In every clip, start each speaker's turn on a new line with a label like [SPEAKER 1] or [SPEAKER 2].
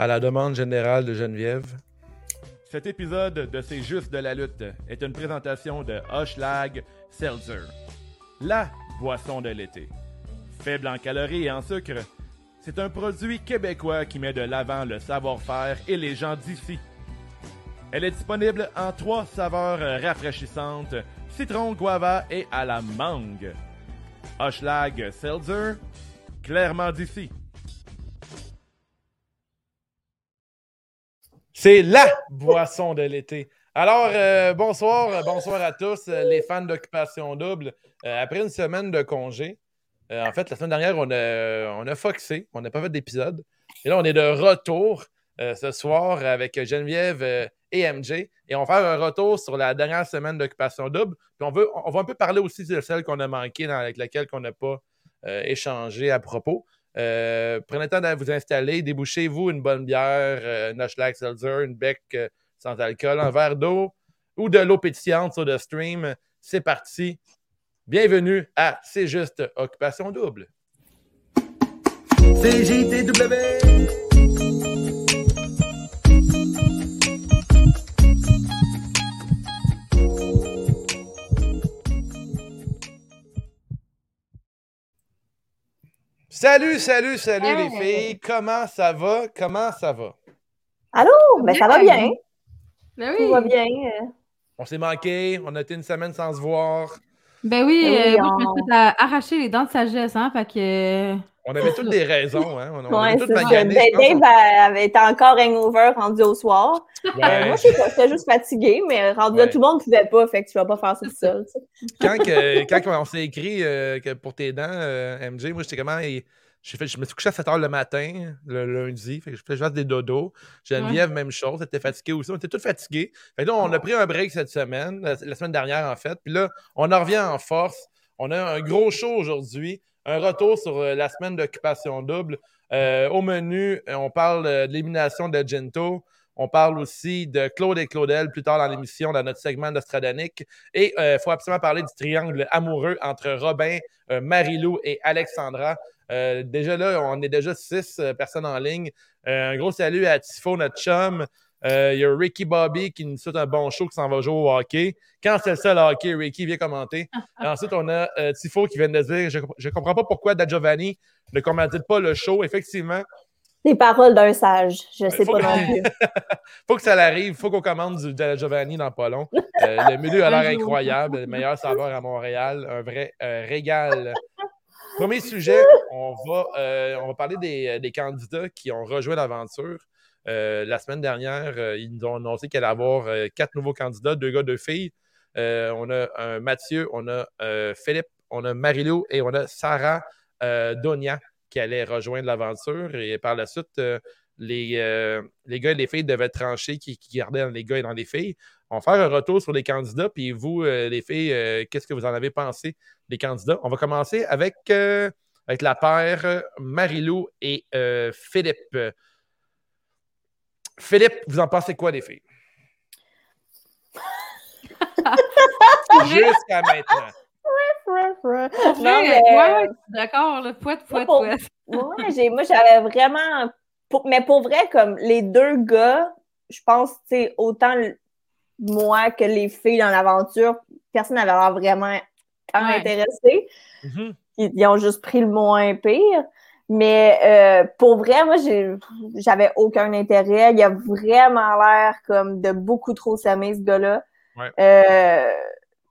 [SPEAKER 1] à la demande générale de Geneviève.
[SPEAKER 2] Cet épisode de C'est juste de la lutte est une présentation de Hoshlag Seltzer, la boisson de l'été. Faible en calories et en sucre, c'est un produit québécois qui met de l'avant le savoir-faire et les gens d'ici. Elle est disponible en trois saveurs rafraîchissantes, citron, guava et à la mangue. Hoshlag Seltzer, clairement d'ici.
[SPEAKER 1] C'est LA boisson de l'été. Alors, euh, bonsoir, bonsoir à tous, euh, les fans d'Occupation Double. Euh, après une semaine de congé, en fait, la semaine dernière, on a, on a foxé, on n'a pas fait d'épisode. Et là, on est de retour ce soir avec Geneviève et MJ. Et on va faire un retour sur la dernière semaine d'Occupation Double. Puis on, veut, on va un peu parler aussi de celle qu'on a manquée, avec laquelle on n'a pas échangé à propos. Euh, prenez le temps de vous installer, débouchez-vous une bonne bière, euh, une Seltzer, une bec euh, sans alcool, un verre d'eau ou de l'eau pétillante sur le stream. C'est parti. Bienvenue à C'est juste Occupation Double. CJTW. Salut, salut, salut les filles. Comment ça va? Comment ça va?
[SPEAKER 3] Allô? Ben, ça va bien.
[SPEAKER 4] Ben oui.
[SPEAKER 3] Tout va bien.
[SPEAKER 1] On s'est manqué. On a été une semaine sans se voir.
[SPEAKER 4] Ben oui, ben euh, moi, je me suis arraché les dents de sagesse, hein, fait que...
[SPEAKER 1] On avait toutes des raisons, hein. On, on
[SPEAKER 3] ouais, toutes magané, Dave avait été encore hangover rendu au soir. Euh, moi, je j'étais juste fatiguée, mais rendu là, tout le monde ne pouvait pas, fait que tu vas pas faire ça tout seul.
[SPEAKER 1] Quand, quand on s'est écrit euh, que pour tes dents, euh, MJ, moi, j'étais comment... Fait, je me suis couché à 7 h le matin, le lundi. Fait que je fais juste des dodos. Geneviève, même chose. Elle était fatiguée aussi. On était tous fatigués. Fait là, on a pris un break cette semaine, la, semaine dernière, en fait. Puis là, on en revient en force. On a un gros show aujourd'hui. Un retour sur euh, la semaine d'occupation double. Euh, au menu, on parle euh, de l'élimination de Gento. On parle aussi de Claude et Claudel plus tard dans l'émission, dans notre segment d'Ostradanique. Et il faut absolument parler du triangle amoureux entre Robin, Marilou et Alexandra. déjà là, on est déjà six personnes en ligne. un gros salut à Tifo, notre chum. Il y a Ricky Bobby qui nous souhaite un bon show qui s'en va jouer au hockey. Quand c'est ça le hockey, Ricky vient commenter. ensuite, on a euh, Tifo qui vient de dire Je ne comprends pas pourquoi Da Giovanni ne commandite pas le show. Effectivement.
[SPEAKER 3] Les paroles d'un sage. Je ne sais pas non plus.
[SPEAKER 1] faut que ça l'arrive. faut qu'on commande du Da Giovanni dans pas long. Euh, le milieu a l'air incroyable. Le meilleur saveur à Montréal. Un vrai euh, régal. Premier sujet, on va, on va parler des, des, candidats qui ont rejoint l'aventure. La semaine dernière, ils nous ont annoncé qu'il allait avoir quatre nouveaux candidats, deux gars, deux filles. Euh, on a un Mathieu, on a euh, Philippe, on a Marilou et on a Sarah euh, Donia qui allait rejoindre l'aventure. Et par la suite, les, les gars et les filles devaient trancher qui, gardaient dans les gars et dans les filles. On va faire un retour sur les candidats. Puis vous, les filles, qu'est-ce que vous en avez pensé des candidats? On va commencer avec, avec la paire Marilou et Philippe. Philippe, vous en pensez quoi, les filles? Jusqu'à maintenant.
[SPEAKER 4] Non, mais... Ouais, d'accord, le poète, poète, poète.
[SPEAKER 3] moi, j'avais vraiment. mais pour vrai, comme les deux gars, je pense, tu autant moi que les filles dans l'aventure, personne n'avait l'air vraiment intéressé. Mm-hmm. ils, ont juste pris le moins pire. Mais euh, pour vrai, moi, j'avais aucun intérêt. Il a vraiment l'air comme de beaucoup trop s'aimer, ce gars-là.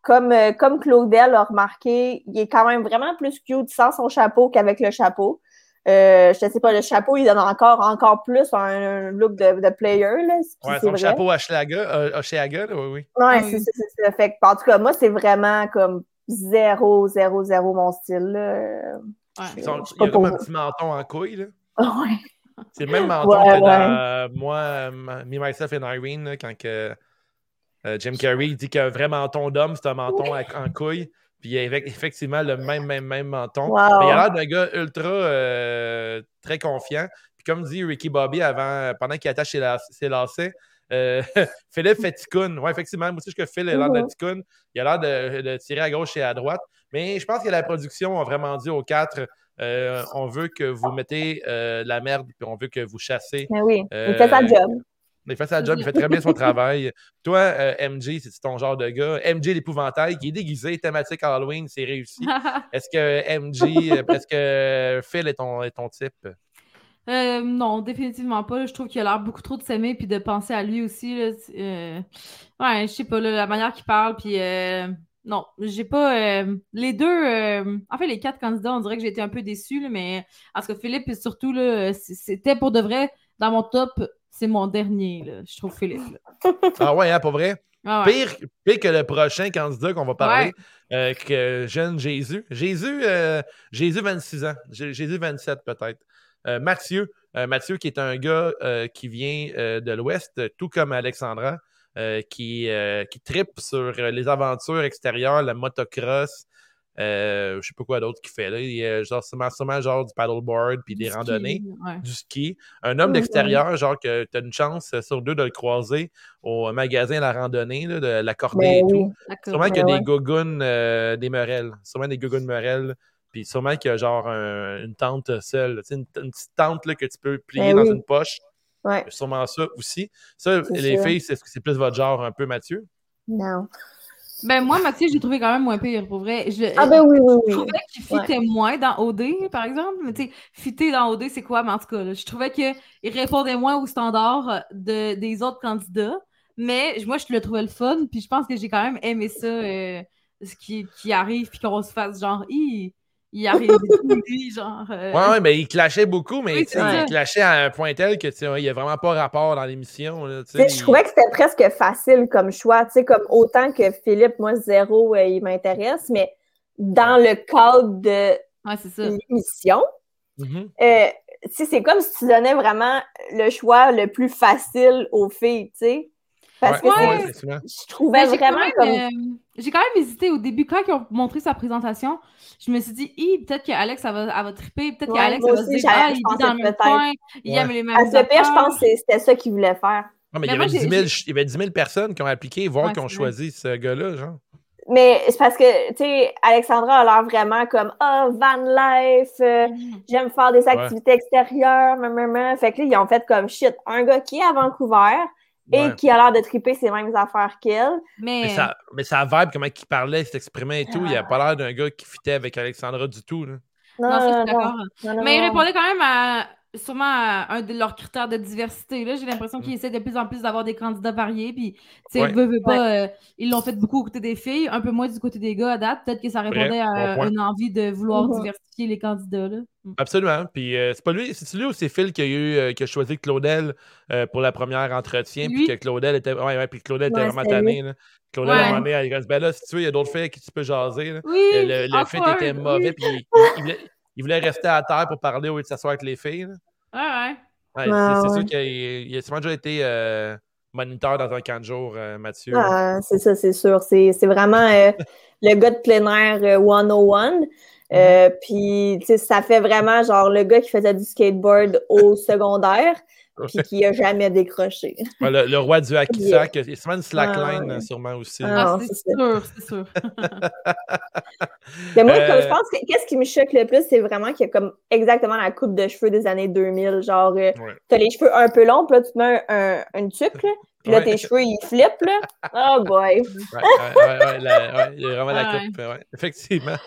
[SPEAKER 3] comme, comme Claudel a remarqué, il est quand même vraiment plus cute sans son chapeau qu'avec le chapeau. Euh, je ne sais pas, le chapeau, il donne encore, encore plus un, look de, de player. Là,
[SPEAKER 1] ouais, son chapeau Hochelaga, euh, oui, oui.
[SPEAKER 3] Ouais, c'est ça. Fait en tout cas, moi, c'est vraiment comme zéro, zéro, zéro mon style. Là.
[SPEAKER 1] Il y a comme un petit menton en couille. Là.
[SPEAKER 3] Ouais.
[SPEAKER 1] C'est le même menton que dans moi, Me, Myself and Irene, quand que, euh, Jim Carrey dit qu'un vrai menton d'homme, c'est un menton en couille. Puis il a effectivement le même, même, même menton. Mais il a l'air d'un gars ultra euh, très confiant. Puis comme dit Ricky Bobby avant, pendant qu'il attache ses, lacets, euh, Philippe fait ticoun. Ouais, effectivement, moi aussi, je que Phil a l'air de ticoun. Il a l'air de, tirer à gauche et à droite. Mais je pense que la production a vraiment dit aux quatre euh, on veut que vous mettez la merde, puis on veut que vous chassez.
[SPEAKER 3] Mais oui, il fait sa job.
[SPEAKER 1] Il fait sa job, il fait très bien son travail. Toi, euh, MJ, c'est ton genre de gars. MJ l'épouvantail, qui est déguisé, thématique Halloween, c'est réussi. Est-ce que MJ, euh, est-ce que Phil est ton, est ton type?
[SPEAKER 4] Euh, non, définitivement pas. Je trouve qu'il a l'air beaucoup trop de s'aimer puis de penser à lui aussi. Là. ouais, je sais pas, la manière qu'il parle, puis non, j'ai pas. les deux, en fait, les quatre candidats, on dirait que j'ai été un peu déçue, mais parce que Philippe, surtout, c'était pour de vrai dans mon top c'est mon dernier, là, je trouve, Philippe.
[SPEAKER 1] ah ouais, hein, pour vrai? Ah pire, pire, que le prochain candidat qu'on va parler, euh, que jeune Jésus. Jésus, euh, Jésus 26 ans. Jésus 27 peut-être. Euh, Mathieu, Mathieu qui est un gars qui vient de l'Ouest, tout comme Alexandra, qui, qui tripe sur les aventures extérieures, la motocross, euh, je sais pas quoi d'autre qu'il fait. Là. Il a genre, sûrement, genre du paddleboard puis des randonnées, du ski. Un homme d'extérieur, genre que tu as une chance sur deux de le croiser au magasin La Randonnée, là, de l'accorder ben et tout. Sûrement qu'il y a des gogoons, euh, des merelles. Sûrement des gogoons merelles. Puis sûrement qu'il y a genre une tente seule. Une, une, petite tente là, que tu peux plier ben dans une poche.
[SPEAKER 3] Ouais.
[SPEAKER 1] Sûrement ça aussi. Ça, les filles, c'est plus votre genre un peu, Mathieu?
[SPEAKER 3] Non.
[SPEAKER 4] Ben moi, Mathieu, j'ai trouvé quand même moins pire, pour vrai.
[SPEAKER 3] ah ben oui, oui, oui.
[SPEAKER 4] Je trouvais qu'il fitait moins dans OD, par exemple. Mais tu sais, fitter dans OD, c'est quoi? Mais en tout cas, je trouvais qu'il répondait moins aux standards de, des autres candidats. Mais moi, je le trouvais le fun. Puis je pense que j'ai quand même aimé ça, euh, ce qui, qui arrive, puis qu'on se fasse genre, il arrive lui, genre. Euh...
[SPEAKER 1] Ouais, ouais, mais il clashait beaucoup, mais il clashait à un point tel que il n'y a vraiment pas rapport dans l'émission.
[SPEAKER 3] Je trouvais que c'était presque facile comme choix, tu sais, comme autant que Philippe, moi, zéro, euh, il m'intéresse, mais dans le cadre de l'émission,
[SPEAKER 1] mm-hmm.
[SPEAKER 3] euh, c'est comme si tu donnais vraiment le choix le plus facile aux filles, tu sais. Parce que je trouvais vraiment comme. Euh,
[SPEAKER 4] j'ai quand même hésité au début, quand ils ont montré sa présentation, je me suis dit, peut-être qu'Alex, elle va, elle va triper, peut-être qu'Alex, va se dire, ah, il vit dans le même coin, il aime les mêmes À
[SPEAKER 3] ce pire, je pense que c'était ça qu'il voulait faire.
[SPEAKER 1] Non, mais, il, y avait 10 000, il y avait 10 000 personnes qui ont appliqué, voire qui ont choisi ce gars-là, genre.
[SPEAKER 3] Mais c'est parce que, tu sais, Alexandra a l'air vraiment comme Ah, oh, van life, euh, mm. j'aime faire des activités extérieures, Fait que là, ils ont fait comme shit, un gars qui est à Vancouver, et qui a l'air de triper ses mêmes affaires qu'elle.
[SPEAKER 1] Mais... mais, ça, mais ça vibe, comment il parlait, il s'exprimait et tout. Il a pas l'air d'un gars qui fitait avec Alexandra du tout. Là.
[SPEAKER 4] Non, non, ça, je suis d'accord. Mais il répondait quand même à sûrement un de leurs critères de diversité. Là, j'ai l'impression qu'ils mm. essaient de plus en plus d'avoir des candidats variés. Puis, tu sais, pas, euh, ils l'ont fait beaucoup au côté des filles, un peu moins du côté des gars à date. Peut-être que ça répondait à une envie de vouloir mm-hmm. diversifier les candidats. Là.
[SPEAKER 1] Mm. Absolument. Puis, euh, c'est pas lui, c'est lui ou c'est Phil qui a, eu, euh, qui a choisi Claudel pour la première entretien. Puis que Claudel était, ouais, ouais, puis Claudel était vraiment tanné. Claudel, à un moment donné, elle dit Ben là, si tu veux, il y a d'autres filles qui tu peux jaser. Là.
[SPEAKER 4] Oui,
[SPEAKER 1] le le fait était mauvais. Puis, il, il voulait rester à terre pour parler au lieu de s'asseoir avec les filles.
[SPEAKER 4] Ouais,
[SPEAKER 1] ouais. c'est sûr qu'il a, sûrement déjà été euh, moniteur dans un camp de jour, euh, Mathieu.
[SPEAKER 3] Ah, c'est ça, c'est sûr. C'est vraiment euh, le gars de plein air 101. Mm-hmm. puis, ça fait vraiment genre le gars qui faisait du skateboard au secondaire puis qui n'a jamais décroché.
[SPEAKER 1] le, roi du hacky sack, c'est sûrement une slackline, ah, sûrement aussi.
[SPEAKER 4] Ah, c'est sûr, c'est sûr.
[SPEAKER 3] Mais moi, je euh, pense que qu'est-ce qui me choque le plus, c'est vraiment qu'il y a comme exactement la coupe de cheveux des années 2000. Genre, euh, tu as les cheveux un peu longs, puis là, tu te mets un, une tuque, là, puis là, tes cheveux, ils flippent, là. Oh boy!
[SPEAKER 1] ouais, ouais, ouais, il y a vraiment la coupe, effectivement.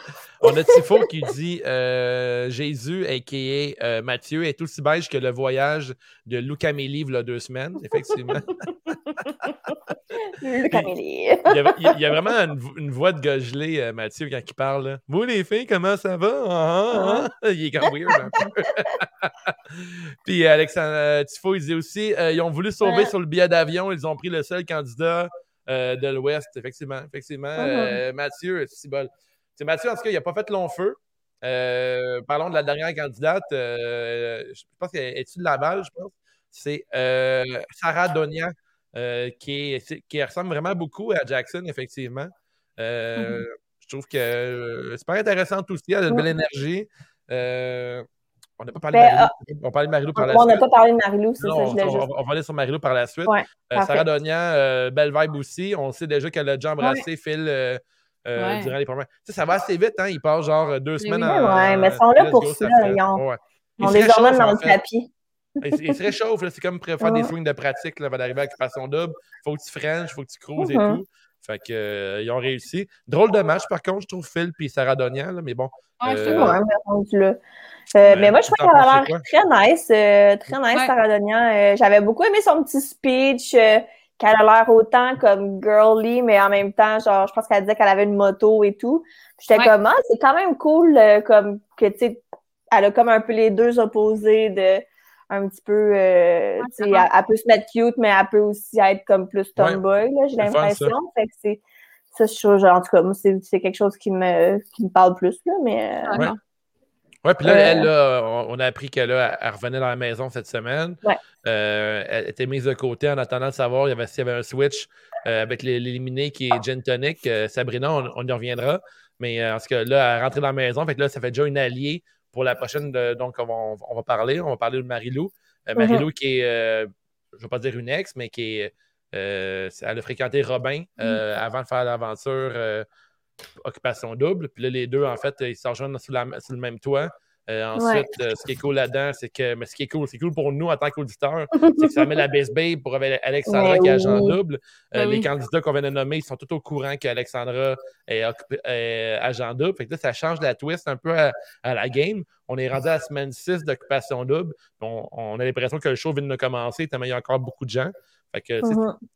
[SPEAKER 1] On a Tifo qui dit euh, Jésus, a.k.a. Euh, Mathieu, est aussi beige que le voyage de Luca Amélie, il y a deux semaines, effectivement.
[SPEAKER 3] Luc Amélie.
[SPEAKER 1] il, y a, il y a vraiment une, une voix de gars gelé, euh, Mathieu, quand il parle. là. Vous, les filles, comment ça va? Ah, ah, ah. Il est comme weird un peu. Puis Alexandre euh, Tifo, il dit aussi euh, ils ont voulu sauver sur le billet d'avion, ils ont pris le seul candidat de l'Ouest. Effectivement, effectivement. Euh, Mathieu, c'est bol. C'est Mathieu, en tout cas, il n'a pas fait long feu. Euh, parlons de la dernière candidate. euh, je pense qu'elle est-tu de Laval, je pense? C'est euh, Sarah Donia, qui, est- qui ressemble vraiment beaucoup à Jackson, effectivement.
[SPEAKER 3] Mhm.
[SPEAKER 1] Je trouve que c'est pas intéressant aussi. Elle a une belle énergie. On n'a pas parlé
[SPEAKER 3] Ben,
[SPEAKER 1] de Marilou. On parlait de Marilou par la
[SPEAKER 3] On n'a
[SPEAKER 1] suite.
[SPEAKER 3] pas parlé de Marilou, c'est ça,
[SPEAKER 1] on,
[SPEAKER 3] je l'ai
[SPEAKER 1] on-
[SPEAKER 3] juste.
[SPEAKER 1] on va aller sur Marilou par la suite.
[SPEAKER 3] Ouais.
[SPEAKER 1] Sarah Donian, euh, belle vibe aussi. On sait déjà qu'elle a déjà embrassé Phil euh, euh,
[SPEAKER 4] Ouais.
[SPEAKER 1] durant les premiers. Tu sais, ça va assez vite, hein? Il passe genre euh, deux semaines
[SPEAKER 4] oui.
[SPEAKER 1] en.
[SPEAKER 3] Ouais, mais ils sont là pour ça, ils ont-
[SPEAKER 1] Ouais, ouais.
[SPEAKER 3] On
[SPEAKER 1] Il
[SPEAKER 3] les emmène dans le tapis.
[SPEAKER 1] Il, il se réchauffe, là. c'est comme pour faire des swings de pratique là, avant d'arriver à l'occupation double. Faut que tu freines, faut que tu cruises et
[SPEAKER 3] Mhm.
[SPEAKER 1] tout. Fait que, euh, ils ont réussi. Drôle de match, par contre, je trouve Phil puis Sarah Donian, là, mais bon.
[SPEAKER 4] Ouais, je
[SPEAKER 1] Euh,
[SPEAKER 3] là. Euh,
[SPEAKER 1] Ouais,
[SPEAKER 3] mais moi, je trouve qu'elle a l'air très nice. euh, très nice,
[SPEAKER 4] Ouais.
[SPEAKER 3] Sarah Donian. Euh, J'avais beaucoup aimé son petit speech, euh, qu'elle a l'air autant comme girly, mais en même temps, genre, je pense qu'elle disait qu'elle avait une moto et tout. Puis J'étais
[SPEAKER 4] Ouais.
[SPEAKER 3] comme, ah, c'est quand même cool, euh, comme que, tu sais, elle a comme un peu les deux opposés de un petit peu, euh, tu sais, elle, elle peut se mettre cute, mais elle peut aussi être comme plus tomboy, là, j'ai l'impression. Fait que c'est, ça, je trouve, genre, en tout cas, moi, c'est c'est quelque chose qui me, qui me parle plus, là, mais, euh,
[SPEAKER 1] Ouais, puis là, elle, là, on, a appris qu'elle revenait dans la maison cette semaine.
[SPEAKER 3] Ouais.
[SPEAKER 1] Euh, elle était mise de côté en attendant de savoir il y avait, s'il y avait un switch euh, avec les- l'éliminé qui est Gin Tonic. Euh, Sabrina, on, on y reviendra. Mais en ce cas, là, elle est rentrée dans la maison. Fait que là, ça fait déjà une alliée pour la prochaine. de- donc, on va, on va parler. On va parler de Marilou. Euh, Marilou qui est, euh, je ne vais pas dire une ex, mais qui est. euh, elle a fréquenté Robin euh, avant de faire l'aventure Occupation Double. Puis là, les deux, en fait, ils se rejoignent sous, la- sous le même toit. Euh, ensuite, euh, ce qui est cool là-dedans, c'est que. Mais ce qui est cool, c'est cool pour nous en tant qu'auditeurs, c'est que ça met la base babe pour Alexandra qui est agent
[SPEAKER 3] oui.
[SPEAKER 1] double. Euh,
[SPEAKER 4] Ben
[SPEAKER 1] les candidats qu'on vient de nommer, ils sont tous au courant qu'Alexandra est, est agent double. Fait que là, ça change la twist un peu à, à la game. On est rendu à la semaine 6 d'occupation double. On, on a l'impression que le show vient de commencer, tellement il y a encore beaucoup de gens. Fait que c'est-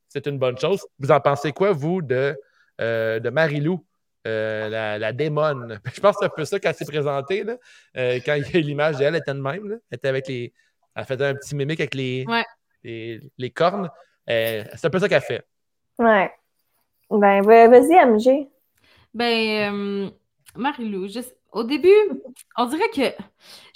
[SPEAKER 1] c'est une bonne chose. Vous en pensez quoi, vous, de, de Marilou, euh, la, la démone? Je pense que c'est un peu ça qu'elle s'est présentée, là. Euh, quand il y a eu l'image d'elle, elle était de même, là. Elle était avec les. Elle faisait un petit mimique avec les,
[SPEAKER 4] Ouais.
[SPEAKER 1] les, les cornes. Euh, c'est un peu ça qu'elle fait.
[SPEAKER 3] Ouais. Ben, va- vas-y, MG.
[SPEAKER 4] Ben, euh, Marie-Lou, je- au début, on dirait que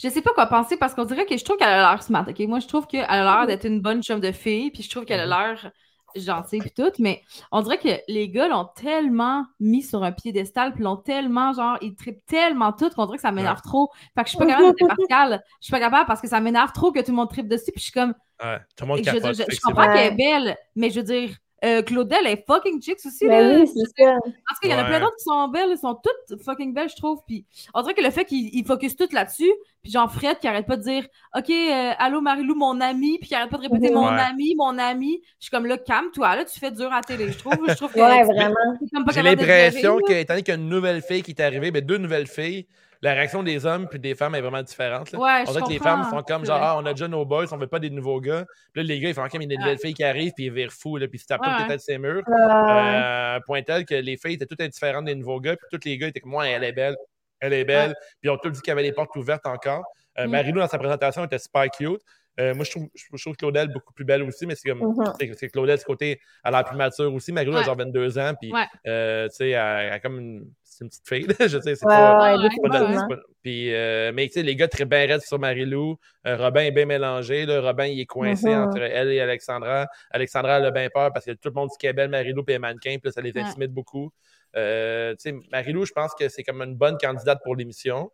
[SPEAKER 4] je sais pas quoi penser parce qu'on dirait que je trouve qu'elle a l'air smart. ok? Moi, je trouve qu'elle a l'air d'être une bonne chum de fille, puis je trouve qu'elle a l'air gentille puis tout, mais on dirait que les gars l'ont tellement mis sur un piédestal, puis l'ont tellement, genre, ils trippent tellement tout qu'on dirait que ça m'énerve trop. Fait que je suis pas capable d'être impartiale. Je suis pas capable parce que ça m'énerve trop que tout le monde trippe dessus, puis je suis comme,
[SPEAKER 1] Ouais, tout le monde
[SPEAKER 4] je,
[SPEAKER 1] capote.
[SPEAKER 4] je- comprends qu'elle est belle, mais je veux dire, euh, Claudel est fucking chicks aussi, là.
[SPEAKER 3] Ben oui, c'est ça.
[SPEAKER 4] Parce qu'il y en a
[SPEAKER 1] Ouais.
[SPEAKER 4] plein d'autres qui sont belles, elles sont toutes fucking belles, je trouve. Puis on dirait que le fait qu'ils ils focusent tout là-dessus, puis genre Fred qui arrête pas de dire OK, euh, allô Marilou, mon ami, puis qui arrête pas de répéter mon
[SPEAKER 1] Ouais.
[SPEAKER 4] ami, mon ami. Je suis comme là, calme-toi, là, tu fais dur à la télé, je trouve. Je trouve que
[SPEAKER 3] Ouais, vraiment.
[SPEAKER 4] t'es comme pas
[SPEAKER 1] J'ai l'impression
[SPEAKER 4] gérer,
[SPEAKER 1] que,
[SPEAKER 4] là.
[SPEAKER 1] étant donné qu'il y a une nouvelle fille qui est arrivée, ben deux nouvelles filles, la réaction des hommes puis des femmes est vraiment différente. là.
[SPEAKER 4] Ouais,
[SPEAKER 1] on dirait que les femmes sont comme genre, ah, on a déjà nos boys, on veut pas des nouveaux gars. Puis là, les gars, ils font, OK, mais il y a des nouvelles filles qui arrivent, puis ils virent fous, là, puis ils se tapent
[SPEAKER 4] Ouais,
[SPEAKER 1] toutes
[SPEAKER 4] ouais.
[SPEAKER 1] les têtes ses murs.
[SPEAKER 3] Euh,
[SPEAKER 1] point tel que les filles étaient toutes indifférentes des nouveaux gars, puis tous les gars étaient comme moi, elle est belle, elle est belle. Puis ils ont tous dit qu'il y avait les portes ouvertes encore. Euh,
[SPEAKER 4] Mm.
[SPEAKER 1] Marilou, dans sa présentation, était super cute. Euh, moi, je trouve, je trouve Claudel beaucoup plus belle aussi, mais c'est comme.
[SPEAKER 3] Mhm.
[SPEAKER 1] c'est- C'est Claudel, ce côté, elle a l'air plus mature aussi. Marilou, elle a
[SPEAKER 4] Ouais.
[SPEAKER 1] genre 22 ans, puis,
[SPEAKER 4] Ouais.
[SPEAKER 1] euh, tu sais, elle, elle a comme une. C'est une petite fille, je sais, c'est
[SPEAKER 3] Ouais,
[SPEAKER 1] pas.
[SPEAKER 3] ouais,
[SPEAKER 1] Puis, euh, mais tu sais, les gars très bien raides sur Marilou. Euh, Robin est bien mélangé. Là. Robin, il est coincé
[SPEAKER 3] Mhm.
[SPEAKER 1] entre elle et Alexandra. Alexandra, elle a bien peur parce que tout le monde dit qu'elle est belle, Marilou, puis elle est mannequin. Puis là, ça les
[SPEAKER 4] Ouais.
[SPEAKER 1] intimide beaucoup. Euh, tu sais, Marilou, je pense que c'est comme une bonne candidate pour l'émission.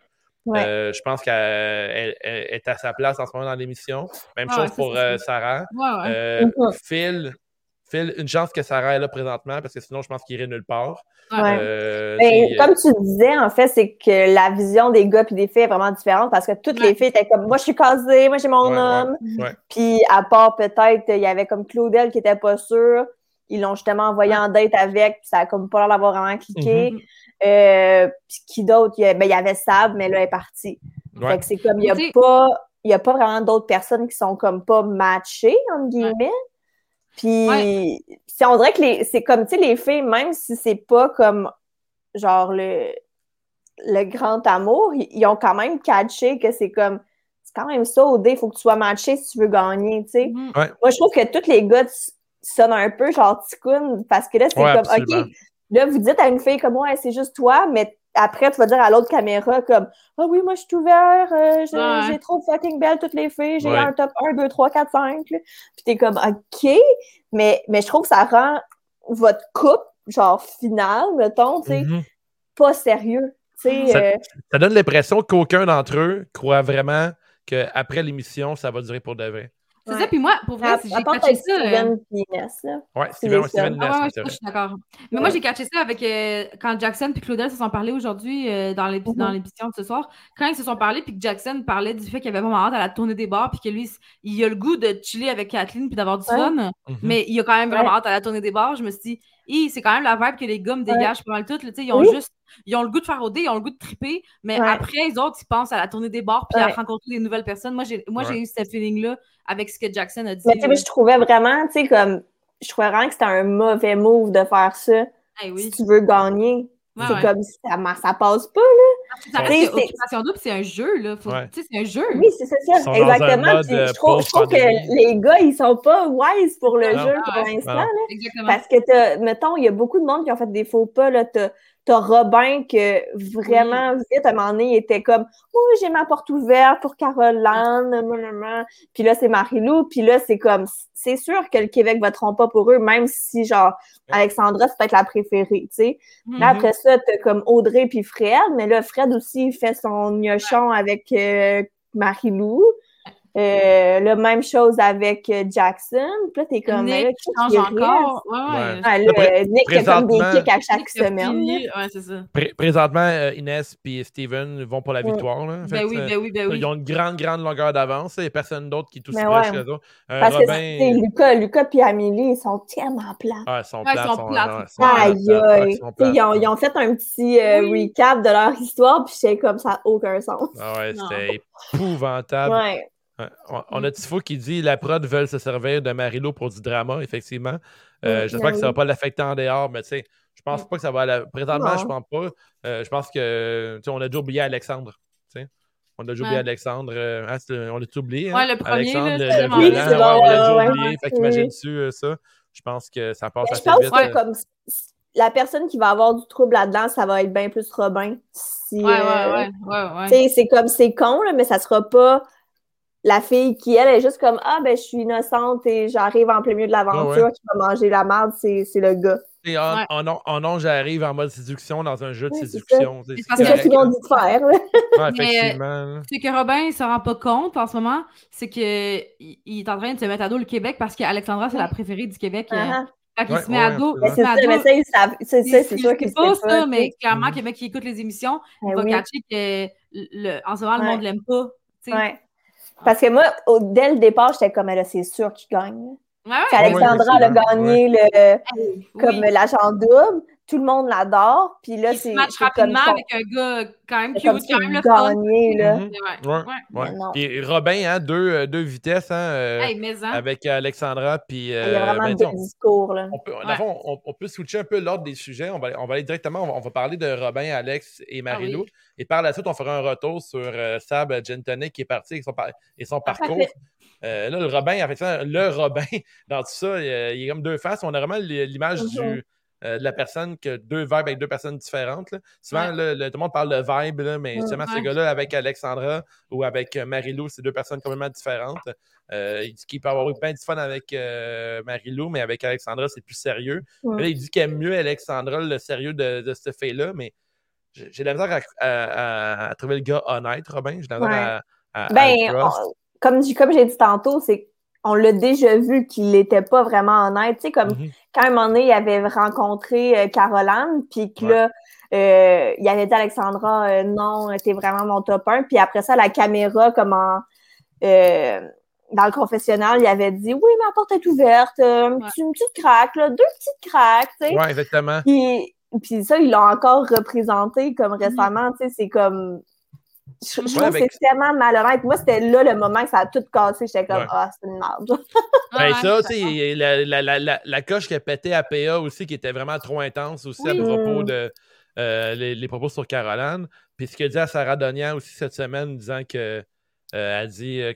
[SPEAKER 1] Euh, je pense qu'elle elle- elle est à sa place en ce moment dans l'émission. Même chose pour. Sarah. Phil, Phil, une chance que Sarah est là présentement parce que sinon, je pense qu'il irait nulle part.
[SPEAKER 3] Ouais.
[SPEAKER 1] Euh,
[SPEAKER 3] Ben,
[SPEAKER 1] c'est-
[SPEAKER 3] comme tu disais, en fait, c'est que la vision des gars et des filles est vraiment différente parce que toutes
[SPEAKER 4] Ouais.
[SPEAKER 3] les filles étaient comme moi, je suis casée, moi, j'ai mon
[SPEAKER 1] Ouais,
[SPEAKER 3] homme.
[SPEAKER 1] Ouais.
[SPEAKER 3] Puis, à part peut-être, il y avait comme Claudel qui était pas sûre. ils l'ont justement envoyé en date avec, puis ça a comme pas l'air d'avoir vraiment cliqué.
[SPEAKER 1] Mhm.
[SPEAKER 3] Euh, puis qui d'autre? Il ben, il y avait Sab, mais là, elle est partie.
[SPEAKER 1] Ouais.
[SPEAKER 3] Fait que c'est comme, il y a pas, il y a pas vraiment d'autres personnes qui sont comme pas matchées, entre guillemets. Puis,
[SPEAKER 4] Ouais.
[SPEAKER 3] si on dirait que les, c'est comme, tu sais, les filles, même si c'est pas comme, genre, le, le grand amour, ils, ils ont quand même catché que c'est comme, c'est quand même ça, au dé, il faut que tu sois matché si tu veux gagner, tu sais.
[SPEAKER 4] Mhm.
[SPEAKER 3] Moi, je trouve que tous les gars sonnent un peu genre ticoun parce que là, c'est
[SPEAKER 1] Ouais,
[SPEAKER 3] comme,
[SPEAKER 1] absolument.
[SPEAKER 3] OK, là, vous dites à une fille comme, ouais, c'est juste toi, mais après, tu vas dire à l'autre caméra comme, ah oui, moi, je suis ouvert, euh, j'ai
[SPEAKER 4] Ouais.
[SPEAKER 3] trop fucking belle toutes les filles, j'ai
[SPEAKER 1] Ouais.
[SPEAKER 3] un top 1, 2, 3, 4, 5. là. Puis t'es comme, OK, mais, mais je trouve que ça rend votre couple, genre, finale, mettons, tu sais,
[SPEAKER 1] Mhm.
[SPEAKER 3] pas sérieux. Tu sais,
[SPEAKER 1] Ça-
[SPEAKER 3] euh,
[SPEAKER 1] Ça donne l'impression qu'aucun d'entre eux croit vraiment qu'après l'émission, ça va durer pour de vrai.
[SPEAKER 4] C'est
[SPEAKER 3] Ouais.
[SPEAKER 4] ça, puis moi, pour vrai,
[SPEAKER 3] à,
[SPEAKER 4] si j'ai catché
[SPEAKER 3] avec
[SPEAKER 4] ça. euh,
[SPEAKER 3] Steven puis Inès, là.
[SPEAKER 1] Ouais,
[SPEAKER 3] C'est
[SPEAKER 1] Steven. Ness,
[SPEAKER 4] Ah ouais, ça, je suis d'accord. Mais
[SPEAKER 3] Ouais.
[SPEAKER 4] moi, j'ai catché ça avec euh, quand Jackson et Claudel se sont parlé aujourd'hui euh, dans
[SPEAKER 3] Mhm.
[SPEAKER 4] dans l'émission de ce soir. Quand ils se sont parlé, puis que Jackson parlait du fait qu'il avait vraiment hâte à la tournée des bars, puis que lui, il a le goût de chiller avec Kathleen puis d'avoir du
[SPEAKER 3] Ouais.
[SPEAKER 4] fun,
[SPEAKER 1] Mhm.
[SPEAKER 4] mais il a quand même vraiment
[SPEAKER 3] Ouais.
[SPEAKER 4] hâte à la tournée des bars. Je me suis dit, c'est quand même la vibe que les gars me dégagent pas mal tout. là, Ils ont
[SPEAKER 3] Oui.
[SPEAKER 4] juste, ils ont le goût de faire au dé, ils ont le goût de triper, mais
[SPEAKER 3] Ouais.
[SPEAKER 4] après, les autres, ils pensent à la tournée des bars puis à rencontrer des nouvelles personnes. Moi, j'ai moi, j'ai
[SPEAKER 1] Ouais.
[SPEAKER 4] eu ce feeling-là avec ce que Jackson a dit.
[SPEAKER 3] Mais tu sais,
[SPEAKER 4] là.
[SPEAKER 3] moi, je trouvais vraiment, tu sais, comme, je trouvais vraiment que c'était un mauvais move de faire ça.
[SPEAKER 4] Eh oui.
[SPEAKER 3] Si tu veux gagner,
[SPEAKER 4] Ouais,
[SPEAKER 3] c'est
[SPEAKER 4] ouais.
[SPEAKER 3] comme, ça, ça passe pas.
[SPEAKER 4] Ça
[SPEAKER 3] Ouais.
[SPEAKER 4] reste que
[SPEAKER 3] C'est-
[SPEAKER 4] Occupation Double, c'est un jeu, là.
[SPEAKER 1] Ouais.
[SPEAKER 4] Tu sais, c'est un jeu.
[SPEAKER 3] Oui, c'est ça, Exactement. Puis
[SPEAKER 1] euh,
[SPEAKER 3] je trouve, je trouve que les gars, ils sont pas wise pour le
[SPEAKER 1] Non.
[SPEAKER 3] jeu pour
[SPEAKER 4] Ah
[SPEAKER 3] l'instant. Là.
[SPEAKER 4] Exactement.
[SPEAKER 3] Parce que, mettons, il y a beaucoup de monde qui ont fait des faux pas. Là. T'as, t'as Robin que vraiment, vite, à un moment donné, il était comme Oh, j'ai ma porte ouverte pour Caroline. Puis là, c'est Marie-Lou. Puis là, c'est comme c'est sûr que le Québec voteront pas pour eux, même si, genre, Alexandra, c'est peut-être la préférée, tu sais.
[SPEAKER 4] Mhm.
[SPEAKER 3] Là, après ça, t'as comme Audrey puis Fred, mais là, Fred aussi, il fait son gnochon avec euh, Marie-Lou. Euh, la même chose avec euh, Jackson. Puis là, t'es comme, là,
[SPEAKER 4] Nick
[SPEAKER 3] qui
[SPEAKER 4] change encore. Ouais,
[SPEAKER 1] Ouais.
[SPEAKER 4] ouais.
[SPEAKER 3] Ah, Nick a comme des kicks à chaque semaine.
[SPEAKER 4] c'est ça.
[SPEAKER 1] Pré- présentement, euh, Inès et Steven vont pour la
[SPEAKER 3] Ouais.
[SPEAKER 1] victoire. Là. En fait,
[SPEAKER 4] Ben oui, ben oui, ben oui.
[SPEAKER 1] Ils ont une grande, grande longueur d'avance. Il n'y a personne d'autre qui est aussi
[SPEAKER 3] Mais
[SPEAKER 1] proche
[SPEAKER 3] ouais.
[SPEAKER 1] que eux. Euh,
[SPEAKER 3] Parce que
[SPEAKER 1] Robin,
[SPEAKER 3] Lucas, Lucas puis Amélie, ils sont tellement plats.
[SPEAKER 1] ah, ils sont
[SPEAKER 4] Ouais, ils
[SPEAKER 1] plates,
[SPEAKER 4] sont
[SPEAKER 1] sont-
[SPEAKER 4] plates.
[SPEAKER 1] ouais, ils sont plates,
[SPEAKER 3] Aïe, aïe.
[SPEAKER 1] ils
[SPEAKER 3] ont, fait un petit euh,
[SPEAKER 4] Oui.
[SPEAKER 3] recap de leur histoire, puis c'est comme ça n'a aucun sens.
[SPEAKER 1] Ah ouais, c'était épouvantable.
[SPEAKER 3] Ouais.
[SPEAKER 1] On, on a Tifo qui dit la prod veulent se servir de Marilo pour du drama, effectivement. Euh, J'espère
[SPEAKER 3] ben
[SPEAKER 1] que ça
[SPEAKER 3] oui.
[SPEAKER 1] va pas l'affecter en dehors, mais tu sais, je pense
[SPEAKER 4] Mm.
[SPEAKER 1] pas que ça va. la- Présentement,
[SPEAKER 3] Non.
[SPEAKER 1] je pense pas. Euh, je pense que tu on a déjà oublié Alexandre. tu. On a déjà oublié
[SPEAKER 4] Ouais.
[SPEAKER 1] Alexandre. euh, ah, on l'a tout oublié. hein?
[SPEAKER 4] Ouais, le premier,
[SPEAKER 1] Alexandre,
[SPEAKER 4] là,
[SPEAKER 1] le, le
[SPEAKER 4] vraiment-
[SPEAKER 1] violent,
[SPEAKER 3] Oui, c'est
[SPEAKER 1] ouais,
[SPEAKER 3] bon,
[SPEAKER 1] on l'a déjà
[SPEAKER 3] ouais,
[SPEAKER 1] oublié.
[SPEAKER 3] ouais.
[SPEAKER 1] Fait
[SPEAKER 3] Oui.
[SPEAKER 1] qu'imagine-tu euh, ça? Je pense que ça passe
[SPEAKER 3] je
[SPEAKER 1] assez
[SPEAKER 3] pense
[SPEAKER 1] vite.
[SPEAKER 3] que comme la personne qui va avoir du trouble là-dedans, ça va être bien plus Robin. Si,
[SPEAKER 4] Ouais, ouais, ouais, ouais, ouais.
[SPEAKER 3] Tu sais, c'est comme, c'est con, là, mais ça sera pas la fille qui, elle, est juste comme, ah, ben, je suis innocente et j'arrive en plein milieu de l'aventure,
[SPEAKER 1] Ouais, ouais.
[SPEAKER 3] qui va manger la merde, c'est c'est le gars.
[SPEAKER 1] Et en,
[SPEAKER 4] Ouais.
[SPEAKER 1] en, en, en non, j'arrive en mode séduction dans un jeu de
[SPEAKER 3] Oui,
[SPEAKER 1] séduction.
[SPEAKER 4] C'est
[SPEAKER 1] correct,
[SPEAKER 3] qu'ils ont dit de faire.
[SPEAKER 1] Ouais, effectivement. là.
[SPEAKER 4] C'est que Robin, il se rend pas compte en ce moment, c'est qu'il il est en train de se mettre à dos le Québec parce qu'Alexandra, c'est la préférée du Québec. euh,
[SPEAKER 3] Ah, ah.
[SPEAKER 4] Quand il se met
[SPEAKER 1] ouais,
[SPEAKER 4] à dos, il
[SPEAKER 3] c'est ça, mais ça, c'est
[SPEAKER 4] il-
[SPEAKER 3] ça,
[SPEAKER 4] il
[SPEAKER 3] sûr
[SPEAKER 4] pas mais clairement,
[SPEAKER 1] Mhm.
[SPEAKER 4] Québec qui écoute les émissions, il
[SPEAKER 3] Ben
[SPEAKER 4] va
[SPEAKER 3] oui.
[SPEAKER 4] catcher que en ce moment, le monde l'aime pas.
[SPEAKER 3] Ouais. Parce que moi, au- dès le départ, j'étais comme, là, c'est sûr qu'il gagne.
[SPEAKER 4] Ouais, ouais.
[SPEAKER 3] Elle a
[SPEAKER 1] effectivement,
[SPEAKER 3] gagné le,
[SPEAKER 4] Oui.
[SPEAKER 3] comme l'agent double. Tout le monde l'adore. Puis là,
[SPEAKER 4] Il se
[SPEAKER 3] c'est
[SPEAKER 4] match
[SPEAKER 3] comme
[SPEAKER 4] rapidement avec un gars quand même cute, quand même le fun.
[SPEAKER 3] gagnait, là.
[SPEAKER 4] Ouais,
[SPEAKER 1] ouais.
[SPEAKER 4] ouais.
[SPEAKER 1] Puis Robin, hein, deux, euh, deux vitesses, hein, euh,
[SPEAKER 4] Hey, mais hein.
[SPEAKER 1] avec Alexandra. Puis,
[SPEAKER 3] Il y a
[SPEAKER 1] euh,
[SPEAKER 3] vraiment
[SPEAKER 1] ben,
[SPEAKER 3] deux
[SPEAKER 1] sais,
[SPEAKER 3] discours, là.
[SPEAKER 1] on, on peut, fond, on, on peut switcher un peu l'ordre des sujets. On va, on va aller directement, on va, on va parler de Robin, Alex et Marilou.
[SPEAKER 4] Ah oui.
[SPEAKER 1] Et par la suite, on fera un retour sur euh, Sab Gentonic qui est parti avec son, par- et son parcours.
[SPEAKER 3] parfait.
[SPEAKER 1] Euh, là, le Robin, en fait, ça, le Robin, dans tout ça, il, il est comme deux faces. On a vraiment l'image
[SPEAKER 3] Mhm.
[SPEAKER 1] du, euh, de la personne que deux vibes avec deux personnes différentes. là. Souvent,
[SPEAKER 4] Ouais.
[SPEAKER 1] le- tout le monde parle de vibe, là, mais
[SPEAKER 3] Ouais.
[SPEAKER 1] justement, ce gars-là, avec Alexandra ou avec euh, Marilou, c'est deux personnes complètement différentes. Euh, il dit qu'il peut avoir eu plein de fun avec euh, Marilou, mais avec Alexandra, c'est plus sérieux.
[SPEAKER 3] Ouais.
[SPEAKER 1] Mais Là, il dit qu'il aime mieux Alexandra, le sérieux de, de cette fille-là, mais j'ai de la misère à, à- à- à trouver le gars honnête, Robin. J'ai de la misère à,
[SPEAKER 3] Ben, on- comme j'ai dit tantôt, c'est on l'a déjà vu qu'il n'était pas vraiment honnête. Tu sais, comme
[SPEAKER 1] Mhm.
[SPEAKER 3] quand à un moment donné, il avait rencontré euh, Caroline, puis que
[SPEAKER 1] Ouais.
[SPEAKER 3] là, euh, il avait dit à Alexandra, euh, non, t'es vraiment mon top 1. Puis après ça, la caméra, comme en, euh, dans le confessionnal, il avait dit Oui, ma porte est ouverte, euh, un petit- une petite craque, là, deux petites craques, tu sais.
[SPEAKER 1] Ouais, exactement.
[SPEAKER 3] Puis, puis ça, ils l'ont encore représenté comme récemment, tu sais, c'est comme. Je, je
[SPEAKER 1] Ouais,
[SPEAKER 3] trouve
[SPEAKER 1] avec-
[SPEAKER 3] que c'est tellement malhonnête. Moi, c'était là le moment que ça a tout cassé. J'étais comme,
[SPEAKER 1] Ouais.
[SPEAKER 3] ah, c'est une merde.
[SPEAKER 1] Ben, ça, tu sais, la, la, la, la, la coche qui a pété à PA aussi, qui était vraiment trop intense aussi
[SPEAKER 4] Oui.
[SPEAKER 1] à propos de euh, les, les propos sur Caroline. Puis ce a dit à Sarah Donian aussi cette semaine, disant que. Euh, elle dit. euh,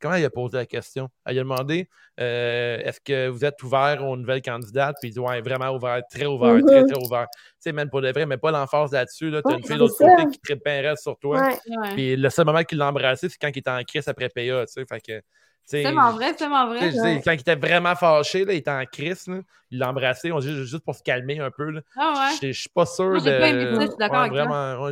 [SPEAKER 1] comment, elle a posé la question? Elle a demandé euh, est-ce que vous êtes ouvert aux nouvelles candidates? Puis il dit ouais, vraiment ouvert, très ouvert, très,
[SPEAKER 3] Mhm.
[SPEAKER 1] très ouvert. Tu sais, même pour de vrai, mais pas l'emphase là-dessus. Là. T'as
[SPEAKER 3] Ouais,
[SPEAKER 1] une fille de l'autre côté qui tripe bien raide sur toi.
[SPEAKER 3] Ouais.
[SPEAKER 4] Ouais.
[SPEAKER 1] Puis le seul moment qu'il l'a embrassé, c'est quand il était en crise après PA. Tu sais, fait que. tu sais,
[SPEAKER 4] C'est tellement vrai, c'est tellement
[SPEAKER 1] tu
[SPEAKER 4] vrai.
[SPEAKER 1] dis, quand il était vraiment fâché, là, il était en crise, là, il l'a embrassé, on dit juste, pour se calmer un peu. Là.
[SPEAKER 4] Ah ouais.
[SPEAKER 1] Je, suis pas sûr
[SPEAKER 4] Moi,
[SPEAKER 1] de.
[SPEAKER 4] pas aimé je suis d'accord
[SPEAKER 1] Ouais,
[SPEAKER 4] avec toi.
[SPEAKER 1] vraiment,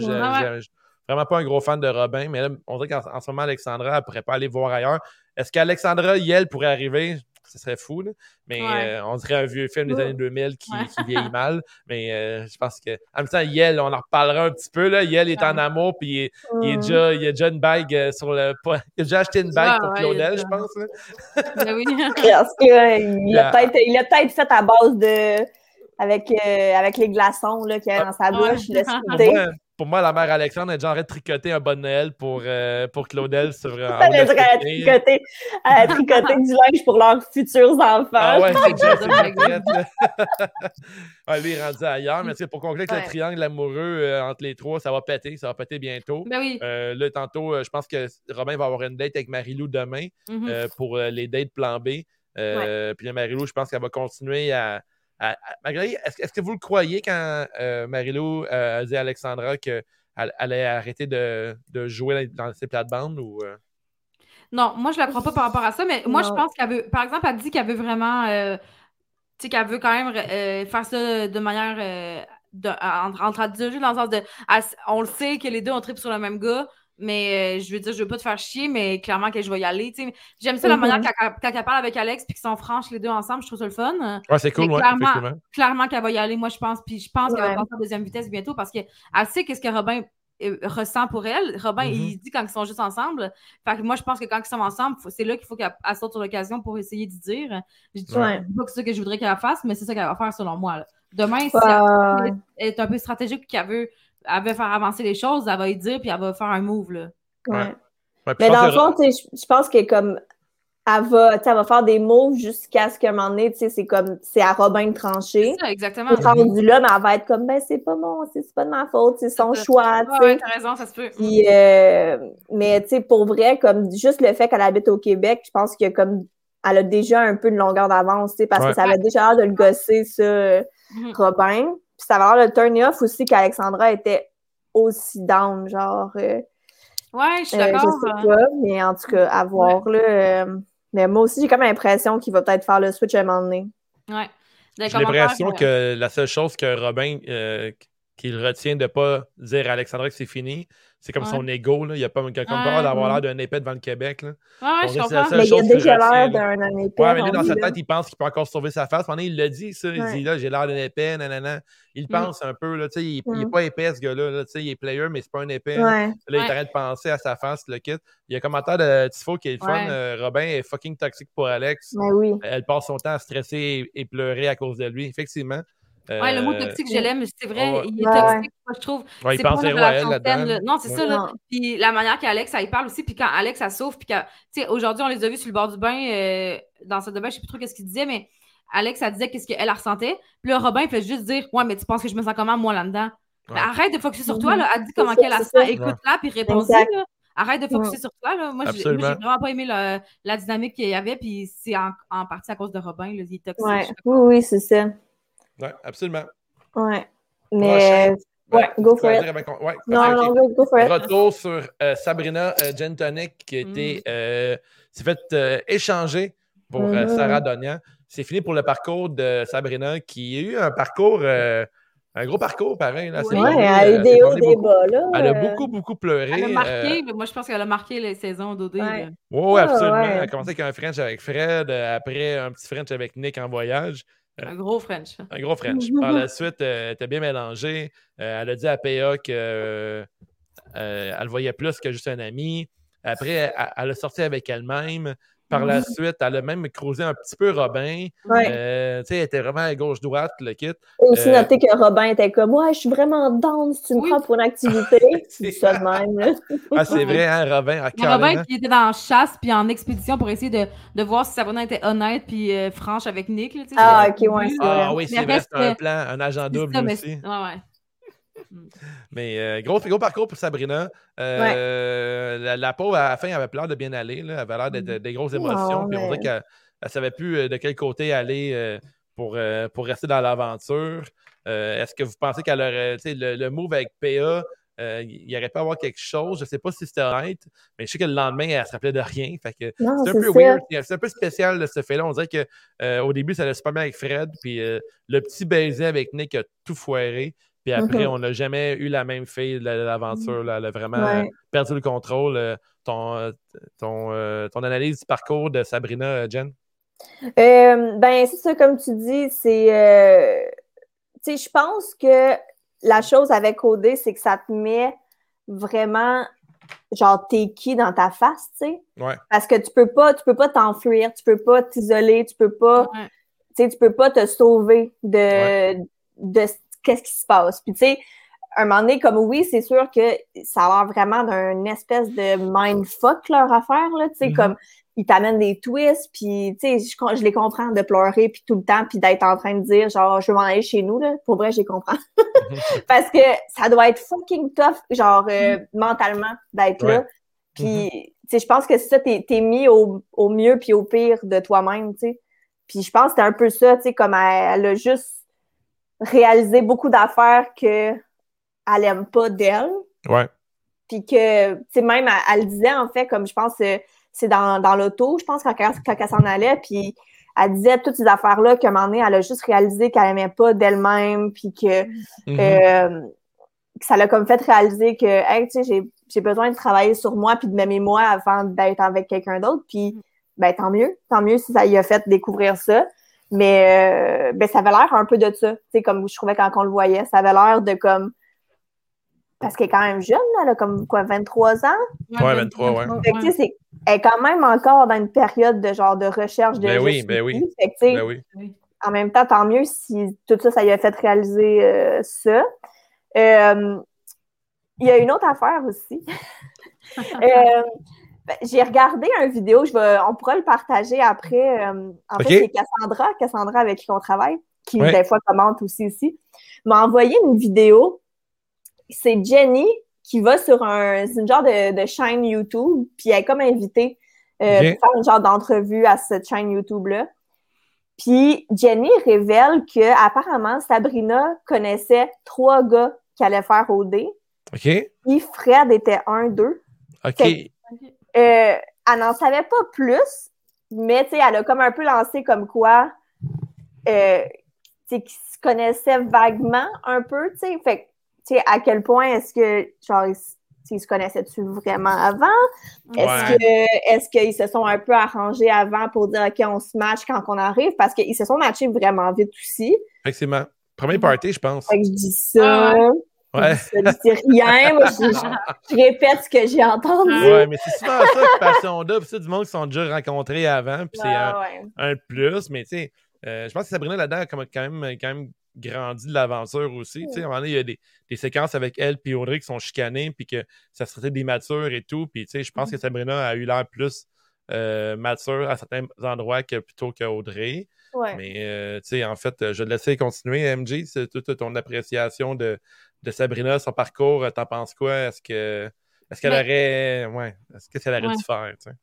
[SPEAKER 1] ouais,
[SPEAKER 4] Ouais, ouais.
[SPEAKER 1] vraiment pas un gros fan de Robin, mais là, on dirait qu'en en ce moment, Alexandra, elle pourrait pas aller voir ailleurs. Est-ce qu'Alexandra Yel pourrait arriver? Ce serait fou, là. mais
[SPEAKER 4] Ouais.
[SPEAKER 1] euh, on dirait un vieux film des
[SPEAKER 3] Ouais.
[SPEAKER 1] années 2000 qui,
[SPEAKER 4] Ouais.
[SPEAKER 1] qui vieillit mal. Mais euh, je pense que. En même temps, Yel, on en reparlera un petit peu. Là. Yel est en
[SPEAKER 4] Ouais.
[SPEAKER 1] amour, puis il, est- il est déjà, il a déjà une bague euh, sur le. Il a déjà acheté une bague
[SPEAKER 4] Ouais,
[SPEAKER 1] pour
[SPEAKER 4] ouais, a
[SPEAKER 1] Claudel, je pense. là.
[SPEAKER 4] Ben oui.
[SPEAKER 3] Parce que, euh, il
[SPEAKER 1] Yeah.
[SPEAKER 3] a peut-être il a peut-être fait à base de. Avec, euh, avec les glaçons là, qu'il y avait dans sa
[SPEAKER 4] Ouais.
[SPEAKER 3] bouche, le squidé.
[SPEAKER 1] moi, pour moi, la mère Alexandre a déjà arrêté de tricoter un bon Noël pour, euh, pour Claudel sur en haut
[SPEAKER 3] Elle
[SPEAKER 1] de
[SPEAKER 3] a
[SPEAKER 1] la cheminée.
[SPEAKER 3] tricoté, elle a tricoté du linge pour leurs futurs enfants.
[SPEAKER 1] Ah ouais, c'est là. Ah, lui, il est rendu ailleurs. Mais pour conclure avec
[SPEAKER 3] Ouais.
[SPEAKER 1] le triangle amoureux euh, entre les trois, ça va péter. Ça va péter bientôt.
[SPEAKER 4] Ben oui.
[SPEAKER 1] Euh, là, tantôt, euh, je pense que Robin va avoir une date avec Marilou demain
[SPEAKER 4] Mhm.
[SPEAKER 1] euh, pour euh, les dates plan B. Euh, Puis là, Marilou, je pense qu'elle va continuer à. Est-ce, que vous le croyez quand euh, Marilou euh, a dit à Alexandra qu'elle elle allait arrêter de, de jouer dans ses plates-bandes ou. euh?
[SPEAKER 4] Non, moi, je la crois pas par rapport à ça, mais moi, je pense qu'elle veut. Par exemple, elle dit qu'elle veut vraiment. euh, tu sais, qu'elle veut quand même euh, faire ça de manière. euh, de, entre, entre adultes, dans le sens de. elle- on le sait que les deux ont trip sur le même gars, mais euh, je veux dire, je veux pas te faire chier, mais clairement que je vais y aller. tu sais. J'aime ça la
[SPEAKER 3] Mhm.
[SPEAKER 4] manière quand, quand elle parle avec Alex puis qu'ils sont franches les deux ensemble, je trouve ça le fun.
[SPEAKER 1] Ouais, c'est cool, ouais,
[SPEAKER 4] clairement, clairement qu'elle va y aller, moi, je pense. Puis je pense qu'elle va passer en deuxième vitesse bientôt parce qu'elle sait qu'est-ce que Robin euh, ressent pour elle. Robin, il dit quand ils sont juste ensemble. Fait que moi, je pense que quand ils sont ensemble, faut- c'est là qu'il faut qu'elle elle saute sur l'occasion pour essayer d'y dire. Je dis
[SPEAKER 3] Ouais.
[SPEAKER 4] pas que c'est ça que je voudrais qu'elle fasse, mais c'est ça qu'elle va faire selon moi. là. Demain, si
[SPEAKER 3] Ouais.
[SPEAKER 4] elle, elle est un peu stratégique et qu'elle veut, elle veut faire avancer les choses, elle va y dire puis elle va faire un move. Là.
[SPEAKER 3] Ouais.
[SPEAKER 1] Ouais. Ouais, puis
[SPEAKER 3] Mais dans le fond, tu sais, je pense que comme elle va, tu sais, elle va faire des moves jusqu'à ce qu'à un moment donné, tu sais, c'est comme c'est à Robin de trancher.
[SPEAKER 4] C'est ça, exactement.
[SPEAKER 3] Puis rendu là, mais elle va être comme ben c'est pas mon, c'est pas de ma faute, c'est son
[SPEAKER 4] ça.
[SPEAKER 3] choix, tu
[SPEAKER 4] Ouais, t'as raison, ça se peut.
[SPEAKER 3] Puis, euh, mais tu sais, pour vrai, comme juste le fait qu'elle habite au Québec, je pense que comme elle a déjà un peu de longueur d'avance, parce
[SPEAKER 1] Ouais.
[SPEAKER 3] que ça avait déjà l'air de le gosser, ça,
[SPEAKER 4] Mhm.
[SPEAKER 3] Robin. Puis ça va l'air de turn off aussi qu'Alexandra était aussi down, genre. euh,
[SPEAKER 4] Ouais, je suis
[SPEAKER 3] euh,
[SPEAKER 4] d'accord.
[SPEAKER 3] je sais pas, mais en tout cas, à voir, là. euh, mais moi aussi, j'ai comme l'impression qu'il va peut-être faire le switch à un moment donné.
[SPEAKER 4] Ouais.
[SPEAKER 1] J'ai l'impression que la seule chose que Robin euh, qu'il retient de pas dire à Alexandra que c'est fini, c'est comme
[SPEAKER 4] Ouais.
[SPEAKER 1] son ego. Là. Il a pas, a comme
[SPEAKER 4] Ouais.
[SPEAKER 1] d'avoir l'air d'un épée devant le Québec. Là.
[SPEAKER 4] Ouais, je
[SPEAKER 1] que c'est la
[SPEAKER 4] comprends.
[SPEAKER 3] Mais il a déjà l'air d'un un épais.
[SPEAKER 1] Ouais, mais lui, dans sa
[SPEAKER 3] là.
[SPEAKER 1] tête, il pense qu'il peut encore sauver sa face. Pendant il l'a dit, ça. Il
[SPEAKER 3] Ouais.
[SPEAKER 1] dit, là, j'ai l'air d'un épais, nanana. Il
[SPEAKER 4] Mm.
[SPEAKER 1] pense un peu, là. Tu sais, il, il est
[SPEAKER 3] Mm.
[SPEAKER 1] pas épais, ce gars-là. Là, tu sais, il est player, mais c'est pas un épais. Là,
[SPEAKER 3] Ouais.
[SPEAKER 1] Là, il
[SPEAKER 4] Ouais.
[SPEAKER 1] arrête de penser à sa face, le kit. Il y a un commentaire de Tifo qui est le fun. Euh, Robin est fucking toxique pour Alex.
[SPEAKER 3] Mais oui.
[SPEAKER 1] Elle passe son temps à stresser et, et pleurer à cause de lui. Effectivement.
[SPEAKER 4] Ouais, le mot
[SPEAKER 1] Euh,
[SPEAKER 4] toxique, je l'aime, c'est vrai, il est
[SPEAKER 3] Ouais,
[SPEAKER 4] toxique, moi, je trouve.
[SPEAKER 1] ouais, il
[SPEAKER 4] c'est
[SPEAKER 1] à elle
[SPEAKER 4] relation saine. Non, c'est
[SPEAKER 1] Ouais.
[SPEAKER 4] ça, là. Puis la manière qu'Alex, elle parle aussi, puis quand Alex, elle sauve, puis que, tu sais, aujourd'hui, on les a vus sur le bord du bain, euh, dans cette de bain, je sais plus trop qu'est-ce qu'il disait, mais Alex, elle disait qu'est-ce qu'elle elle ressentait. Puis là, Robin, il fait juste dire, ouais, mais tu penses que je me sens comment, moi, là-dedans?
[SPEAKER 1] Ouais.
[SPEAKER 4] arrête de focuser sur toi, là. Elle dit comment qu'elle la sent, écoute-la, puis réponds-y,
[SPEAKER 3] Exact.
[SPEAKER 4] là. Arrête de focuser sur toi, là. Moi, j'ai vraiment pas aimé le- la dynamique qu'il y avait, puis c'est en, en partie à cause de Robin, là. Il est toxique.
[SPEAKER 3] Oui, oui, c'est ça.
[SPEAKER 1] Ouais, absolument.
[SPEAKER 3] Ouais.
[SPEAKER 1] Prochain.
[SPEAKER 3] Mais ouais, go for it.
[SPEAKER 1] ouais,
[SPEAKER 3] Non, non, go, go for it.
[SPEAKER 1] Retour sur euh, Sabrina euh, Gentonic qui a été,
[SPEAKER 4] Mm.
[SPEAKER 1] euh, s'est fait euh, échanger pour euh,
[SPEAKER 3] Mhm.
[SPEAKER 1] Sarah Donian. C'est fini pour le parcours de Sabrina qui a eu un parcours, euh, un gros parcours pareil. Là,
[SPEAKER 4] Oui.
[SPEAKER 3] Elle a eu des hauts, des
[SPEAKER 1] beaucoup.
[SPEAKER 3] bas, là.
[SPEAKER 1] Elle a beaucoup, beaucoup pleuré.
[SPEAKER 4] Elle a
[SPEAKER 1] euh,
[SPEAKER 4] marqué, là. moi je pense qu'elle a marqué les saisons d'OD.
[SPEAKER 1] Oui, ouais,
[SPEAKER 3] Ah,
[SPEAKER 1] absolument.
[SPEAKER 3] ouais.
[SPEAKER 1] Elle a commencé avec un French avec Fred, après un petit French avec Nick en voyage.
[SPEAKER 4] Un gros French.
[SPEAKER 1] Un gros French. Par la suite, euh, elle était bien mélangée. Euh, elle a dit à PA qu'elle le voyait plus que juste un ami. Après, elle, elle a sorti avec elle-même. Par la suite, elle a même creusé un petit peu Robin.
[SPEAKER 3] Ouais.
[SPEAKER 1] Euh, tu sais, elle était vraiment à gauche-droite, le kit.
[SPEAKER 3] Et aussi
[SPEAKER 1] Euh,
[SPEAKER 3] noter que Robin était comme Ouais, je suis vraiment down si tu me
[SPEAKER 4] Oui.
[SPEAKER 3] prends pour une activité. C'est ça de même.
[SPEAKER 1] Ah, c'est vrai, hein, Robin? Ah,
[SPEAKER 4] Il y a Robin qui était dans chasse puis en expédition pour essayer de, de voir si Sabrina était honnête puis euh, franche avec Nick. Là,
[SPEAKER 3] Ah, ok, ouais, c'est
[SPEAKER 4] but.
[SPEAKER 1] Ah
[SPEAKER 3] vrai.
[SPEAKER 1] oui,
[SPEAKER 4] Mais
[SPEAKER 1] c'est vrai,
[SPEAKER 4] reste
[SPEAKER 1] c'est un plan, un agent double
[SPEAKER 4] ça, mais
[SPEAKER 1] aussi.
[SPEAKER 4] c'est- ouais, ouais.
[SPEAKER 1] Mais euh, gros, gros parcours pour Sabrina. Euh, la, la pauvre, à la fin, avait peur de bien aller. Là. Elle avait l'air d'être des grosses émotions.
[SPEAKER 3] Non,
[SPEAKER 1] puis on dirait qu'elle ne savait plus euh, de quel côté aller euh, pour, pour rester dans l'aventure. Est-ce que vous pensez qu'elle aurait. Le, le move avec PA, il y aurait pas à avoir quelque chose? Je ne sais pas si c'était honnête, mais je sais que le lendemain, elle se rappelait de rien. C'est un peu
[SPEAKER 3] ça.
[SPEAKER 1] weird. C'est un peu spécial de ce fait-là. On dirait que euh, au début, ça allait super bien avec Fred. Puis le petit baiser avec Nick a tout foiré. Puis après,
[SPEAKER 3] Mhm.
[SPEAKER 1] on n'a jamais eu la même fille de l'aventure. Elle a vraiment
[SPEAKER 3] Ouais.
[SPEAKER 1] euh, perdu le contrôle. Euh, ton, euh, ton, euh, ton analyse du parcours de Sabrina, Jen?
[SPEAKER 3] Euh, ben, c'est ça, comme tu dis, c'est. euh, tu sais, je pense que la chose avec OD, c'est que ça te met vraiment, genre, t'es qui dans ta face, tu sais.
[SPEAKER 1] Ouais.
[SPEAKER 3] Parce que tu peux pas, tu peux pas t'enfuir, tu peux pas t'isoler, tu peux pas,
[SPEAKER 4] Ouais.
[SPEAKER 3] tu sais, tu peux pas te sauver de, de ce- qu'est-ce qui se passe? Puis, tu sais, un moment donné, comme oui, c'est sûr que ça a l'air vraiment d'un espèce de mindfuck, leur affaire, là, tu sais,
[SPEAKER 1] Mhm.
[SPEAKER 3] comme ils t'amènent des twists, puis, tu sais, je, je les comprends de pleurer, puis tout le temps, puis d'être en train de dire, genre, je veux m'en aller chez nous, là. Pour vrai, je les comprends. Parce que ça doit être fucking tough, genre, euh, mentalement, d'être là. Puis, tu sais, je pense que c'est ça, t'es t'es mis au, au mieux puis au pire de toi-même, tu sais. Puis je pense que c'était un peu ça, tu sais, comme elle, elle a juste réalisé beaucoup d'affaires que elle aime pas d'elle.
[SPEAKER 1] Ouais.
[SPEAKER 3] Puis que, tu sais, même, elle, elle le disait, en fait, comme je pense, euh, c'est dans, dans l'auto, je pense, quand, elle- quand elle s'en allait, puis elle disait toutes ces affaires-là qu'à un moment donné, elle a juste réalisé qu'elle aimait pas d'elle-même, puis que,
[SPEAKER 1] Mhm.
[SPEAKER 3] euh, que ça l'a comme fait réaliser que, hey, tu sais, j'ai, j'ai besoin de travailler sur moi puis de m'aimer moi avant d'être avec quelqu'un d'autre. Puis, ben, tant mieux. Tant mieux si ça y a fait découvrir ça. Mais, euh, ben, ça avait l'air un peu de ça. Tu sais, comme je trouvais quand on le voyait, ça avait l'air de comme. Parce qu'elle est quand même jeune, elle a comme quoi, 23 ans?
[SPEAKER 1] Ouais, 23, ouais.
[SPEAKER 3] Fait que, tu sais, c'est- elle est quand même encore dans une période de genre de recherche de.
[SPEAKER 1] Ben oui, ben oui.
[SPEAKER 3] Fait que,
[SPEAKER 1] Ben oui.
[SPEAKER 3] en même temps, tant mieux si tout ça, ça lui a fait réaliser euh, ça. Euh, il y a une autre affaire aussi. Ben, j'ai regardé une vidéo, je vais, on pourra le partager après. euh, en fait, c'est Cassandra, Cassandra avec qui on travaille, qui
[SPEAKER 1] Ouais.
[SPEAKER 3] des fois commente aussi ici, m'a envoyé une vidéo. C'est Jenny qui va sur un, c'est une genre de, de chaîne YouTube, puis elle est comme invitée euh, pour faire une genre d'entrevue à cette chaîne YouTube-là. Puis Jenny révèle que apparemment Sabrina connaissait trois gars qui allaient faire OD.
[SPEAKER 1] OK.
[SPEAKER 3] Puis Fred était un d'eux.
[SPEAKER 1] OK.
[SPEAKER 3] Euh, elle n'en savait pas plus, mais tu sais, elle a comme un peu lancé comme quoi euh, qu'ils se connaissaient vaguement un peu, tu sais. Fait que, tu sais, à quel point est-ce que, genre, ils, se connaissaient-tu vraiment avant? Est-ce
[SPEAKER 1] Ouais.
[SPEAKER 3] que est-ce qu'ils se sont un peu arrangés avant pour dire OK, on se match quand on arrive? Parce qu'ils se sont matchés vraiment vite aussi.
[SPEAKER 1] Effectivement. Premier party, je pense.
[SPEAKER 3] Fait que je dis ça.
[SPEAKER 4] Ah
[SPEAKER 1] Ouais.
[SPEAKER 3] Ça, je rien. Moi, je, je- je répète ce que j'ai entendu.
[SPEAKER 1] Ouais, mais c'est souvent ça que Passion Double, c'est du monde qui sont déjà rencontrés avant, puis c'est un,
[SPEAKER 3] ouais.
[SPEAKER 1] un plus, mais tu sais, euh, je pense que Sabrina là-dedans a quand même, quand même grandi de l'aventure aussi. Tu sais, à un moment donné, il y a des, des séquences avec elle puis Audrey qui sont chicanées, puis que ça se traitait des matures et tout, puis tu sais, je pense que Sabrina a eu l'air plus euh, mature à certains endroits que plutôt qu'Audrey.
[SPEAKER 3] Ouais.
[SPEAKER 1] Mais euh, tu sais, en fait, je vais te laisser continuer, MJ, c'est toute ton appréciation de, de Sabrina, son parcours, t'en penses quoi? Est-ce que est-ce qu'elle
[SPEAKER 4] Ben-
[SPEAKER 1] aurait ouais, est-ce que qu'elle aurait
[SPEAKER 4] Ouais.
[SPEAKER 1] dû faire? tu sais?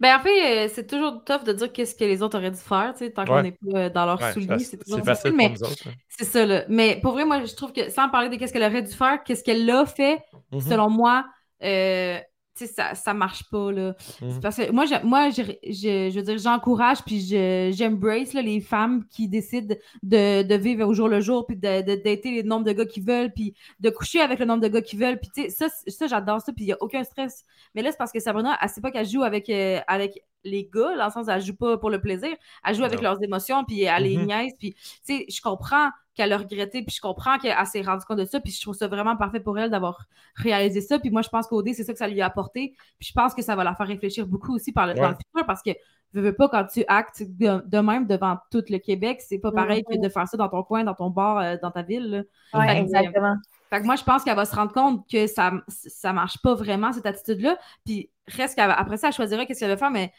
[SPEAKER 4] Ben, en fait, euh, c'est toujours tough de dire qu'est-ce que les autres auraient dû faire, tu sais, tant qu'on n'est pas euh, dans leur
[SPEAKER 1] Ouais,
[SPEAKER 4] souliers.
[SPEAKER 1] c'est
[SPEAKER 4] toujours
[SPEAKER 1] facile
[SPEAKER 4] mais
[SPEAKER 1] hein.
[SPEAKER 4] c'est ça, là. Mais pour vrai, moi, je trouve que sans parler de qu'est-ce qu'elle aurait dû faire, qu'est-ce qu'elle a fait,
[SPEAKER 1] Mhm,
[SPEAKER 4] selon moi, euh, tu sais, ça, ça marche pas, là.
[SPEAKER 1] mhm.
[SPEAKER 4] Parce que moi, j'ai- moi je, je, je veux dire, j'encourage puis je- j'embrace là, les femmes qui décident de, de vivre au jour le jour puis de, de dater le nombre de gars qu'ils veulent puis de coucher avec le nombre de gars qu'ils veulent. Puis, tu sais, ça, ça j'adore ça puis il n'y a aucun stress. Mais là, c'est parce que Sabrina, elle sait pas qu'elle joue avec, euh, avec les gars, dans le sens où elle joue pas pour le plaisir, elle joue avec
[SPEAKER 1] Non.
[SPEAKER 4] leurs émotions puis elle les
[SPEAKER 1] Mhm.
[SPEAKER 4] niaise. Puis, tu sais, je comprends qu'elle a regretté puis je comprends qu'elle s'est rendue compte de ça puis je trouve ça vraiment parfait pour elle d'avoir réalisé ça. Puis moi, je pense qu'OD, c'est ça que ça lui a apporté. Puis je pense que ça va la faire réfléchir beaucoup aussi par le, dans le futur parce que veux, veux pas quand tu actes de, de même devant tout le Québec, c'est pas pareil que de faire ça dans ton coin, dans ton bar, euh, dans ta ville. là.
[SPEAKER 3] Ouais,
[SPEAKER 4] Fait que,
[SPEAKER 3] exactement.
[SPEAKER 4] Fait que moi, je pense qu'elle va se rendre compte que ça, ça marche pas vraiment, cette attitude-là. Puis reste qu'elle- après ça, elle choisira qu'est-ce qu'elle veut faire, mais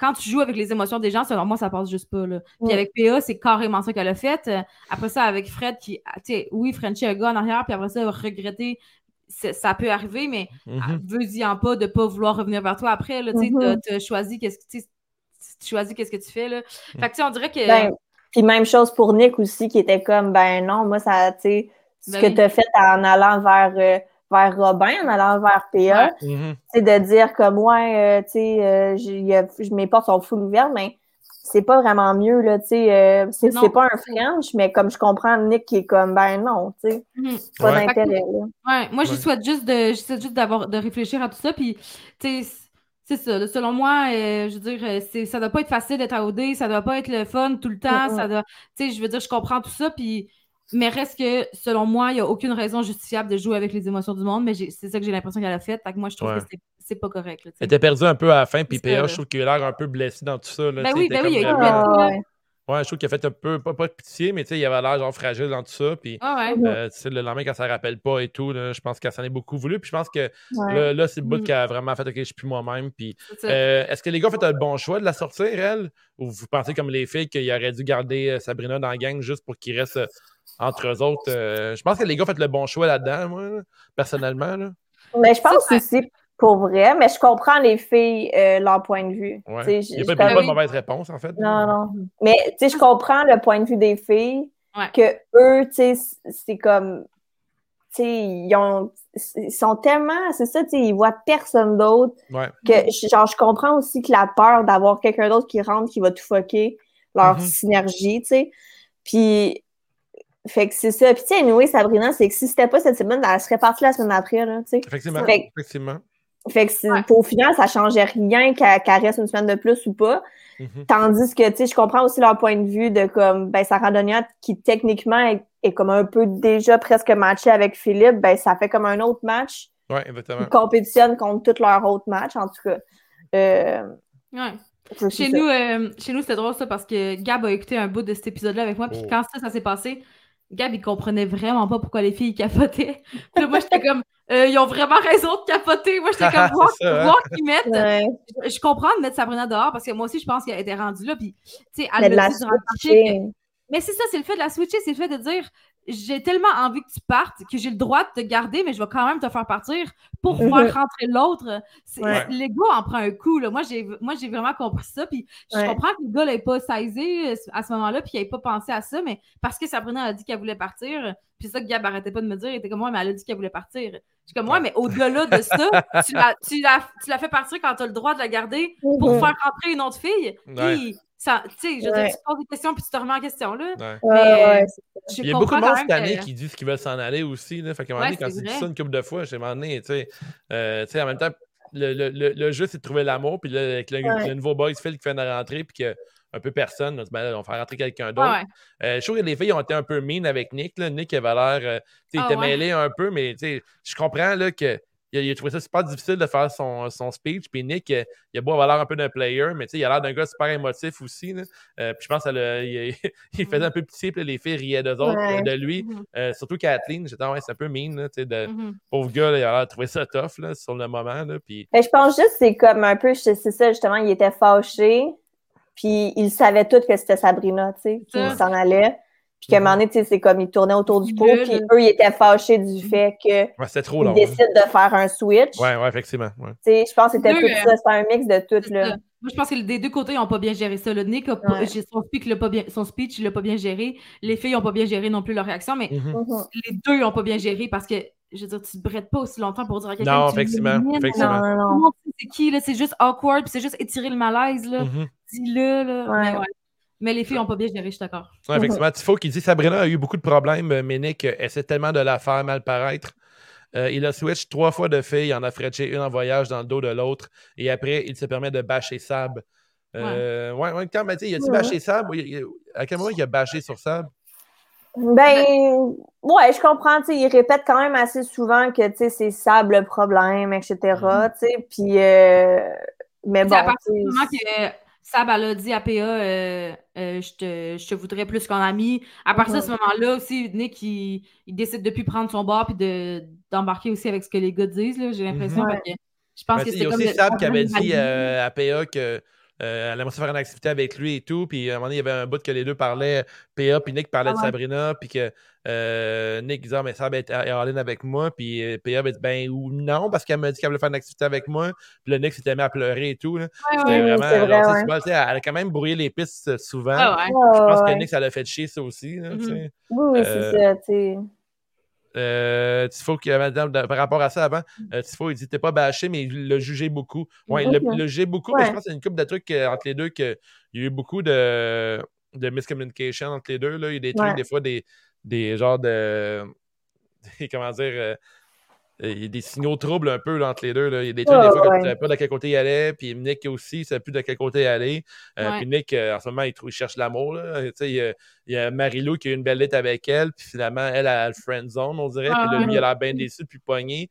[SPEAKER 4] quand tu joues avec les émotions des gens, selon moi, ça passe juste pas. Là. Puis
[SPEAKER 3] Mm.
[SPEAKER 4] avec PA, c'est carrément ça qu'elle a fait. Euh, Après ça, avec Fred, qui, ah, tu sais, oui, Frenchie a un gars en arrière, puis après ça, regretter, ça peut arriver, mais
[SPEAKER 1] Mhm.
[SPEAKER 4] veux-y en pas de pas vouloir revenir vers toi après. Là, tu sais,
[SPEAKER 3] Mhm.
[SPEAKER 4] t'as- t'as choisi qu'est-ce que tu choisis qu'est-ce que tu fais. Là. Fait que, tu sais, on dirait que.
[SPEAKER 3] Ben, puis même chose pour Nick aussi, qui était comme, ben non, moi, ça, tu sais, ce
[SPEAKER 4] Ben
[SPEAKER 3] que
[SPEAKER 4] oui.
[SPEAKER 3] tu as fait en allant vers, euh, vers Robin, en allant vers PA,
[SPEAKER 1] Mhm.
[SPEAKER 3] c'est de dire comme, ouais, euh, tu sais, euh, mes portes sont full ouvertes, mais c'est pas vraiment mieux, là, tu sais, euh, c'est pas un French, mais comme je comprends Nick qui est comme, ben non, tu sais,
[SPEAKER 4] Mhm.
[SPEAKER 3] pas
[SPEAKER 1] Ouais.
[SPEAKER 3] d'intérêt, là.
[SPEAKER 4] Ouais, moi, je souhaite juste de, je souhaite juste d'avoir, de réfléchir à tout ça. Puis, tu sais, c'est ça. Selon moi, euh, je veux dire, c'est, ça doit pas être facile d'être à OD, ça doit pas être le fun tout le temps. Ça doit, tu sais, je veux dire, je comprends tout ça. Puis, mais reste que, selon moi, il n'y a aucune raison justifiable de jouer avec les émotions du monde. Mais c'est ça que j'ai l'impression qu'elle a fait. Fait que moi, je trouve
[SPEAKER 1] Ouais.
[SPEAKER 4] que c'est, pas correct. là.
[SPEAKER 1] Elle était perdue un peu à la fin, puis PA, je trouve qu'il a l'air un peu blessé dans tout ça. Là,
[SPEAKER 4] Ben oui, ben oui, il a
[SPEAKER 1] comme
[SPEAKER 4] été
[SPEAKER 1] vraiment-
[SPEAKER 4] blessé.
[SPEAKER 3] Ouais.
[SPEAKER 1] Je trouve qu'il a fait un peu, pas, pas de pitié, mais tu sais, il avait l'air genre fragile dans tout ça. Puis
[SPEAKER 4] Ah ouais.
[SPEAKER 1] Euh, le lendemain, quand ça ne rappelle pas et tout, là, je pense qu'elle s'en est beaucoup voulu. Puis je pense que
[SPEAKER 3] Ouais.
[SPEAKER 1] là, là, c'est le bout
[SPEAKER 4] Mhm.
[SPEAKER 1] qu'elle a vraiment fait, OK, je suis plus moi-même. Puis euh, est-ce que les gars ont fait un bon choix de la sortir, elle? Ou vous pensez comme les filles qu'il aurait dû garder euh, Sabrina dans la gang juste pour qu'il reste entre eux autres euh, Je pense que les gars ont fait le bon choix là-dedans, moi, personnellement. Là.
[SPEAKER 3] Mais je pense aussi pour vrai, mais je comprends les filles, euh, leur point de vue.
[SPEAKER 1] Il n'y a pas, il y a pas de mauvaise réponse, en fait.
[SPEAKER 3] Non, non. Mais tu sais, je comprends le point de vue des filles
[SPEAKER 4] Ouais.
[SPEAKER 3] que eux, tu sais, c- c'est comme. Tu sais, ils, ont- ils sont tellement. C'est ça, tu sais, ils voient personne d'autre.
[SPEAKER 1] Ouais.
[SPEAKER 3] Que, je- genre, je comprends aussi que la peur d'avoir quelqu'un d'autre qui rentre, qui va tout fucker leur
[SPEAKER 1] Mhm.
[SPEAKER 3] synergie, tu sais. Puis. Fait que c'est ça. Puis, tu sais, anyway, Sabrina, c'est que si c'était pas cette semaine, elle serait partie la semaine après, là, tu sais.
[SPEAKER 1] Effectivement.
[SPEAKER 3] Fait-
[SPEAKER 1] Effectivement.
[SPEAKER 3] Fait que
[SPEAKER 4] Ouais.
[SPEAKER 3] au final, ça changeait rien qu'elle reste une semaine de plus ou pas.
[SPEAKER 1] Mhm.
[SPEAKER 3] Tandis que, tu sais, je comprends aussi leur point de vue de comme, ben, Sarah Donia, qui techniquement est, est comme un peu déjà presque matché avec Philippe, ben, ça fait comme un autre match.
[SPEAKER 1] Ouais, exactement.
[SPEAKER 3] Ils compétitionnent contre tous leurs autres matchs, en tout cas. Euh,
[SPEAKER 4] Ouais. Chez nous, euh, chez nous, c'était drôle ça parce que Gab a écouté un bout de cet épisode-là avec moi. Puis
[SPEAKER 1] Oh.
[SPEAKER 4] quand ça, ça s'est passé, Gab, il comprenait vraiment pas pourquoi les filles capotaient. Puis là, moi, j'étais comme, euh, ils ont vraiment raison de capoter. Moi, j'étais comme, voir,
[SPEAKER 1] hein?
[SPEAKER 4] voir qu'ils mettent.
[SPEAKER 3] Ouais.
[SPEAKER 4] Je, je comprends de mettre Sabrina dehors parce que moi aussi, je pense qu'elle était rendue là. Puis, tu sais,
[SPEAKER 3] Mais
[SPEAKER 4] elle
[SPEAKER 3] la
[SPEAKER 4] dit durant le. Mais c'est ça, c'est le fait de la switcher, c'est le fait de dire j'ai tellement envie que tu partes que j'ai le droit de te garder, mais je vais quand même te faire partir pour faire rentrer l'autre.
[SPEAKER 3] Ouais.
[SPEAKER 4] L'ego en prend un coup. Là. Moi, j'ai moi, j'ai vraiment compris ça. Puis je
[SPEAKER 3] Ouais.
[SPEAKER 4] comprends que le gars l'ait pas saisi euh, à ce moment-là, puis qu'il n'ait pas pensé à ça, mais parce que Sabrina a dit qu'elle voulait partir, puis ça que Gab arrêtait pas de me dire, il était comme moi, mais elle a dit qu'elle voulait partir. Je suis comme moi, mais au-delà de ça, tu l'as tu l'as- tu l'as fait partir quand tu as le droit de la garder pour
[SPEAKER 3] Mhm.
[SPEAKER 4] faire rentrer une autre fille.
[SPEAKER 1] Ouais.
[SPEAKER 4] Puis, ça, tu sais, je veux
[SPEAKER 3] Ouais.
[SPEAKER 4] dire, tu poses des questions puis tu te remets en question, là.
[SPEAKER 1] Ouais.
[SPEAKER 3] Ouais,
[SPEAKER 4] Mais,
[SPEAKER 3] ouais,
[SPEAKER 4] Je
[SPEAKER 1] Il y a beaucoup de monde cette année
[SPEAKER 4] que-
[SPEAKER 1] qui disent qu'ils veulent s'en aller aussi. Là. Fait qu'à un moment
[SPEAKER 4] Ouais,
[SPEAKER 1] donné, quand
[SPEAKER 4] c'est
[SPEAKER 1] tu dis ça une couple de fois, j'ai demandé, tu sais, euh, tu sais, en même temps, le, le, le, le jeu, c'est de trouver l'amour. Puis là, avec le,
[SPEAKER 3] Ouais.
[SPEAKER 1] le nouveau boys Phil qui fait de rentrer, puis que un peu personne, on se dit, ben là, on va faire rentrer quelqu'un d'autre.
[SPEAKER 4] Ouais, ouais.
[SPEAKER 1] Euh, je trouve que les filles ont été un peu mean avec Nick. Là. Nick avait l'air. euh, tu sais, il
[SPEAKER 4] Ah,
[SPEAKER 1] était
[SPEAKER 4] ouais.
[SPEAKER 1] mêlé un peu, mais tu sais, je comprends là, que. Il a, il a trouvé ça super difficile de faire son, son speech. Puis Nick, euh, il a beau avoir l'air un peu d'un player, mais tu sais, il a l'air d'un gars super émotif aussi. là. Euh, puis je pense qu'il il faisait un peu pitié, puis là, les filles riaient d'eux autres,
[SPEAKER 3] Ouais.
[SPEAKER 1] de lui.
[SPEAKER 4] Mhm.
[SPEAKER 1] Euh, surtout Kathleen, j'étais, ah ouais, c'est un peu mean, là, tu sais, de
[SPEAKER 4] Mhm.
[SPEAKER 1] pauvre gars, là, il a l'air de trouver ça tough là, sur le moment. Là, puis,
[SPEAKER 3] Mais je pense juste que c'est comme un peu, c'est c'est ça, justement, il était fâché, puis il savait tout que c'était Sabrina, tu sais, il s'en allait. Puis qu'à un moment donné, tu sais, c'est comme il tournait autour du pot, puis eux, ils étaient fâchés du fait que
[SPEAKER 1] ouais, trop
[SPEAKER 3] ils
[SPEAKER 1] long. hein.
[SPEAKER 3] décident de faire un switch.
[SPEAKER 1] Ouais, ouais, effectivement. Ouais.
[SPEAKER 3] Tu sais, je pense que c'était tout
[SPEAKER 4] euh,
[SPEAKER 3] ça, c'était un mix de tout, là.
[SPEAKER 4] ça. Moi, je pense que des deux côtés, ils n'ont pas bien géré ça. Le Nick, a
[SPEAKER 3] Ouais.
[SPEAKER 4] son speech, l'a pas bien, son speech, il l'a pas bien géré. Les filles n'ont pas bien géré non plus leur réaction, mais
[SPEAKER 1] Mhm.
[SPEAKER 3] Mhm.
[SPEAKER 4] les deux n'ont pas bien géré parce que, je veux dire, tu ne brettes pas aussi longtemps pour dire à quelqu'un
[SPEAKER 1] Non,
[SPEAKER 4] que tu
[SPEAKER 1] effectivement, effectivement.
[SPEAKER 3] Non, non,
[SPEAKER 4] Tout
[SPEAKER 3] non.
[SPEAKER 4] le monde sait c'est qui, là, c'est juste awkward, puis c'est juste étirer le malaise, là.
[SPEAKER 1] Mhm.
[SPEAKER 4] Dis-le, là.
[SPEAKER 3] Ouais.
[SPEAKER 4] Mais, ouais. Mais les filles n'ont pas bien géré, je suis d'accord.
[SPEAKER 1] Ouais, effectivement, Tifo qui dit Sabrina a eu beaucoup de problèmes, euh, mais Nick euh, essaie tellement de la faire mal paraître. Euh, il a switch trois fois de filles, il en a fretché une en voyage dans le dos de l'autre, et après, il se permet de bâcher Sab. Euh, ouais, ouais, quand m'a dit, il a-tu
[SPEAKER 3] Ouais.
[SPEAKER 1] bâché Sab? À quel moment il a bâché sur Sab?
[SPEAKER 3] Ben, ouais, je comprends, tu sais, il répète quand même assez souvent que, tu sais, c'est Sab le problème, etc.,
[SPEAKER 1] Mhm.
[SPEAKER 3] tu sais, puis, euh, mais
[SPEAKER 4] sais, à
[SPEAKER 3] bon,
[SPEAKER 4] partir du moment que Sab, elle a dit à PA euh, euh, je, te, je, te, voudrais plus qu'un ami. À partir de ce moment-là aussi, Nick, il, il, décide de plus prendre son bord puis d'embarquer aussi avec ce que les gars disent, j'ai l'impression.
[SPEAKER 1] Mhm. Je pense ben, que c'est comme. Il y a aussi Sab qui avait dit euh, à PA que. Euh, elle aimerait faire une activité avec lui et tout. Puis à un moment donné, il y avait un bout que les deux parlaient, PA, puis Nick parlait de ah Sabrina, puis que euh, Nick disait, ah, mais ça va être all avec moi. Puis euh, PA avait dit, ben ou non, parce qu'elle m'a dit qu'elle voulait faire une activité avec moi. Puis le Nick s'était mis à pleurer et tout. C'était vraiment. Vrai, elle a quand même brouillé les pistes euh, souvent. Ah Je pense que Nick, ça l'a fait chier, ça aussi. Là,
[SPEAKER 3] mm-hmm. Oui, c'est ça, tu sais.
[SPEAKER 1] Euh, Tifo, qui, par rapport à ça avant, euh, Tifo, il dit T'es pas bâché, mais il l'a jugé beaucoup. Ouais, il l'a jugé beaucoup, mais je pense qu'il y a une couple de trucs entre les deux qu'il y a eu beaucoup de, de miscommunication entre les deux. Là. Il y a des trucs, des fois, des, des genres de. comment dire. Euh, il y a des signaux troubles un peu entre les deux. Là. Il y a des trucs, des fois, que tu ne savais pas de quel côté il allait. Puis Nick aussi, ne savait plus de quel côté il allait. Euh, puis Nick, euh, en ce moment, il, trouve, il cherche l'amour. Il, y a, il y a Marilou qui a une belle lettre avec elle. Puis finalement, elle a le friend zone, on dirait. puis lui, il a l'air bien déçu, puis pogné.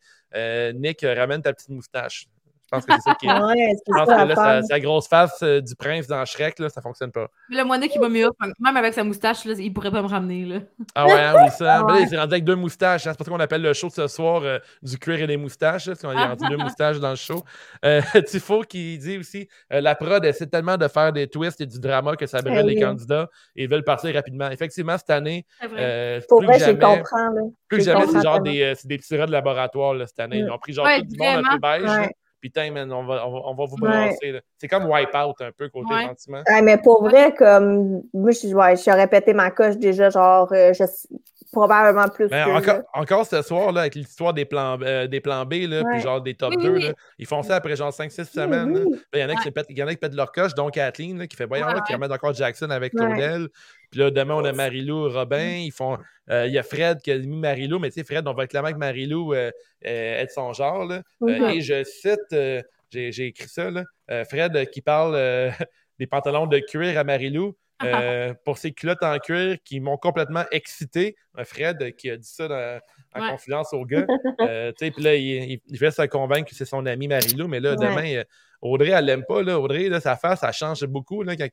[SPEAKER 1] Nick, ramène ta petite moustache. Je pense que c'est ça qui est. je pense que là, sa, grosse face euh, du prince dans Shrek, là, ça fonctionne pas.
[SPEAKER 4] Le moineau qui va mieux, même avec sa moustache, là, il pourrait pas me ramener. Là.
[SPEAKER 1] Ah ouais, hein, oui, ça. Mais là, il s'est rendu avec deux moustaches. Hein. C'est pour ça qu'on appelle le show de ce soir euh, du cuir et des moustaches. parce qu'on a rendu deux moustaches dans le show. Euh, Tifo qui dit aussi la prod essaie tellement de faire des twists et du drama que ça brûle les candidats et veulent partir rapidement. Effectivement, cette année,
[SPEAKER 3] pour vrai, je comprends.
[SPEAKER 1] Plus que jamais, c'est genre des, des petits rats de laboratoire là, cette année. Ils ont pris genre tout du monde un peu beige. Putain, man, on va, on va, vous brasser. C'est comme Wipeout un peu côté ouais. sentiment.
[SPEAKER 3] mais pour vrai, comme moi, je, ouais, je répété ma coche déjà, genre, euh, je, probablement plus.
[SPEAKER 1] Mais encore, encore, ce soir, là, avec l'histoire des plans, euh, des plans B, là, puis genre des top 2, là, ils font ça après genre 5-6 semaines. Il y, en a qui pètent, y en a qui pètent leur coche, donc Kathleen, là, qui fait voyons, qui remet encore Jackson avec Claudel. Puis là, demain, on a Marilou, Robin. Ils font. Euh, il y a Fred qui a mis Marilou, mais tu sais, Fred, on va clairement que Marilou euh, est de son genre. Là. et je cite, j'ai écrit ça, là, Fred qui parle des pantalons de cuir à Marilou. Euh, pour ces culottes en cuir qui m'ont complètement excité. Fred qui a dit ça en confidence au gars. Euh, puis là, il, il, fait se convaincre que c'est son ami Marilou, mais là, demain, Audrey, elle l'aime pas. Là. Audrey, là, sa face, ça change beaucoup là, quand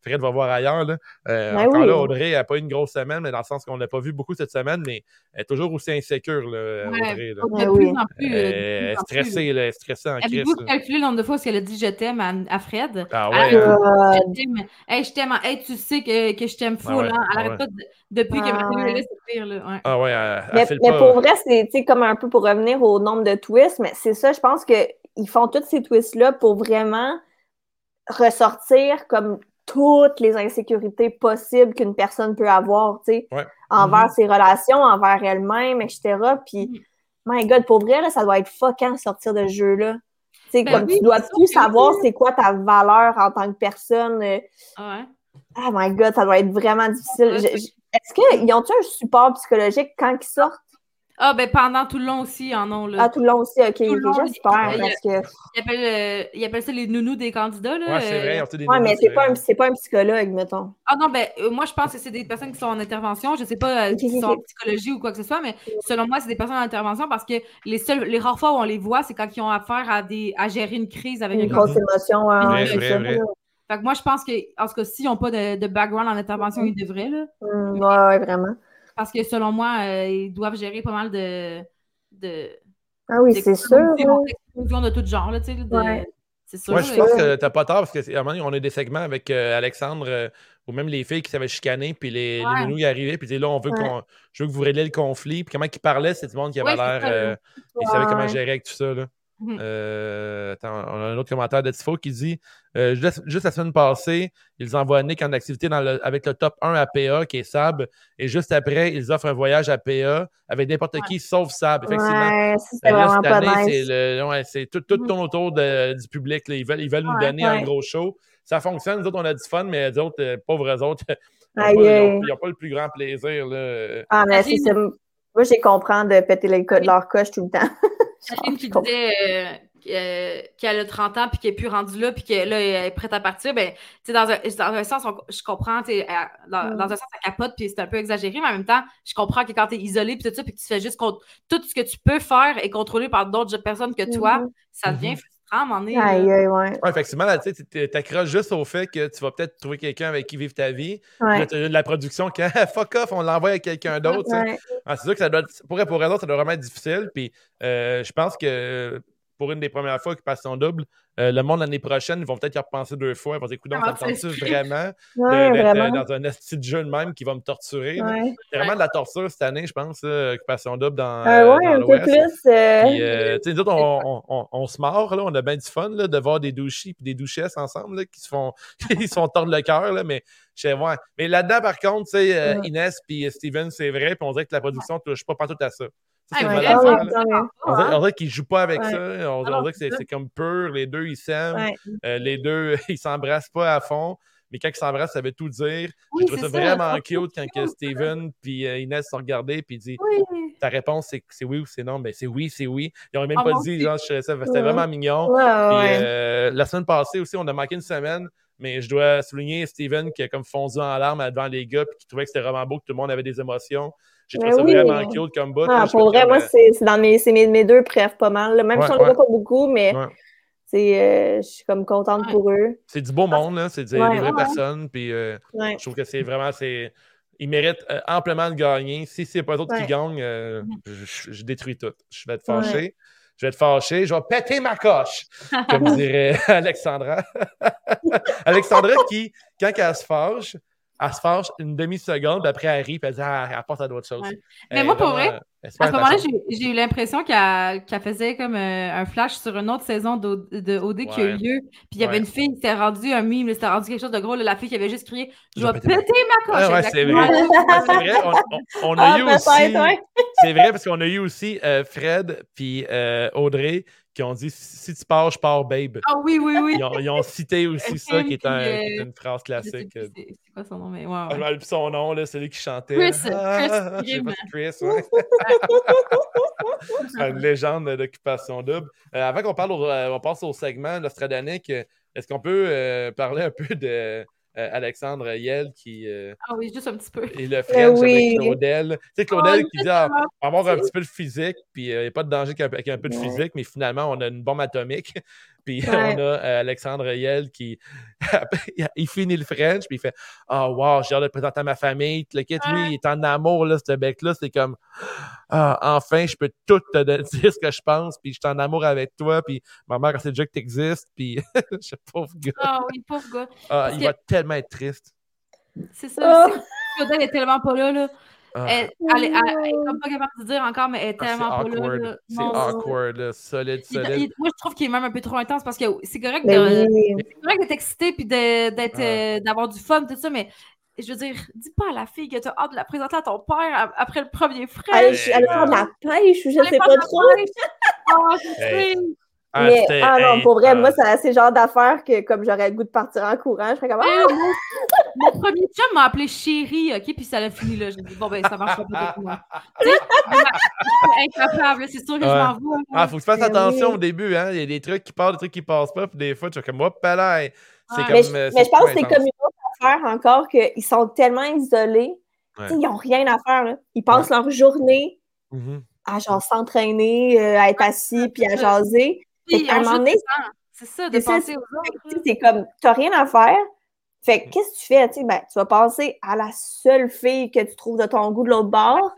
[SPEAKER 1] Fred va voir ailleurs. Là. Euh, ben encore là, Audrey n'a pas eu une grosse semaine, mais dans le sens qu'on l'a pas vu beaucoup cette semaine, mais elle est toujours aussi insécure, là, Audrey. Là.
[SPEAKER 4] Oui. en plus,
[SPEAKER 1] elle est stressée, elle est stressée en crise.
[SPEAKER 4] Avez-vous calculé le nombre de fois qu'elle a dit je t'aime à, Fred?
[SPEAKER 1] Ah ouais. Elle hein.
[SPEAKER 4] je t'aime. Hey, je t'aime. Hey, tu sais que, que je t'aime fou. Ah là. Elle n'arrête pas de, depuis que ah Marie est pire. Là.
[SPEAKER 1] Ah ouais,
[SPEAKER 3] mais, mais pour vrai, c'est comme un peu pour revenir au nombre de twists, mais c'est ça, je pense qu'ils font tous ces twists-là pour vraiment ressortir comme toutes les insécurités possibles qu'une personne peut avoir, tu sais, envers mm-hmm. ses relations, envers elle-même, etc. Puis, mm-hmm. my God, pour vrai, ça doit être fuckant sortir de ce jeu-là. Tu sais, ben comme tu dois plus savoir c'est quoi ta valeur en tant que personne. Euh.
[SPEAKER 4] Ah ouais.
[SPEAKER 3] Oh my God, ça doit être vraiment difficile. Est-ce qu'ils ont-tu un support psychologique quand ils sortent?
[SPEAKER 4] Ah, ben pendant tout le long aussi, en ont. Là.
[SPEAKER 3] Ah, tout le long aussi, ok. Super. parce que...
[SPEAKER 4] ils, appellent, euh, ils, appellent, ça les nounous des candidats. Là,
[SPEAKER 1] ouais, c'est vrai. Ils
[SPEAKER 3] des ouais, mais c'est pas, un, pas un psychologue, mettons.
[SPEAKER 4] Ah non, ben euh, moi, je pense que c'est des personnes qui sont en intervention. Je sais pas euh, si sont en psychologie ou quoi que ce soit, mais selon moi, c'est des personnes en intervention parce que les, seuls, les rares fois où on les voit, c'est quand ils ont affaire à, des, à gérer une crise avec
[SPEAKER 3] une grosse émotion.
[SPEAKER 1] Hein, vrai, vrai, vrai.
[SPEAKER 4] Fait que moi, je pense que, en tout cas, s'ils n'ont pas de, de, background en intervention, mm. ils devraient. Là.
[SPEAKER 3] Mm, ouais, ouais, vraiment.
[SPEAKER 4] Parce que selon moi, ils doivent gérer pas mal de de.
[SPEAKER 3] Ah oui, c'est sûr.
[SPEAKER 4] de tout genre, là, tu sais. C'est sûr.
[SPEAKER 1] Moi, je pense que t'as pas tort parce qu'à un moment donné, on a des segments avec euh, Alexandre euh, ou même les filles qui savaient chicaner, puis les, ouais. les nounous arrivaient, puis là, on veut qu'on, je veux que vous réglez le conflit. Puis comment ils parlaient, c'est du monde qui avait l'air. Euh, ils savaient comment gérer avec tout ça. Là. Mhm. Euh, attends, on a un autre commentaire de Tifo qui dit euh, juste, la semaine passée, ils envoient Nick en activité dans le, avec le top 1 à PA qui est Sab, et juste après, ils offrent un voyage à PA avec n'importe qui sauf Sab. Effectivement,
[SPEAKER 3] ouais, c'est euh, cette année,
[SPEAKER 1] nice. c'est tout, tout mhm. tourne autour de, du public. Ils veulent, ils veulent nous donner un gros show. Ça fonctionne. Nous autres, on a du fun, mais les autres, pauvres autres, ils n'ont pas, le plus grand plaisir. Là.
[SPEAKER 3] Ah, mais c'est moi, j'ai compris de péter les, leur coche tout le temps.
[SPEAKER 4] Catherine qui disait euh, euh, qu'elle a 30 ans puis qu'elle n'est plus rendue là puis qu'elle est prête à partir, ben, dans un, dans un sens, je comprends, dans, dans, un sens, ça capote puis c'est un peu exagéré, mais en même temps, je comprends que quand tu es isolé puis tout ça, puis que tu fais juste tout ce que tu peux faire est contrôlé par d'autres personnes que toi, mm-hmm. ça devient mm-hmm. à un moment donné.
[SPEAKER 3] Aïe, aïe, ouais.
[SPEAKER 1] Ouais, effectivement, là, tu sais, tu t'accroches juste au fait que tu vas peut-être trouver quelqu'un avec qui vivre ta vie.
[SPEAKER 3] Ouais.
[SPEAKER 1] Là, tu as de la production qui fuck off, on l'envoie à quelqu'un d'autre.
[SPEAKER 3] Ouais.
[SPEAKER 1] Ah, c'est sûr que ça doit être, pour pour raison, ça doit vraiment être difficile. Puis euh, je pense que pour une des premières fois Occupation Double, euh, le monde l'année prochaine, ils vont peut-être y repenser deux fois. Ils vont dire, écoute, ça me
[SPEAKER 4] ça
[SPEAKER 1] tente
[SPEAKER 4] se fait?
[SPEAKER 1] vraiment
[SPEAKER 3] Ouais,
[SPEAKER 1] d'être euh, dans un esti de jeu de même qui va me torturer.
[SPEAKER 3] Ouais.
[SPEAKER 1] C'est vraiment de la torture cette année, je pense, là, Occupation Double dans,
[SPEAKER 3] euh, ouais,
[SPEAKER 1] dans
[SPEAKER 3] un peu
[SPEAKER 1] l'Ouest.
[SPEAKER 3] plus. euh,
[SPEAKER 1] euh, nous autres, on, on, on, on se mord, là, on a bien du fun là, de voir des douchis et des douchesses ensemble là, qui se font ils se font tordre le cœur, mais je sais, ouais. Mais là-dedans, par contre. Inès et Steven, c'est vrai, puis on dirait que la production ne touche pas partout à ça.
[SPEAKER 4] Ah, ouais,
[SPEAKER 3] ah ouais.
[SPEAKER 1] On dirait,
[SPEAKER 4] hein?
[SPEAKER 1] qu'ils jouent pas avec
[SPEAKER 3] Ouais.
[SPEAKER 1] ça. On,
[SPEAKER 4] Ah
[SPEAKER 1] on dirait que c'est comme pur. Les deux, ils s'aiment.
[SPEAKER 3] Ouais.
[SPEAKER 1] Euh, les deux, ils s'embrassent pas à fond. Mais quand ils s'embrassent, ça veut tout dire.
[SPEAKER 4] Oui,
[SPEAKER 1] J'ai trouvé ça vraiment cute quand que. Steven puis euh, Inès se sont regardés puis dit
[SPEAKER 4] Oui.
[SPEAKER 1] ta réponse c'est c'est oui ou c'est non? Ben c'est oui, c'est oui. Ils n'ont même
[SPEAKER 4] Ah,
[SPEAKER 1] pas dit genre je- ça- c'était
[SPEAKER 3] Ouais.
[SPEAKER 1] vraiment mignon. Puis, euh, la semaine passée aussi, on a manqué une semaine, mais je dois souligner Steven qui a comme fondu en larmes devant les gars puis qui trouvait que c'était vraiment beau, que tout le monde avait des émotions. J'ai trouvé
[SPEAKER 3] Ben
[SPEAKER 1] ça
[SPEAKER 3] oui.
[SPEAKER 1] vraiment cute comme bout.
[SPEAKER 3] Ah, pour vrai, moi, c'est c'est dans mes, c'est mes, mes deux préf pas mal. là. Même
[SPEAKER 1] Ouais,
[SPEAKER 3] si on ne
[SPEAKER 1] ouais.
[SPEAKER 3] voit pas beaucoup, mais euh, je suis comme contente
[SPEAKER 4] Ouais.
[SPEAKER 3] pour eux.
[SPEAKER 1] C'est du beau monde, là. C'est des,
[SPEAKER 3] Ouais,
[SPEAKER 1] des vraies
[SPEAKER 3] ouais.
[SPEAKER 1] personnes. Puis euh,
[SPEAKER 3] Ouais.
[SPEAKER 1] je trouve que c'est vraiment. c'est Ils méritent euh, amplement de gagner. Si c'est pas eux autres qui gagnent, euh, je, je- je détruis tout. Je vais être fâché. Je vais être fâché. Je vais péter ma coche, comme dirait Alexandra. Alexandra qui, quand elle se fâche, elle se fâche une demi-seconde, puis après elle rit, puis elle dit Ah, elle à d'autres choses.
[SPEAKER 4] Ouais. Mais moi, pour
[SPEAKER 1] vraiment-
[SPEAKER 4] vrai, À ce moment-là, j'ai eu l'impression qu'elle faisait comme euh, un flash sur une autre saison de OD qui a eu lieu. Puis il y avait
[SPEAKER 1] Ouais.
[SPEAKER 4] une fille qui s'était rendue un mime, c'était rendu quelque chose de gros. là, la fille qui avait juste crié Je vais
[SPEAKER 1] péter
[SPEAKER 4] ma coche.
[SPEAKER 1] Ah c'est vrai. Vrai. On, on- on a
[SPEAKER 3] Ah,
[SPEAKER 1] eu aussi. C'est vrai parce qu'on a eu aussi euh, Fred puis euh, Audrey qui ont dit si tu pars, je pars, babe.
[SPEAKER 4] Ah oui, oui, oui.
[SPEAKER 1] Ils ont, ils ont cité aussi ça, qui est, un-
[SPEAKER 4] Puis, euh,
[SPEAKER 1] qui est une phrase classique.
[SPEAKER 4] plus c'est quoi son nom, mais ouais. Ouais.
[SPEAKER 1] son nom, là, celui qui chantait.
[SPEAKER 4] Chris,
[SPEAKER 1] Ah,
[SPEAKER 4] Chris
[SPEAKER 1] Chris, ouais. une légende d'occupation double. Euh, avant qu'on parle, au- euh, on passe au segment Nostradanique, euh, est-ce qu'on peut euh, parler un peu de euh, Alexandre Yel qui euh,
[SPEAKER 4] Ah oui, juste un petit peu.
[SPEAKER 1] est le French
[SPEAKER 3] oui.
[SPEAKER 1] avec Claudel? Tu sais, Claudel
[SPEAKER 4] Oh,
[SPEAKER 1] qui dit ah, avoir un
[SPEAKER 4] petit.
[SPEAKER 1] peu de physique, puis il n'y a pas de danger qu'un- avec un peu de physique, mais finalement, on a une bombe atomique. Puis
[SPEAKER 3] Ouais.
[SPEAKER 1] on a euh, Alexandre Yel qui il finit le French, puis il fait Ah, wow, j'ai hâte de te présenter à ma famille. Le kid, lui, il est en amour, là, ce bec-là. C'est comme Ah, enfin, je peux tout te dire ce que je pense, puis je suis en amour avec toi, puis ma mère, elle sait déjà que tu existes, puis je sais pauvre gars.
[SPEAKER 4] Ah oui, pauvre gars.
[SPEAKER 1] Ah, il
[SPEAKER 4] que-
[SPEAKER 1] va tellement être triste.
[SPEAKER 4] C'est ça.
[SPEAKER 3] Oh.
[SPEAKER 4] Claudel est tellement pas là. là.
[SPEAKER 1] Ah,
[SPEAKER 4] Elle, elle, est- elle- elle est comme pas capable de dire encore, mais elle est
[SPEAKER 1] ah, c'est
[SPEAKER 4] tellement pas là.
[SPEAKER 1] awkward.
[SPEAKER 4] là.
[SPEAKER 1] C'est awkward, là, solide, solide.
[SPEAKER 4] il- moi, je trouve qu'il est même un peu trop intense parce que c'est correct
[SPEAKER 3] Ben
[SPEAKER 4] d'être excité puis
[SPEAKER 1] Ah.
[SPEAKER 4] euh, d'avoir du fun, tout ça, mais je veux dire, dis pas à la fille que tu as hâte de la présenter à ton père après le premier
[SPEAKER 3] Elle,
[SPEAKER 4] frère.
[SPEAKER 3] elle fait de la pêche ou je sais pas trop.
[SPEAKER 4] Ah, je
[SPEAKER 1] Hey. Ah,
[SPEAKER 3] mais, ah non, pour vrai,
[SPEAKER 1] ah,
[SPEAKER 3] moi, c'est genre d'affaire que comme j'aurais le goût de partir en courant, je serais comme Ah!
[SPEAKER 4] Eh, mon, mon premier chum m'a appelé chérie, ok, puis ça l'a fini là. J'ai dit, bon, ben, ça marche pas pour moi. Suis incapable, c'est sûr que je m'en vais.
[SPEAKER 1] Ah, faut que tu fasses
[SPEAKER 3] Ben
[SPEAKER 1] attention
[SPEAKER 3] oui.
[SPEAKER 1] au début, hein. Il y a des trucs qui passent, des trucs qui passent pas, puis des fois, tu es comme, hop, là, c'est
[SPEAKER 4] Ouais.
[SPEAKER 1] comme.
[SPEAKER 3] Mais je,
[SPEAKER 1] euh,
[SPEAKER 3] mais je pense que c'est comme une autre affaire encore qu'ils sont tellement isolés.
[SPEAKER 1] Ouais.
[SPEAKER 3] Ils n'ont rien à faire. là. Ils passent leur journée
[SPEAKER 1] Mhm.
[SPEAKER 3] à genre s'entraîner, euh, à être assis puis à jaser. Qu'à un moment donné.
[SPEAKER 4] C'est ça, de
[SPEAKER 3] ça,
[SPEAKER 4] penser aux autres.
[SPEAKER 3] c'est comme, t'as rien à faire. Fait que qu'est-ce que tu fais? Tu sais, ben, tu vas passer à la seule fille que tu trouves de ton goût de l'autre bord.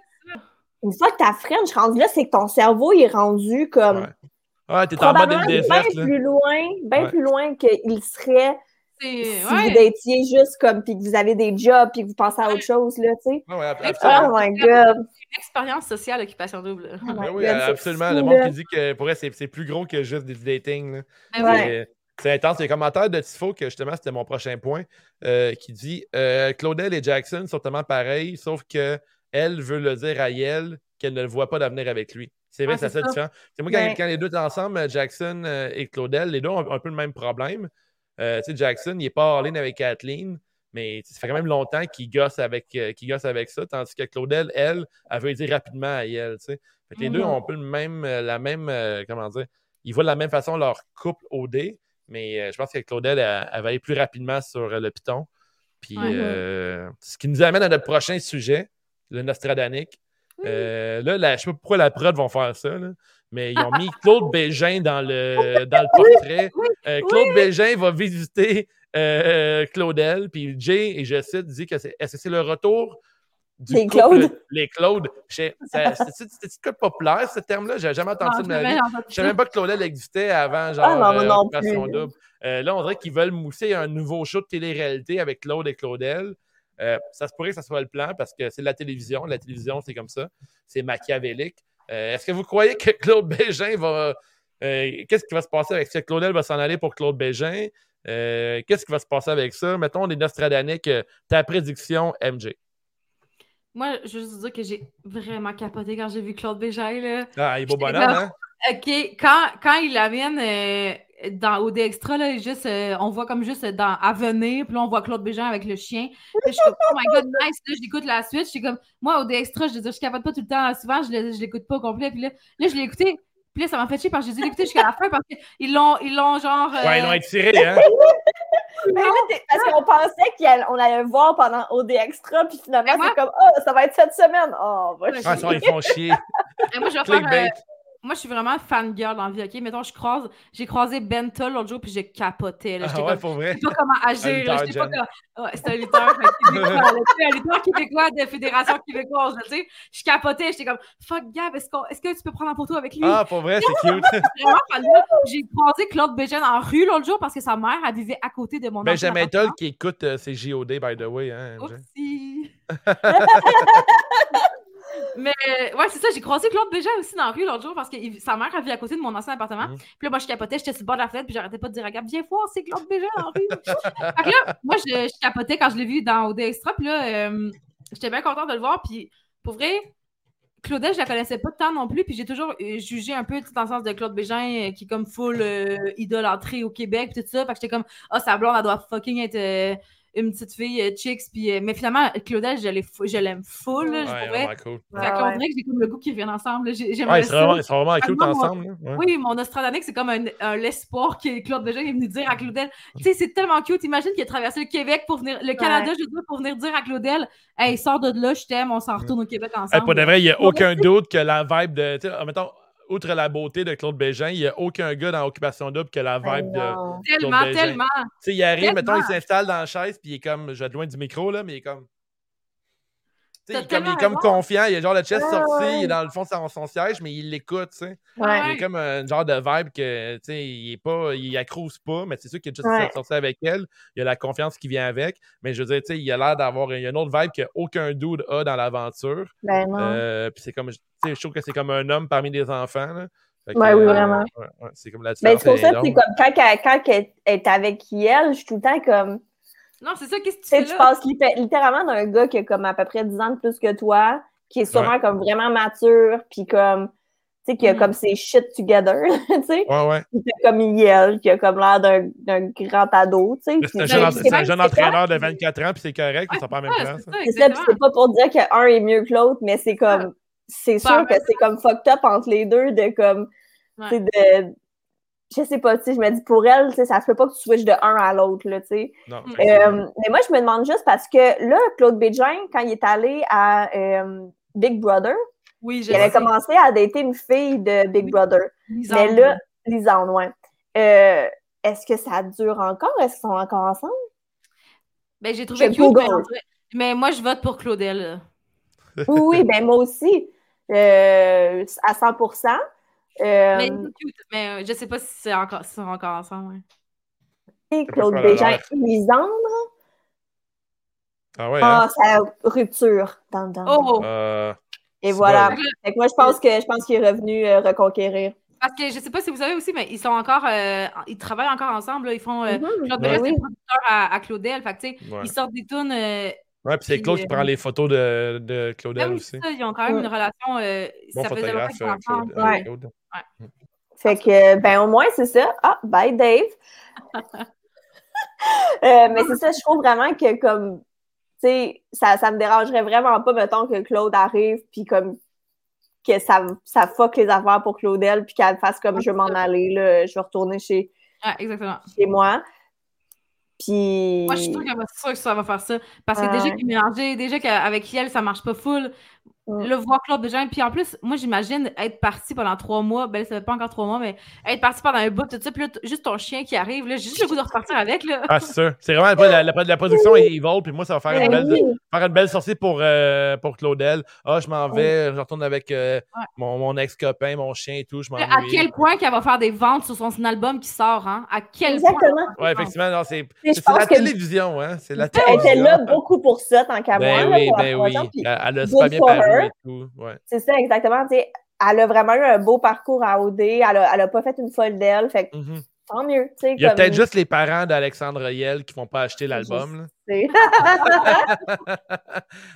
[SPEAKER 3] Une fois que ta French rendu là, c'est que ton cerveau il est rendu comme
[SPEAKER 1] Ouais. Ouais, t'es en mode
[SPEAKER 3] probablement bien
[SPEAKER 1] là.
[SPEAKER 3] plus loin, bien
[SPEAKER 1] Ouais.
[SPEAKER 3] plus loin qu'il serait si
[SPEAKER 4] ouais.
[SPEAKER 3] vous étiez juste comme puis que vous avez des jobs puis que vous pensez à autre chose là, tu sais. Oh my god.
[SPEAKER 4] une expérience sociale occupation double.
[SPEAKER 3] Oh my
[SPEAKER 1] Ben oui,
[SPEAKER 3] God,
[SPEAKER 1] absolument.
[SPEAKER 3] fou,
[SPEAKER 1] Le monde
[SPEAKER 3] là.
[SPEAKER 1] qui dit que pour elle, c'est c'est plus gros que juste du dating. là.
[SPEAKER 4] Ben
[SPEAKER 3] Ouais.
[SPEAKER 4] oui.
[SPEAKER 1] C'est- intense. Il y a un commentaire de Tifo, que justement, c'était mon prochain point, euh, qui dit euh, Claudel et Jackson sont tellement pareils, sauf que elle veut le dire à Yel qu'elle ne le voit pas d'avenir avec lui. C'est vrai,
[SPEAKER 4] Ah,
[SPEAKER 1] c'est ça
[SPEAKER 4] ça.
[SPEAKER 1] différent. C'est moi, quand,
[SPEAKER 3] Ouais.
[SPEAKER 1] quand les deux étaient ensemble, Jackson euh, et Claudel, les deux ont un peu le même problème. Euh, tu sais, Jackson, il n'est pas all-in avec Kathleen, mais ça fait quand même longtemps qu'il gosse avec, euh, gosse avec ça, tandis que Claudel, elle, elle veut dire rapidement à Yel. tu sais. Fait que les deux
[SPEAKER 3] Mhm.
[SPEAKER 1] ont un peu le même, euh, la même, euh, comment dire, ils voient de la même façon leur couple OD, mais euh, je pense que Claudel, elle, elle va aller plus rapidement sur le piton. Puis, ce qui nous amène à notre prochain sujet, le Nostradanique. Là, la- je sais pas pourquoi la prod vont faire ça, là, mais ils ont mis Claude Bégin dans le, dans le portrait. Euh, Claude Bégin va visiter euh, Claudel, puis Jay, et je cite, dit que c'est est-ce que c'est le retour du
[SPEAKER 3] Les
[SPEAKER 1] couple-
[SPEAKER 3] Claude.
[SPEAKER 1] Les Claude. C'est populaire, ce terme-là? J'ai jamais entendu de ma vie. Je savais même pas que Claudel existait avant, genre,
[SPEAKER 3] Ah, non,
[SPEAKER 1] euh,
[SPEAKER 3] non.
[SPEAKER 1] Double. Euh, là, on dirait qu'ils veulent mousser un nouveau show de télé-réalité avec Claude et Claudel. Euh, ça se pourrait que ça soit le plan parce que c'est de la télévision. La télévision, c'est comme ça. C'est machiavélique. Euh, Est-ce que vous croyez que Claude Bégin va. euh, Qu'est-ce qui va se passer avec ça? Claudel va s'en aller pour Claude Bégin. Euh, Qu'est-ce qui va se passer avec ça? Mettons les Nostradaniques, ta prédiction, MJ.
[SPEAKER 4] Moi, je veux juste dire que j'ai vraiment capoté quand j'ai vu Claude Bégin, là.
[SPEAKER 1] Ah, il est beau bonhomme, hein?
[SPEAKER 4] OK, quand, quand il l'amène euh, dans OD Extra, là, juste, euh, on voit comme juste dans À venir, puis là, on voit Claude Bégin avec le chien. Puis je suis comme, oh my god, nice. Là, j'écoute la suite. Je suis comme, moi, OD Extra, je veux dire, je capote pas tout le temps. Souvent, je l'écoute pas au complet. Puis là, là je l'ai écouté. Puis là, ça m'a fait chier parce que j'ai dû l'écouter jusqu'à la fin parce qu'ils l'ont, ils l'ont genre. euh,
[SPEAKER 1] Ouais, ils l'ont étiré, hein?
[SPEAKER 3] Mais là, t'es- Parce qu'on pensait qu'on allait le voir pendant OD Extra, puis finalement, c'est comme, oh, ça va être cette semaine. Oh, va
[SPEAKER 1] Ah,
[SPEAKER 3] chier.
[SPEAKER 1] ça, ils font chier.
[SPEAKER 4] Et moi, je vais faire,
[SPEAKER 1] Clickbait.
[SPEAKER 4] euh, moi, je suis vraiment fangirl dans la vie, OK? Mettons, je croise, j'ai croisé Benta l'autre jour, puis j'ai capoté. Là.
[SPEAKER 1] Ah ouais,
[SPEAKER 4] comme,
[SPEAKER 1] pour
[SPEAKER 4] je
[SPEAKER 1] vrai.
[SPEAKER 4] sais pas comment agir.
[SPEAKER 1] Un
[SPEAKER 4] là. Je sais pas
[SPEAKER 1] Jen.
[SPEAKER 4] comment... Ouais, c'est un lutteur québécois, un lutteur québécois de Fédération québécoise. tu sais. Je capotais, j'étais comme Fuck Gab, est-ce, est-ce que tu peux prendre en photo avec lui?
[SPEAKER 1] Ah, pour vrai, c'est cute.
[SPEAKER 4] J'ai croisé Claude Bégin en rue l'autre jour parce que sa mère, elle vivait à côté de mon
[SPEAKER 1] Benjamin
[SPEAKER 4] ancien
[SPEAKER 1] Toll qui écoute euh, c'est JOD, by the way. Hein, MJ?
[SPEAKER 4] Mais ouais, c'est ça, j'ai croisé Claude Bégin aussi dans la rue l'autre jour parce que il- sa mère elle vit à côté de mon ancien appartement.
[SPEAKER 1] Mhm.
[SPEAKER 4] Puis là, moi, je capotais, j'étais sur le bord de la fenêtre, puis j'arrêtais pas de dire à Gab, viens voir, c'est Claude Bégin dans la rue. fait que là, moi, je, je capotais quand je l'ai vu dans OD Extra, puis là, euh, j'étais bien contente de le voir, puis pour vrai, Claudette, je la connaissais pas tant non plus, puis j'ai toujours euh, jugé un peu tout dans le sens de Claude Bégin, euh, qui est comme full euh, idolâtré au Québec, puis tout ça. Fait que j'étais comme, ah, sa blonde, elle doit fucking être euh, une petite fille euh, chicks, puis euh, mais finalement, Claudette, je je l'aime full, là, je
[SPEAKER 1] Ouais,
[SPEAKER 4] pourrais.
[SPEAKER 1] vraiment cool.
[SPEAKER 4] Fait
[SPEAKER 3] Ouais,
[SPEAKER 4] dirait que j'ai comme le goût qu'ils reviennent ensemble. là. J'ai-
[SPEAKER 1] Ouais,
[SPEAKER 4] J'aimerais
[SPEAKER 1] ils sont vraiment, ils sont vraiment cute
[SPEAKER 4] Vraiment,
[SPEAKER 1] ensemble.
[SPEAKER 4] Oui, mon Nostradanique, c'est comme un, un l'espoir que Claude Bégin est venu dire à Claudel. Tu sais, c'est tellement cute. Imagine qu'il a traversé le Québec pour venir, le Canada, je veux dire, pour venir dire à Claudel Hey, sors de là, je t'aime, on s'en retourne au Québec
[SPEAKER 1] Hey,
[SPEAKER 4] ensemble.
[SPEAKER 1] pour de vrai, il n'y a aucun doute que la vibe de. tu sais, Mettons, outre la beauté de Claude Bégin, il n'y a aucun gars dans Occupation Double que la
[SPEAKER 3] Ben
[SPEAKER 1] vibe de.
[SPEAKER 3] non.
[SPEAKER 4] tellement,
[SPEAKER 1] Claude Bégin.
[SPEAKER 4] tellement.
[SPEAKER 1] Tu sais, il arrive,
[SPEAKER 4] Tellement.
[SPEAKER 1] mettons, il s'installe dans la chaise, puis il est comme. Je vais être loin du micro, là, mais il est comme. Il est comme, il est comme confiant, il a genre le chest
[SPEAKER 3] Ouais,
[SPEAKER 1] sorti,
[SPEAKER 3] ouais.
[SPEAKER 1] il est dans le fond de son, son siège, mais il l'écoute, tu sais.
[SPEAKER 3] Ouais.
[SPEAKER 1] Il est comme un genre de vibe que, tu sais, il est pas, il accrouse pas, mais c'est sûr qu'il est juste sorti avec elle. Il a la confiance qui vient avec. Mais je veux dire, tu sais, il a l'air d'avoir il y a une autre vibe qu'aucun dude a dans l'aventure.
[SPEAKER 3] Ben.
[SPEAKER 1] Euh, puis c'est comme, tu sais, je trouve que c'est comme un homme parmi des enfants, là. Que,
[SPEAKER 3] Ouais, oui,
[SPEAKER 1] euh,
[SPEAKER 3] vraiment.
[SPEAKER 1] c'est comme la
[SPEAKER 3] Mais
[SPEAKER 1] différence.
[SPEAKER 3] c'est pour ça c'est comme quand elle est avec elle, je suis tout le temps comme.
[SPEAKER 4] Non, c'est ça, qu'est-ce que tu
[SPEAKER 3] Tu sais,
[SPEAKER 4] fais
[SPEAKER 3] tu passes litté- littéralement d'un gars qui a comme à peu près 10 ans de plus que toi, qui est sûrement comme vraiment mature, puis comme. Tu sais, qui a
[SPEAKER 4] Mm.
[SPEAKER 3] comme ses shit together, tu sais.
[SPEAKER 1] Ouais, ouais.
[SPEAKER 3] Qui fait comme Yel, qui a comme l'air d'un grand ado, tu sais.
[SPEAKER 1] C'est un jeune, un entraîneur de 24 ans, puis c'est correct, ils
[SPEAKER 4] Ouais,
[SPEAKER 1] sont pas en même
[SPEAKER 4] ça, c'est ça,
[SPEAKER 3] C'est ça, puis
[SPEAKER 4] exactement.
[SPEAKER 3] c'est pas pour dire qu'un est mieux que l'autre, mais c'est comme. C'est sûr que c'est comme fucked up entre les deux, de comme. Tu sais, de. Je sais pas, tu sais, je me dis pour elle, tu sais, ça se peut pas que tu switches de un à l'autre, là, tu sais.
[SPEAKER 1] Non,
[SPEAKER 4] Mm.
[SPEAKER 3] Euh, mais moi, je me demande juste parce que là, Claude Bégin, quand il est allé à euh, Big Brother,
[SPEAKER 4] Oui,
[SPEAKER 3] il avait commencé à dater une fille de Big
[SPEAKER 4] Oui.
[SPEAKER 3] Brother.
[SPEAKER 4] Lisande.
[SPEAKER 3] Mais là, Lisande, ouais. Euh, Est-ce que ça dure encore? Est-ce qu'ils sont encore ensemble?
[SPEAKER 4] Ben, j'ai trouvé
[SPEAKER 3] Je
[SPEAKER 4] cute, mais, mais moi, je vote pour Claudel.
[SPEAKER 3] Oui, ben moi aussi. Euh, à 100 euh,
[SPEAKER 4] Mais c'est cute, mais euh, je sais pas si c'est encore, si ils sont encore ensemble.
[SPEAKER 3] et Claude Bégin Lisandre,
[SPEAKER 1] Ah ouais, hein?
[SPEAKER 3] ah, ça rupture. Dans, dans,
[SPEAKER 4] Oh!
[SPEAKER 1] Euh,
[SPEAKER 3] Et voilà.
[SPEAKER 1] bon.
[SPEAKER 3] Fait que moi, je pense que je pense qu'il est revenu euh, reconquérir.
[SPEAKER 4] Parce que je sais pas si vous savez aussi, mais ils sont encore. euh, ils travaillent encore ensemble. là. Ils font. euh,
[SPEAKER 3] Mhm.
[SPEAKER 4] Claude
[SPEAKER 1] Ouais.
[SPEAKER 4] Bégin, c'est
[SPEAKER 3] Oui.
[SPEAKER 4] le producteur à, à Claudel. Fait que, tu sais,
[SPEAKER 1] ouais.
[SPEAKER 4] ils sortent des tunes. euh,
[SPEAKER 1] Ouais, puis c'est Claude qui
[SPEAKER 4] euh,
[SPEAKER 1] prend les photos de, de Claudel
[SPEAKER 4] même
[SPEAKER 1] aussi.
[SPEAKER 4] ça, ils ont quand même
[SPEAKER 3] Ouais.
[SPEAKER 4] une relation. euh,
[SPEAKER 1] Bon
[SPEAKER 4] ça faisait longtemps qu'ils
[SPEAKER 1] euh,
[SPEAKER 4] ensemble.
[SPEAKER 3] Ouais. Fait que, ben, au moins, c'est ça. Ah, bye, Dave. Euh, mais c'est ça, je trouve vraiment que, comme, tu sais, ça, ça me dérangerait vraiment pas, mettons, que Claude arrive, puis comme, que ça, ça fuck les affaires pour Claudel, puis qu'elle fasse comme, je veux m'en aller, là, je vais retourner chez,
[SPEAKER 4] exactement.
[SPEAKER 3] chez moi. Puis.
[SPEAKER 4] Moi, je suis sûre, que ça va faire ça. Parce que
[SPEAKER 3] Ouais.
[SPEAKER 4] déjà qu'il mélangeait, déjà qu'avec elle, ça marche pas full. Le voir Claude Bégin. Puis en plus, moi, j'imagine être parti pendant trois mois. Ben, ça fait pas encore trois mois, mais être parti pendant un bout, tout ça. Puis là, juste ton chien qui arrive, là, j'ai juste le goût de repartir avec. Là.
[SPEAKER 1] Ah, c'est sûr. C'est vraiment la, la- la production est evil, puis moi, ça va faire une
[SPEAKER 3] Ben
[SPEAKER 1] belle,
[SPEAKER 3] oui.
[SPEAKER 1] faire une belle sortie pour, euh, pour Claudel. Ah, je m'en vais, je retourne avec euh,
[SPEAKER 4] Ouais.
[SPEAKER 1] mon, mon ex-copain, mon chien et tout. Je m'en
[SPEAKER 4] à quel point qu'elle va faire des ventes sur son album qui sort, hein? À quel point?
[SPEAKER 3] Exactement.
[SPEAKER 1] Ouais, effectivement, non, c'est la
[SPEAKER 3] que-
[SPEAKER 1] télévision, hein? C'est la
[SPEAKER 3] Elle était
[SPEAKER 1] télévision.
[SPEAKER 3] là beaucoup pour ça, tant qu'à moi.
[SPEAKER 1] Ben oui, ben oui. Elle a super bien tout. Ouais.
[SPEAKER 3] C'est ça, exactement. elle a vraiment eu un beau parcours à OD. Elle a, elle a pas fait une folle d'elle. Fait que
[SPEAKER 1] Mhm.
[SPEAKER 3] tant mieux.
[SPEAKER 1] Il y a
[SPEAKER 3] comme-
[SPEAKER 1] peut-être juste les parents d'Alexandre Riel qui ne vont pas acheter l'album.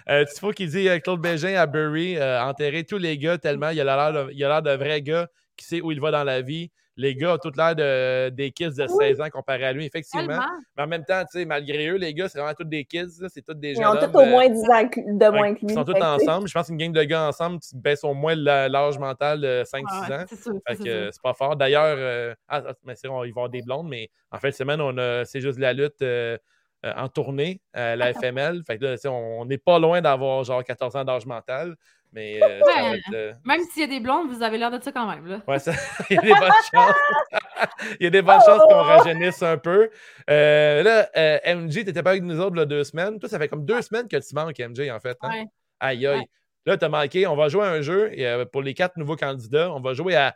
[SPEAKER 1] euh, tu faut qu'il dit euh, Claude Bégin à Bury, euh, enterrer tous les gars tellement il a l'air de, il a l'air de vrai gars qui sait où il va dans la vie. Les gars ont tout l'air de, des kids de 16 ans comparé à lui, effectivement.
[SPEAKER 4] Tellement.
[SPEAKER 1] Mais en même temps, malgré eux, les gars, c'est vraiment tous des kids. là, C'est tous des
[SPEAKER 3] Ils
[SPEAKER 1] jeunes
[SPEAKER 3] ont tous au
[SPEAKER 1] euh,
[SPEAKER 3] moins 10 ans de moins que lui.
[SPEAKER 1] Ils sont tous ensemble. Je pense qu'une gang de gars ensemble, tu baisses au moins la- l'âge mental de 5-6
[SPEAKER 4] Ah ouais,
[SPEAKER 1] ans.
[SPEAKER 4] c'est sûr.
[SPEAKER 1] Fait
[SPEAKER 4] c'est
[SPEAKER 1] que
[SPEAKER 4] sûr.
[SPEAKER 1] c'est pas fort. D'ailleurs, euh, ah, ah, mais c'est vrai, on- ils vont avoir des blondes, mais en fin de semaine, on a C'est juste la lutte euh, euh, en tournée à la FML. Fait que là, on n'est pas loin d'avoir genre 14 ans d'âge mental. Mais euh, ça va
[SPEAKER 4] Ouais.
[SPEAKER 1] être, euh,
[SPEAKER 4] Même s'il y a des blondes, vous avez l'air de ça quand même. Là.
[SPEAKER 1] ouais, ça- il y a des bonnes chances. il y a des bonnes chances qu'on rajeunisse un peu. Euh, là, euh, MJ, t'étais pas avec nous autres là, deux semaines. Toi, ça fait comme deux semaines que tu manques, MJ, en fait. hein?
[SPEAKER 4] Ouais.
[SPEAKER 1] Aïe, aïe. Là, t'as manqué. On va jouer à un jeu. Et, pour les quatre nouveaux candidats, on va jouer à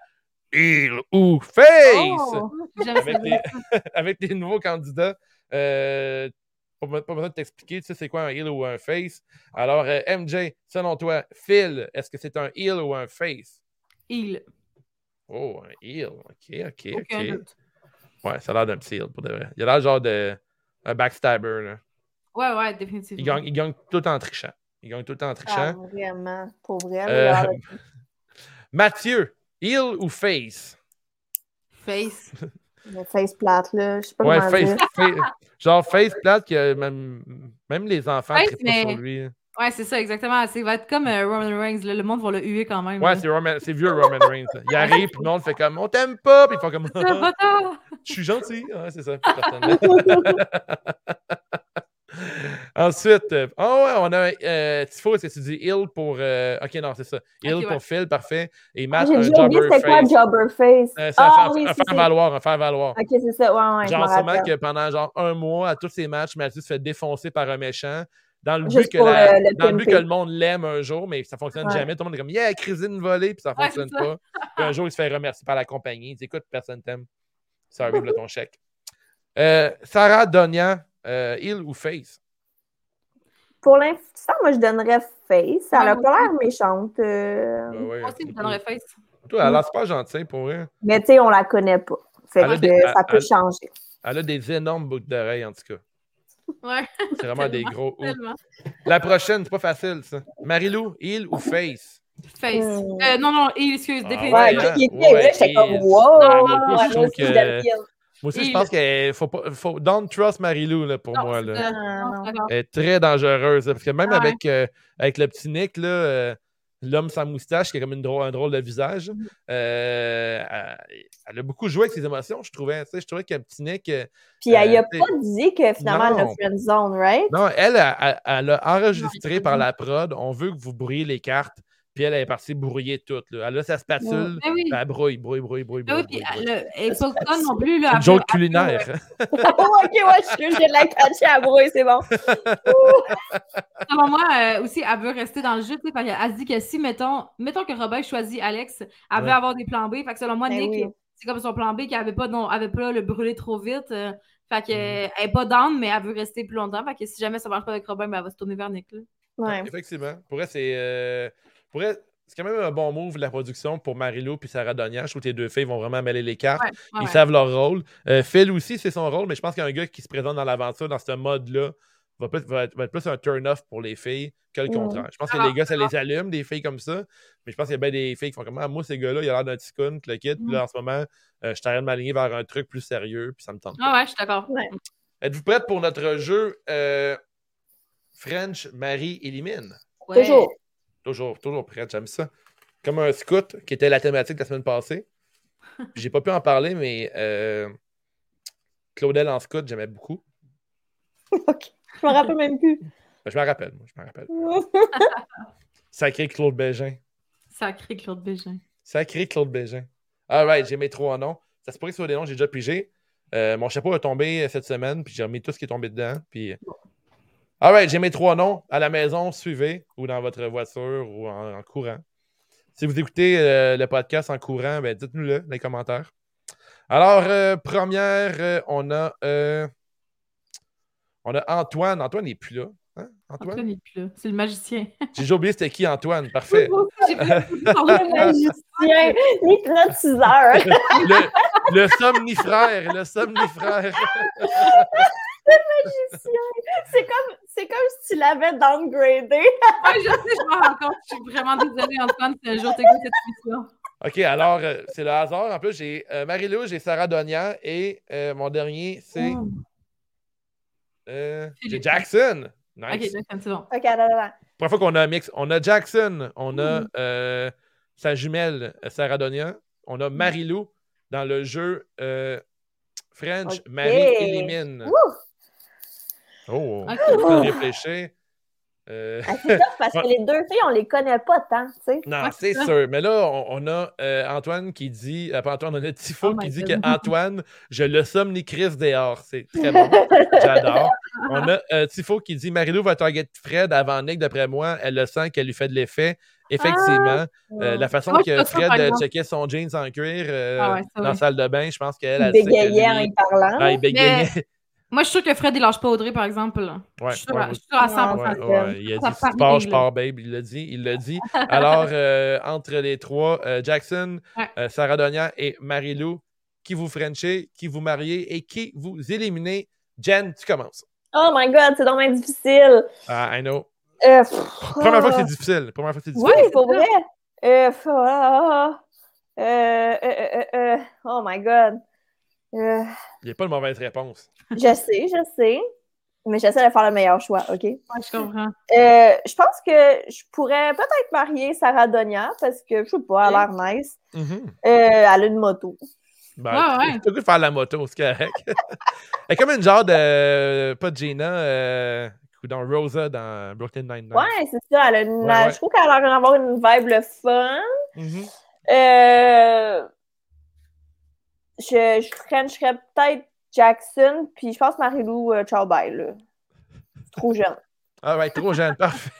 [SPEAKER 1] Heal ou Face
[SPEAKER 3] Oh!
[SPEAKER 4] J'aime
[SPEAKER 1] avec, avec des nouveaux candidats. Pas, be- pas besoin de t'expliquer, tu sais, c'est quoi un heal ou un face? Alors, euh, MJ, selon toi, Phil, est-ce que c'est un heal ou un face?
[SPEAKER 4] Il.
[SPEAKER 1] Oh, un heal. OK, OK, OK.
[SPEAKER 4] doute.
[SPEAKER 1] Ouais, ça a l'air d'un petit heal, pour de vrai. Il a l'air genre de un backstabber, là.
[SPEAKER 4] Ouais, ouais, définitivement.
[SPEAKER 1] Il gagne, il gagne tout le temps en trichant. Il gagne tout le temps en
[SPEAKER 3] Ah,
[SPEAKER 1] trichant.
[SPEAKER 3] vraiment, pour vrai.
[SPEAKER 1] Euh, Mathieu, heal ou face?
[SPEAKER 4] Face.
[SPEAKER 3] le face plate, là. Je sais pas
[SPEAKER 1] Ouais,
[SPEAKER 3] comment
[SPEAKER 1] face,
[SPEAKER 3] dire.
[SPEAKER 1] genre face plate que même, même les enfants pas
[SPEAKER 4] mais-
[SPEAKER 1] sur lui.
[SPEAKER 4] Ouais, c'est ça, exactement. Ça va être comme euh, Roman Reigns. là. Le monde va le huer quand même.
[SPEAKER 1] Ouais, c'est Roman- c'est vieux Roman Reigns. là. Il arrive, puis le monde fait comme on t'aime pas, puis ils font comme je suis gentil. Ouais, c'est ça. Ensuite, euh, oh ouais, on a euh, Tifo, est-ce que tu dis heal pour. euh, ok, non, c'est ça.
[SPEAKER 4] Ok,
[SPEAKER 1] pour. Phil, parfait. Et
[SPEAKER 3] Ah,
[SPEAKER 1] Matt,
[SPEAKER 3] J'ai
[SPEAKER 1] un jobber
[SPEAKER 3] quoi
[SPEAKER 1] face.
[SPEAKER 3] Jobber Face?
[SPEAKER 1] Euh,
[SPEAKER 3] ah
[SPEAKER 1] un,
[SPEAKER 3] oui,
[SPEAKER 1] un faire valoir, un faire valoir.
[SPEAKER 3] Ok, c'est ça. Ouais, ouais,
[SPEAKER 1] Genre, sûrement que pendant genre un mois, à tous ces matchs, Mathieu se fait défoncer par un méchant. Dans le but, que, la-
[SPEAKER 3] euh, le
[SPEAKER 1] dans le but que le monde l'aime un jour, mais ça fonctionne
[SPEAKER 3] Ouais.
[SPEAKER 1] jamais. Tout le monde est comme, yeah, Crisine volée, puis ça
[SPEAKER 4] Ouais,
[SPEAKER 1] fonctionne
[SPEAKER 4] ça.
[SPEAKER 1] pas. Puis un jour, il se fait remercier par la compagnie. Il dit, écoute, personne t'aime. Ça arrive, là, ton chèque. Euh, Sarah Donia, euh, Hill ou Face?
[SPEAKER 3] Pour l'instant, moi, je donnerais Face. Elle a pas l'air méchante. euh,
[SPEAKER 1] Ouais, ouais.
[SPEAKER 4] Moi aussi, je donnerais face.
[SPEAKER 1] Toi, elle a l'air super gentille pour elle.
[SPEAKER 3] Mais tu sais, on la connaît pas. Fait
[SPEAKER 1] Elle a
[SPEAKER 3] que
[SPEAKER 1] des-
[SPEAKER 3] ça peut
[SPEAKER 1] elle-
[SPEAKER 3] changer.
[SPEAKER 1] Elle a des énormes boucles d'oreilles, en tout cas.
[SPEAKER 4] Ouais,
[SPEAKER 1] C'est vraiment des gros. La prochaine, c'est pas facile, ça. Marilou, Hill ou Face?
[SPEAKER 4] Face.
[SPEAKER 3] Hmm.
[SPEAKER 4] Euh, non, non, il, excuse,
[SPEAKER 1] Ah,
[SPEAKER 4] définitivement.
[SPEAKER 3] Ouais, qui était
[SPEAKER 1] Ouais,
[SPEAKER 3] là, j'étais
[SPEAKER 1] et-
[SPEAKER 3] comme wow!
[SPEAKER 4] Non, non,
[SPEAKER 3] Ouais,
[SPEAKER 1] je
[SPEAKER 3] moi
[SPEAKER 1] trouve
[SPEAKER 3] aussi,
[SPEAKER 1] que-
[SPEAKER 3] je donne Hill.
[SPEAKER 1] Moi aussi, je pense qu'il faut pas. Faut, don't trust Marilou, là, pour
[SPEAKER 4] Non,
[SPEAKER 1] moi. Là.
[SPEAKER 4] Non,
[SPEAKER 3] non.
[SPEAKER 1] Elle est très dangereuse. là, Parce que même
[SPEAKER 4] Ouais.
[SPEAKER 1] avec, euh, avec le petit Nick, là, euh, l'homme sans moustache, qui a comme une drôle, un drôle de visage,
[SPEAKER 4] Mm-hmm.
[SPEAKER 1] euh, elle, elle a beaucoup joué avec ses émotions, je trouvais. Tu sais, Je trouvais que le petit Nick. euh,
[SPEAKER 3] Puis elle a
[SPEAKER 1] Euh,
[SPEAKER 3] pas dit que finalement, elle a
[SPEAKER 1] non.
[SPEAKER 3] friend zone, right?
[SPEAKER 1] non, elle, elle, elle- elle a enregistré
[SPEAKER 4] Non,
[SPEAKER 1] par la prod. On veut que vous brouillez les cartes. Puis elle, elle est partie brouiller toutes. là. Elle a sa spatule.
[SPEAKER 4] Mais oui.
[SPEAKER 1] Elle brouille, brouille, brouille, brouille.
[SPEAKER 4] Mais oui,
[SPEAKER 1] brouille,
[SPEAKER 4] puis
[SPEAKER 1] brouille,
[SPEAKER 4] elle elle est pas non plus. Là,
[SPEAKER 1] une
[SPEAKER 4] elle
[SPEAKER 1] joke
[SPEAKER 4] elle
[SPEAKER 1] culinaire.
[SPEAKER 3] oh, ok, ouais, je suis j'ai de la catcher à brouille, c'est bon.
[SPEAKER 4] Selon moi, euh, aussi, elle veut rester dans le jeu, parce qu'elle se dit que si, mettons, mettons que Robin choisit Alex, elle veut avoir des plans B. Fait que selon moi,
[SPEAKER 3] Ben
[SPEAKER 4] Nick,
[SPEAKER 3] oui.
[SPEAKER 4] c'est comme son plan B qu'elle avait pas, non, avait pas le brûler trop vite. euh, fait
[SPEAKER 1] Mm.
[SPEAKER 4] qu'elle est pas down, mais elle veut rester plus longtemps. Fait que si jamais ça marche pas avec Robin, ben, elle va se tourner vers Nick. là.
[SPEAKER 3] Ouais.
[SPEAKER 1] Effectivement. Pour elle, c'est. euh, c'est quand même un bon move de la production pour Marilou puis Sarah Donia. Je trouve que les deux filles vont vraiment mêler les cartes.
[SPEAKER 4] Ouais, ouais,
[SPEAKER 1] Ils
[SPEAKER 4] ouais.
[SPEAKER 1] savent leur rôle. Euh, Phil aussi, c'est son rôle, mais je pense qu'un gars qui se présente dans l'aventure, dans ce mode-là, va, plus- va être, va être plus un turn-off pour les filles que le
[SPEAKER 3] Mm.
[SPEAKER 1] contraire. Je pense que
[SPEAKER 4] Ah,
[SPEAKER 1] les gars, ça les allume, des filles comme ça. Mais je pense qu'il y a bien des filles qui font comme ah, moi, ces gars-là, il a l'air d'un petit con, le kid. Puis là, en ce moment, euh, je train de m'aligner vers un truc plus sérieux, puis ça me tente. pas.
[SPEAKER 4] Ah ouais, je suis d'accord.
[SPEAKER 3] Ouais.
[SPEAKER 1] Êtes-vous prête pour notre jeu euh, French Marie élimine?
[SPEAKER 4] Ouais.
[SPEAKER 3] Toujours.
[SPEAKER 1] Toujours, toujours prête, j'aime ça. Comme un scout, qui était la thématique la semaine passée. J'ai pas pu en parler, mais euh, Claudel en scout, j'aimais beaucoup.
[SPEAKER 3] ok. Je me rappelle même plus.
[SPEAKER 1] Ben, je m'en rappelle, moi, je m'en rappelle. Sacré Claude Bégin.
[SPEAKER 4] Sacré Claude Bégin.
[SPEAKER 1] Sacré Claude Bégin. Alright, j'ai mes trois noms. Ça se pourrait que ce soit des noms j'ai déjà pigé. Euh, mon chapeau est tombé cette semaine, puis j'ai remis tout ce qui est tombé dedans. Puis... Alright, j'ai mes trois noms. À la maison, suivez, ou dans votre voiture, ou en, en courant. Si vous écoutez euh, le podcast en courant, ben, dites-nous-le dans les commentaires. Alors, euh, première, euh, on a euh, on a Antoine. Antoine n'est plus là. Hein, Antoine?
[SPEAKER 4] Antoine n'est plus là. C'est le magicien.
[SPEAKER 1] J'ai déjà oublié c'était qui Antoine. Parfait.
[SPEAKER 4] J'ai parler
[SPEAKER 3] Le magicien, l'hypnotiseur.
[SPEAKER 1] le, le somnifrère. Le somnifrère.
[SPEAKER 3] C'est comme, c'est comme si tu l'avais downgradé.
[SPEAKER 4] Ouais, je sais, je m'en rends compte. Je suis vraiment désolée, Antoine, si un jour t'écoutes cette émission.
[SPEAKER 1] OK, alors, euh, c'est le hasard. En plus, j'ai euh, Marie-Lou, j'ai Sarah Donia et euh, mon dernier, c'est
[SPEAKER 4] Oh.
[SPEAKER 1] euh, j'ai. Jackson.
[SPEAKER 4] Ok,
[SPEAKER 1] Nice.
[SPEAKER 4] Jackson, c'est bon.
[SPEAKER 3] Ok, attends, attends.
[SPEAKER 1] Première fois qu'on a un mix. On a Jackson, on a
[SPEAKER 4] Mm.
[SPEAKER 1] euh, sa jumelle, Sarah Donia. On a Marie-Lou dans le jeu euh, French.
[SPEAKER 3] Ok.
[SPEAKER 1] Marie élimine.
[SPEAKER 3] Ouh!
[SPEAKER 1] Oh,
[SPEAKER 4] Ok.
[SPEAKER 1] je vais réfléchir. Euh,
[SPEAKER 3] Ah, c'est tough parce que les deux filles, on les connaît pas tant, tu sais.
[SPEAKER 1] Non, c'est sûr. Mais là, on, on a euh, Antoine qui dit, euh, pas Antoine, on a Tifo
[SPEAKER 4] Oh
[SPEAKER 1] qui dit
[SPEAKER 4] God.
[SPEAKER 1] que Antoine, je le somnicris dehors. C'est très bon. J'adore. On a euh, Tifo qui dit Marilou va target Fred avant Nick, d'après moi. Elle le sent qu'elle lui fait de l'effet. Effectivement, euh, la façon
[SPEAKER 4] Ah,
[SPEAKER 1] que Fred checkait son jeans en cuir euh,
[SPEAKER 4] Ah ouais,
[SPEAKER 1] dans la salle de bain, je pense qu'elle
[SPEAKER 3] Il
[SPEAKER 1] elle sait que
[SPEAKER 3] bégayait en y parlant.
[SPEAKER 1] Ah, il bégayait.
[SPEAKER 4] Moi, je suis sûre que Fred, il lâche pas Audrey, par exemple. là.
[SPEAKER 1] Ouais,
[SPEAKER 4] je suis sûre
[SPEAKER 1] ouais,
[SPEAKER 4] à, je suis sûre à 100%.
[SPEAKER 1] Ouais,
[SPEAKER 3] ça.
[SPEAKER 1] ouais, il a dit si
[SPEAKER 4] part
[SPEAKER 1] tu pars,
[SPEAKER 4] bien,
[SPEAKER 1] je pars, babe. Il l'a dit, il l'a dit. Alors, euh, entre les trois, euh, Jackson,
[SPEAKER 4] Ouais.
[SPEAKER 1] euh, Sarah Donia et Marie-Lou, qui vous frenchez, qui vous mariez et qui vous éliminez? Jen, tu commences.
[SPEAKER 3] Oh my god, c'est bien difficile.
[SPEAKER 1] Ah, I know.
[SPEAKER 3] Euh, pff,
[SPEAKER 1] Première fois que
[SPEAKER 3] ah.
[SPEAKER 1] c'est difficile. Première fois que c'est difficile.
[SPEAKER 3] Oui,
[SPEAKER 4] c'est
[SPEAKER 3] pour vrai. Euh, pff, ah, euh, euh, euh, euh, oh my god. Euh,
[SPEAKER 1] Il n'y a pas de mauvaise réponse.
[SPEAKER 3] je sais, je sais. Mais j'essaie de faire le meilleur choix, OK?
[SPEAKER 4] Ouais, je comprends.
[SPEAKER 3] Euh, je pense que je pourrais peut-être marier Sarah Donia parce que, je sais pas, elle a l'air nice.
[SPEAKER 1] Mhm.
[SPEAKER 3] Euh, elle a une moto.
[SPEAKER 1] Ben, t'as-
[SPEAKER 4] ouais.
[SPEAKER 1] t'as le goût de faire la moto, c'est correct. Elle est comme une genre de. Pas de Gina, euh, dans Rosa dans Brooklyn Nine-Nine.
[SPEAKER 3] Ouais, c'est ça. Elle a une,
[SPEAKER 1] Ouais, ouais.
[SPEAKER 3] Je trouve qu'elle a l'air d'avoir une vibe le fun.
[SPEAKER 1] Mhm.
[SPEAKER 3] Euh, je, je frencherais peut-être Jackson, puis je pense Marilou euh, ciao bye, là. Trop jeune.
[SPEAKER 1] Ah ouais, trop jeune, parfait.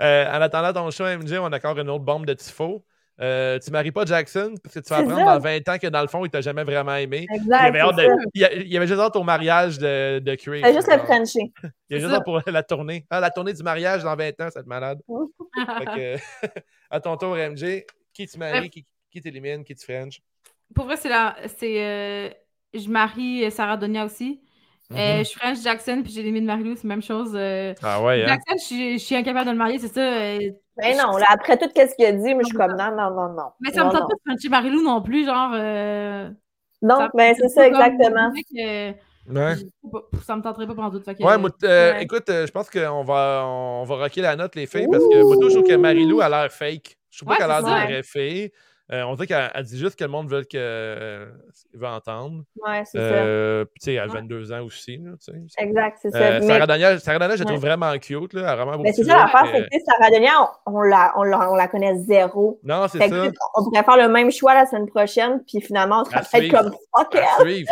[SPEAKER 1] Euh, en attendant ton show, MJ, on a encore une autre bombe de tifo. Euh, tu maries pas Jackson parce que tu vas
[SPEAKER 3] C'est
[SPEAKER 1] apprendre
[SPEAKER 3] ça.
[SPEAKER 1] dans 20 ans que dans le fond, il t'a jamais vraiment aimé. Il
[SPEAKER 3] Exact.
[SPEAKER 1] avait, hâte de- il a- il avait juste hâte au mariage de, de Chris.
[SPEAKER 3] Fais juste le. Frencher.
[SPEAKER 1] Il a
[SPEAKER 4] C'est
[SPEAKER 1] juste hâte pour la tournée. Ah, la tournée du mariage dans 20 ans, cette malade. Fait que, à ton tour, MJ, qui tu maries, qui, qui t'élimine, qui tu French?
[SPEAKER 4] Pour vrai, c'est la. C'est. euh, je marie euh, Sarah Donia aussi. Euh,
[SPEAKER 1] Mhm.
[SPEAKER 4] je French Jackson, puis j'élimine Marilou, c'est la même chose. euh.
[SPEAKER 1] Ah ouais, hein?
[SPEAKER 4] Jackson, je suis- je suis incapable de le marier, c'est ça. euh,
[SPEAKER 3] Mais non, là, après tout ce qu'il a dit, moi, je suis comme non, non, non, non.
[SPEAKER 4] Mais ça me
[SPEAKER 3] non,
[SPEAKER 4] tente
[SPEAKER 3] non.
[SPEAKER 4] pas de Frencher Marilou non plus, genre. euh,
[SPEAKER 3] Non,
[SPEAKER 4] ça-
[SPEAKER 3] mais c'est ça, exactement.
[SPEAKER 1] Ouais.
[SPEAKER 4] ça me tenterait pas pendant que,
[SPEAKER 1] Ouais, euh,
[SPEAKER 3] ouais.
[SPEAKER 1] écoute, euh, je pense qu'on va, on va rocker la note, les filles, parce que moi, je trouve que Marilou a l'air fake. Je trouve
[SPEAKER 4] Ouais,
[SPEAKER 1] pas qu'elle a l'air d'une vraie fille. Euh, on dirait qu'elle elle dit juste que le monde veut, que, euh, veut entendre.
[SPEAKER 3] Ouais, c'est
[SPEAKER 1] Euh, puis, tu sais, elle a
[SPEAKER 4] Ouais.
[SPEAKER 1] 22 ans aussi. Là,
[SPEAKER 3] ça. Exact, c'est ça. Mais
[SPEAKER 1] Sarah Daniel, Sarah Daniel, je la
[SPEAKER 3] Ouais.
[SPEAKER 1] trouve vraiment cute. Là, elle a vraiment
[SPEAKER 3] mais c'est ça l'affaire, c'est que Sarah Delia, on, la, on, la, on la connaît zéro.
[SPEAKER 1] Non, c'est ça.
[SPEAKER 3] que, on pourrait faire le même choix la semaine prochaine, puis finalement, on serait
[SPEAKER 1] À
[SPEAKER 3] peut-être comme fuck
[SPEAKER 1] À suivre.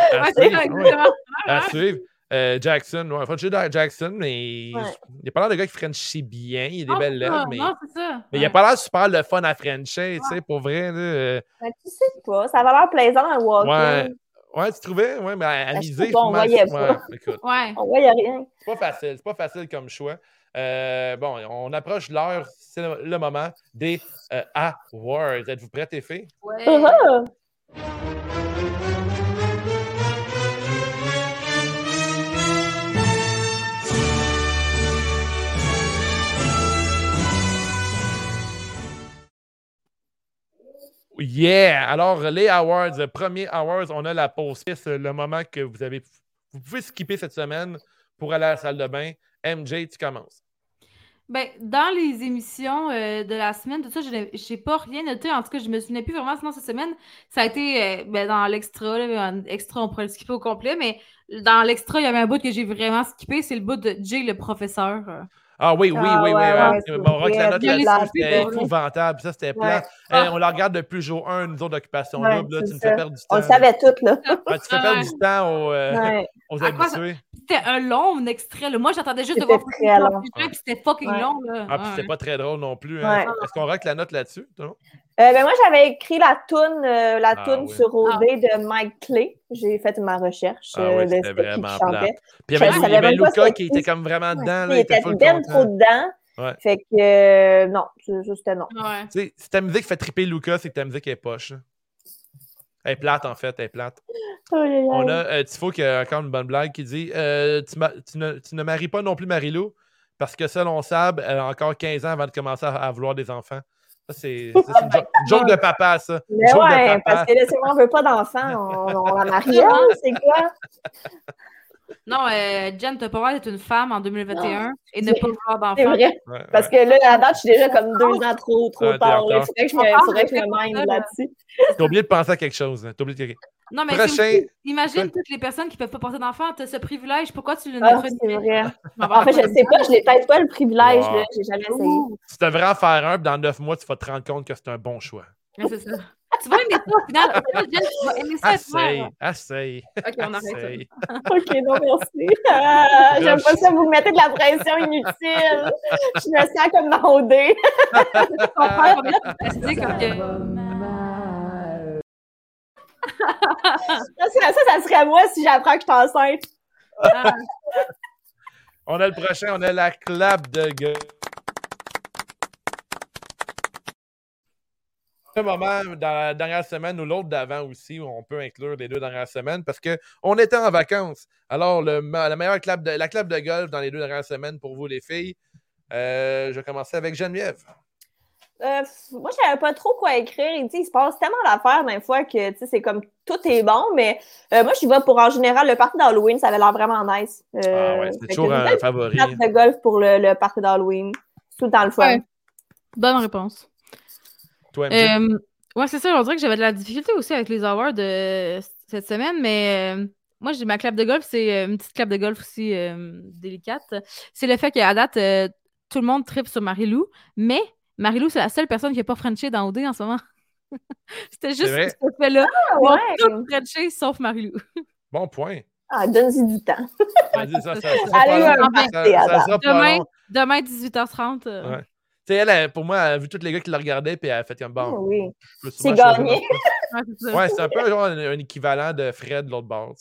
[SPEAKER 1] À suivre. À. Euh, Jackson, ouais, Jackson, mais
[SPEAKER 3] Ouais.
[SPEAKER 1] il n'y a pas l'air de gars qui Frenchie bien. Il a des
[SPEAKER 4] Non,
[SPEAKER 1] belles
[SPEAKER 4] ça,
[SPEAKER 1] mais,
[SPEAKER 4] Non, ça.
[SPEAKER 1] mais il a pas l'air super le fun à Frencher, tu sais, pour vrai. Là, euh,
[SPEAKER 3] Mais tu sais pas, ça va l'air plaisant dans le walking.
[SPEAKER 1] Ouais. Ouais, tu trouvais? Ouais, mais à, à
[SPEAKER 3] Ben,
[SPEAKER 1] miser,
[SPEAKER 3] on voyait
[SPEAKER 1] c'est-
[SPEAKER 3] pas.
[SPEAKER 1] ouais.
[SPEAKER 3] On a rien.
[SPEAKER 1] c'est pas facile. C'est pas facile comme choix. Euh, bon, on approche l'heure, c'est le, le moment des euh, awards. Êtes-vous prêts, les filles?
[SPEAKER 4] Ouais.
[SPEAKER 3] Uh-huh.
[SPEAKER 1] Yeah! Alors, les awards, premier awards, on a la pause kiss, le moment que vous avez. Vous pouvez skipper cette semaine pour aller à la salle de bain. MJ, tu commences.
[SPEAKER 4] Ben, dans les émissions euh, de la semaine, tout ça, je n'ai pas rien noté. En tout cas, je me souvenais plus vraiment. Sinon, cette semaine, ça a été euh, ben, dans l'extra. extra, on pourrait le skipper au complet. Mais dans l'extra, il y avait un bout que j'ai vraiment skippé. C'est le bout de Jay, le professeur.
[SPEAKER 1] Ah oui, oui,
[SPEAKER 3] Ah
[SPEAKER 1] oui, oui.
[SPEAKER 3] ouais,
[SPEAKER 1] ouais,
[SPEAKER 3] c'est
[SPEAKER 1] Mon rock la note là-dessus, c'était épouvantable. Ça, c'était plat.
[SPEAKER 3] Ouais.
[SPEAKER 1] on la regarde depuis jour 1, nous autres d'occupation
[SPEAKER 3] Ouais,
[SPEAKER 1] double. Là, tu me fais perdre du temps.
[SPEAKER 3] On le savait toutes, là.
[SPEAKER 1] Ouais, tu fais
[SPEAKER 4] Ah
[SPEAKER 1] perdre
[SPEAKER 4] ouais.
[SPEAKER 1] du temps aux, euh,
[SPEAKER 3] Ouais.
[SPEAKER 1] aux
[SPEAKER 4] ça-
[SPEAKER 1] habitués.
[SPEAKER 4] C'était un long extrait. Là. Moi, j'attendais juste de
[SPEAKER 3] C'était
[SPEAKER 4] voir
[SPEAKER 3] très long.
[SPEAKER 4] puis c'était fucking
[SPEAKER 3] Ouais.
[SPEAKER 4] long. Là.
[SPEAKER 1] Ah, puis c'était pas très drôle non plus. Hein.
[SPEAKER 3] Ouais.
[SPEAKER 1] Est-ce qu'on rock la note là-dessus?
[SPEAKER 3] Euh, ben moi, j'avais écrit la toune, euh, la
[SPEAKER 1] Ah
[SPEAKER 3] toune
[SPEAKER 1] oui.
[SPEAKER 3] sur OD de Mike Clay. J'ai fait ma recherche.
[SPEAKER 1] Ah
[SPEAKER 3] euh,
[SPEAKER 1] oui, c'était vraiment. Puis il y avait, il y Luca qui était comme vraiment dedans. Là,
[SPEAKER 3] il était
[SPEAKER 1] content.
[SPEAKER 3] trop dedans.
[SPEAKER 1] Ouais.
[SPEAKER 3] Fait que euh, non, c'était non.
[SPEAKER 4] Ouais.
[SPEAKER 1] Tu sais, si ta musique fait triper Luca, c'est que ta musique est poche. Elle est plate, en fait. Elle est plate.
[SPEAKER 3] Aïe.
[SPEAKER 1] On a euh, Tifo qui a encore une bonne blague qui dit euh, tu, tu ne, tu ne maries pas non plus Marilou parce que selon Sab, elle a encore 15 ans avant de commencer à, à vouloir des enfants. Ça, c'est une, joke de papa, ça.
[SPEAKER 3] Mais ouais,
[SPEAKER 1] papa.
[SPEAKER 3] parce que là, c'est moi, on veut pas d'enfants, on, on la marie, c'est quoi?
[SPEAKER 4] Non, euh, Jen, t'as pas le droit d'être une femme en 2021 et ne pas vouloir
[SPEAKER 3] C'est
[SPEAKER 4] d'enfant.
[SPEAKER 3] vrai.
[SPEAKER 1] Ouais,
[SPEAKER 3] Parce
[SPEAKER 1] ouais.
[SPEAKER 3] que là, à date, je suis déjà comme deux ans trop, trop
[SPEAKER 1] Ouais, t'es
[SPEAKER 3] tard. Il faudrait que je me,
[SPEAKER 4] Ah,
[SPEAKER 3] mind là-dessus.
[SPEAKER 1] T'as oublié de penser à quelque chose. hein. T'as oublié de quelque
[SPEAKER 4] Non, mais
[SPEAKER 1] Prochain.
[SPEAKER 4] imagine toutes les personnes qui peuvent pas porter d'enfant, t'as ce privilège, pourquoi tu le
[SPEAKER 3] Ah,
[SPEAKER 4] n'as
[SPEAKER 3] c'est vrai.
[SPEAKER 4] pas
[SPEAKER 3] En fait, je sais pas, je l'ai peut-être pas le privilège,
[SPEAKER 1] Wow.
[SPEAKER 3] J'ai jamais essayé.
[SPEAKER 1] Tu devrais en faire un, puis dans 9 mois, tu vas te rendre compte que c'est un bon choix.
[SPEAKER 4] Ouais, c'est ça. Tu vas aimer ça au final. Au final, Jen, tu vas aimer ça.
[SPEAKER 1] Essaye, essaye,
[SPEAKER 4] Ok, on arrête ça.
[SPEAKER 3] Ok, non, merci. Ah, J'aime pas ça, vous me mettez de la pression inutile. Je me sens comme dans OD.
[SPEAKER 4] Ton va comme
[SPEAKER 3] Ça, ça, ça serait moi si j'apprends que je suis enceinte.
[SPEAKER 4] Ah,
[SPEAKER 1] On a le prochain, on a la clap de gueule. Un moment dans la dernière semaine ou l'autre d'avant aussi, où on peut inclure les deux dernières semaines parce qu'on était en vacances. Alors, le, la meilleure clap de, la clap de golf dans les deux dernières semaines pour vous, les filles. Euh, je vais commencer avec Geneviève.
[SPEAKER 3] Euh, moi, je savais pas trop quoi écrire. Il, dit, il se passe tellement d'affaires d'un fois que tu sais, c'est comme tout est bon, mais euh, moi, je vais pour en général le party d'Halloween, ça avait l'air vraiment nice. Euh,
[SPEAKER 1] ah ouais, c'est toujours un favori.
[SPEAKER 3] de golf pour le, le party d'Halloween. Tout le temps le fun.
[SPEAKER 4] Ouais. Bonne réponse.
[SPEAKER 1] Toi?
[SPEAKER 4] Euh, ouais, c'est ça. On dirait que j'avais de la difficulté aussi avec les awards de cette semaine, mais euh, moi, j'ai ma clap de golf. C'est euh, une petite clap de golf aussi euh, délicate. C'est le fait qu'à date, euh, tout le monde tripe sur Marie-Lou, mais Marie-Lou, c'est la seule personne qui n'a pas Frenché dans OD en ce moment. C'était juste ce fait-là.
[SPEAKER 3] Ah, ouais.
[SPEAKER 4] Frenché sauf Marie-Lou.
[SPEAKER 1] Bon point.
[SPEAKER 3] Ah, donne-y du temps.
[SPEAKER 1] Vas-y, ça, ça, pas long.
[SPEAKER 4] Demain, demain 18h30. euh,
[SPEAKER 1] Ouais. Sais, elle, elle, pour moi, elle a vu tous les gars qui la regardaient, puis elle a fait comme bon.
[SPEAKER 3] Oh, oui. C'est gagné.
[SPEAKER 4] ouais, c'est
[SPEAKER 1] un peu genre un, un équivalent de Fred de l'autre bord.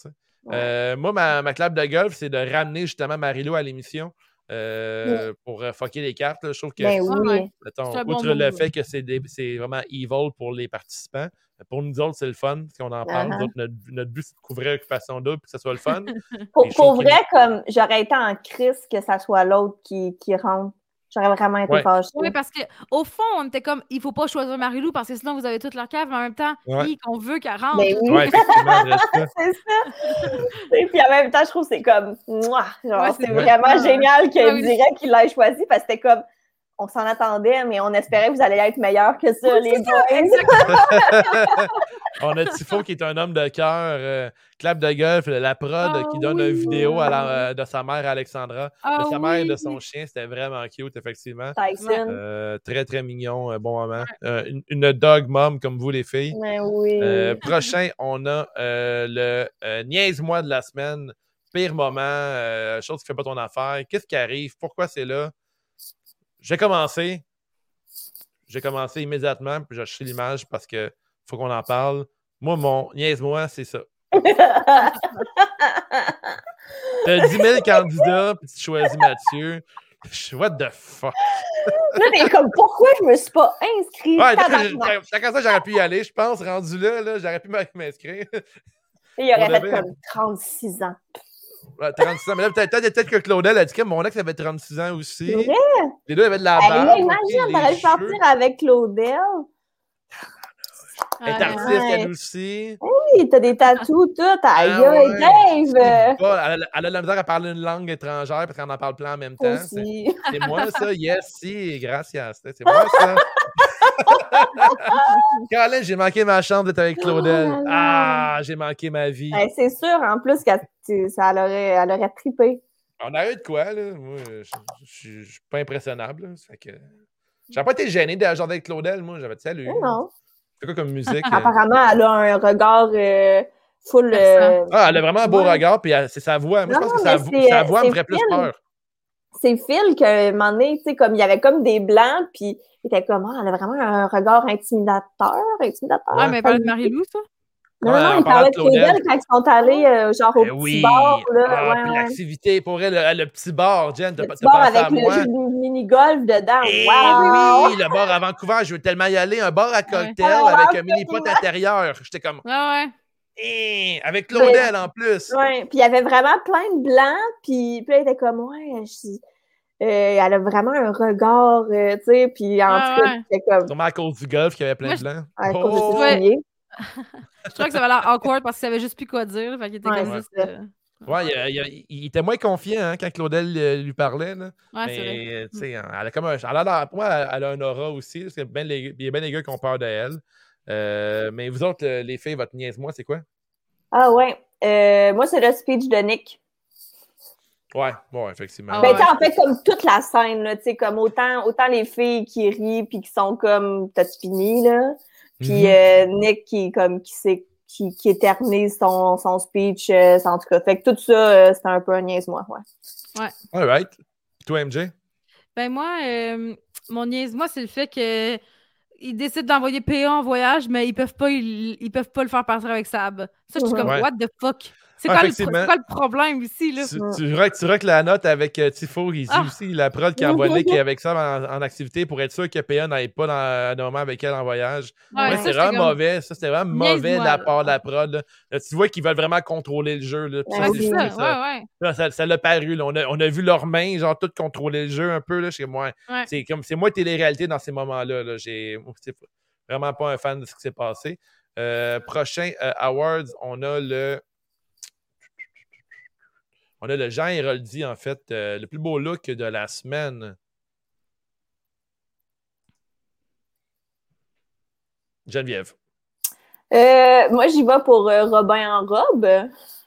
[SPEAKER 3] Ouais.
[SPEAKER 1] Euh, moi, ma, ma clap de golf, c'est de ramener justement Marilou à l'émission euh, pour euh, fucker les cartes. là. Je trouve que,
[SPEAKER 3] Ben oui.
[SPEAKER 1] mettons,
[SPEAKER 4] bon
[SPEAKER 1] outre le fait que c'est vraiment evil pour les participants, pour nous autres, c'est le fun, parce qu'on en parle.
[SPEAKER 3] Uh-huh.
[SPEAKER 1] autres, notre, notre but, c'est de couvrir Occupation Double, que ce soit le fun.
[SPEAKER 3] Pour, vrai, comme j'aurais été en crise que ça soit l'autre qui, qui rentre. J'aurais vraiment été
[SPEAKER 1] Ouais.
[SPEAKER 3] fâchée.
[SPEAKER 4] Oui, parce qu'au fond, on était comme, il faut pas choisir Marie-Lou parce que sinon vous avez toute leur cave, mais en même temps,
[SPEAKER 1] Ouais.
[SPEAKER 4] oui, qu'on veut qu'elle rentre.
[SPEAKER 3] Ben oui.
[SPEAKER 1] Ouais,
[SPEAKER 3] c'est ça. Et puis en même temps, je trouve que c'est comme, mouah, genre,
[SPEAKER 4] Ouais,
[SPEAKER 3] c'est
[SPEAKER 4] c'est
[SPEAKER 1] vrai.
[SPEAKER 3] vraiment génial qu'il
[SPEAKER 4] Ouais, oui.
[SPEAKER 3] dirait qu'il l'ait choisi parce que c'était comme, on s'en attendait, mais on espérait que vous alliez être meilleurs que ça, les boys.
[SPEAKER 1] On a Tifo qui est un homme de cœur, euh, clap de golf, la prod
[SPEAKER 4] Ah
[SPEAKER 1] qui donne
[SPEAKER 4] oui.
[SPEAKER 1] une vidéo à la- euh, de sa mère Alexandra,
[SPEAKER 4] Ah
[SPEAKER 1] de sa mère et de son chien. C'était vraiment cute, effectivement.
[SPEAKER 3] Tyson.
[SPEAKER 1] Euh, très, très mignon, un bon moment. Euh, une, une dog mom comme vous, les filles.
[SPEAKER 3] Mais oui.
[SPEAKER 1] Euh, prochain, on a euh, le euh, niaise-moi de la semaine. Pire moment, euh, chose qui fait pas ton affaire. Qu'est-ce qui arrive? Pourquoi c'est là? J'ai commencé. J'ai commencé immédiatement, puis j'ai acheté l'image parce que faut qu'on en parle. Moi, mon niaise-moi, c'est ça. T'as 10 000 candidats, puis tu choisis Mathieu. Je- What the fuck?
[SPEAKER 3] Là, t'es comme, pourquoi je me suis pas inscrite?
[SPEAKER 1] Ouais, chacun ça, j'aurais pu y aller, je pense. Rendu là, là j'aurais pu m'inscrire.
[SPEAKER 3] Il aurait
[SPEAKER 1] on
[SPEAKER 3] fait
[SPEAKER 1] devait-
[SPEAKER 3] comme 36 ans.
[SPEAKER 1] Ouais, 36 ans. Mais là, peut-être que Claudel a dit que mon ex avait 36 ans aussi.
[SPEAKER 3] Vrai?
[SPEAKER 1] Les deux avaient de la barbe.
[SPEAKER 3] imagine, t'aurais pu partir avec Claudel.
[SPEAKER 1] Elle est
[SPEAKER 4] Ah,
[SPEAKER 1] artiste,
[SPEAKER 3] Ouais.
[SPEAKER 1] elle aussi.
[SPEAKER 3] Oui, t'as des tatous, tout. Aïe,
[SPEAKER 1] Ah.
[SPEAKER 3] Dave!
[SPEAKER 1] Elle, a, elle a de la misère à parler une langue étrangère parce qu'on en parle plein en même temps. C'est moi, ça. Yes, si, gracias. C'est moi, ça. Caroline, j'ai manqué ma chambre d'être avec Claudel.
[SPEAKER 3] Oh.
[SPEAKER 1] Ah, j'ai manqué ma vie.
[SPEAKER 3] Ben, c'est sûr, en plus, que tu- ça elle aurait, elle aurait trippé.
[SPEAKER 1] On a eu de quoi, là? Moi, je je- je suis pas impressionnable. là. Que... J'avais pas été gêné de genre avec Claudel, moi. J'avais dit salut.
[SPEAKER 3] Mais non.
[SPEAKER 1] C'est quoi comme musique? euh?
[SPEAKER 3] Apparemment, elle a un regard euh, full. Euh,
[SPEAKER 1] Ah, elle a vraiment un beau
[SPEAKER 3] Ouais.
[SPEAKER 1] regard, puis c'est sa voix. Moi, je
[SPEAKER 3] Non,
[SPEAKER 1] pense que
[SPEAKER 3] mais
[SPEAKER 1] sa,
[SPEAKER 3] euh,
[SPEAKER 1] voix me
[SPEAKER 3] c'est
[SPEAKER 1] ferait plus peur.
[SPEAKER 3] C'est Phil qu'à un moment donné, tu sais, comme il y avait comme des blancs, puis il était comme, ah, elle a vraiment un regard intimidateur, intimidateur.
[SPEAKER 4] Ah, mais elle parlait de Marie-Lou, ça?
[SPEAKER 3] Non,
[SPEAKER 1] Ouais,
[SPEAKER 3] non,
[SPEAKER 1] on
[SPEAKER 3] il
[SPEAKER 1] parlait de
[SPEAKER 3] de Claudel quand ils sont allés, euh, genre, au
[SPEAKER 1] Eh
[SPEAKER 3] petit
[SPEAKER 1] oui.
[SPEAKER 3] bar, là.
[SPEAKER 1] Ah,
[SPEAKER 3] ouais,
[SPEAKER 1] l'activité, pour elle, le, le petit bar, Jen, t'as
[SPEAKER 3] Le
[SPEAKER 1] pas
[SPEAKER 3] petit bar avec le jeu de mini-golf dedans.
[SPEAKER 1] Eh
[SPEAKER 3] wow!
[SPEAKER 1] oui, le bar à Vancouver, je veux tellement y aller. Un bar à cocktail
[SPEAKER 3] Ah,
[SPEAKER 1] avec un mini-pot intérieur. J'étais comme,
[SPEAKER 4] Ouais, ouais.
[SPEAKER 1] Eh, avec Claudel en plus.
[SPEAKER 3] Ouais, puis il y avait vraiment plein de blancs, puis, puis là, il était comme, ouais, je- euh, elle a vraiment un regard, euh, tu sais, puis en
[SPEAKER 4] Ouais,
[SPEAKER 3] tout cas,
[SPEAKER 4] ouais.
[SPEAKER 3] c'était comme,
[SPEAKER 1] Sûrement à cause du golf qu'il y avait plein
[SPEAKER 4] Moi,
[SPEAKER 1] de blancs.
[SPEAKER 3] à cause de
[SPEAKER 1] Oh!
[SPEAKER 3] souliers.
[SPEAKER 4] Je trouvais que ça avait l'air awkward parce qu'il savait juste plus quoi dire. Fait qu'il était
[SPEAKER 3] Ouais,
[SPEAKER 4] comme
[SPEAKER 3] ça.
[SPEAKER 4] euh,
[SPEAKER 1] Ouais, il, il- il était moins confiant hein, quand Claudel lui parlait. Là.
[SPEAKER 4] Ouais, c'est vrai.
[SPEAKER 1] Mais, tu sais, elle a comme un. Elle a pour moi, elle elle a un aura aussi. Parce que ben les- il y a bien des gars qui ont peur d'elle. Euh, mais vous autres, euh, les filles, votre niaise-moi, c'est quoi?
[SPEAKER 3] Ah ouais, Euh, moi, c'est le speech de Nick.
[SPEAKER 1] Ouais, bon, effectivement.
[SPEAKER 4] Ah
[SPEAKER 3] Ben,
[SPEAKER 4] ouais.
[SPEAKER 3] tu sais, en fait, comme toute la scène, là, tu sais, comme autant, autant les filles qui rient puis qui sont comme, t'as-tu fini, là? Puis
[SPEAKER 1] Mhm.
[SPEAKER 3] euh, Nick qui, comme, qui, sait, qui, qui éternise son, son speech, euh, en tout cas. Fait que tout ça, euh, c'était un peu un niaise-moi, ouais.
[SPEAKER 1] All right. Toi, MJ?
[SPEAKER 4] Ben moi, euh, mon niaise, moi, c'est le fait que ils décident d'envoyer PA en voyage, mais ils peuvent pas, ils, ils peuvent pas le faire partir avec Sab. Ça, je suis comme,
[SPEAKER 1] Ouais.
[SPEAKER 4] what the fuck? C'est quoi, le problème ici, là?
[SPEAKER 1] Tu, tu, verras, tu que la note avec euh, Tifo, il dit
[SPEAKER 4] Ah.
[SPEAKER 1] aussi la prod qui a envoyé qui est avec ça en, en activité pour être sûr que PA n'aille pas dans, le moment avec elle en voyage.
[SPEAKER 4] Ouais,
[SPEAKER 1] Ouais,
[SPEAKER 4] ça,
[SPEAKER 1] c'est vraiment
[SPEAKER 4] comme-
[SPEAKER 1] mauvais. Ça, c'était vraiment mauvais de la part de la prod. là. Là, tu vois qu'ils veulent vraiment contrôler le jeu. Là.
[SPEAKER 3] Ouais,
[SPEAKER 1] ça,
[SPEAKER 4] ça,
[SPEAKER 1] ça, ça, l'a paru. On, a, on a vu leurs mains, genre, tout contrôler le jeu un peu. Là, chez moi. C'est comme c'est moi télé-réalité dans ces moments-là. Là. J'ai vraiment pas un fan de ce qui s'est passé. Euh, prochain euh, Awards, on a le. On a le Jean Héroldi, en fait, euh, le plus beau look de la semaine. Geneviève.
[SPEAKER 3] Euh, moi, j'y vais pour euh, Robin en robe.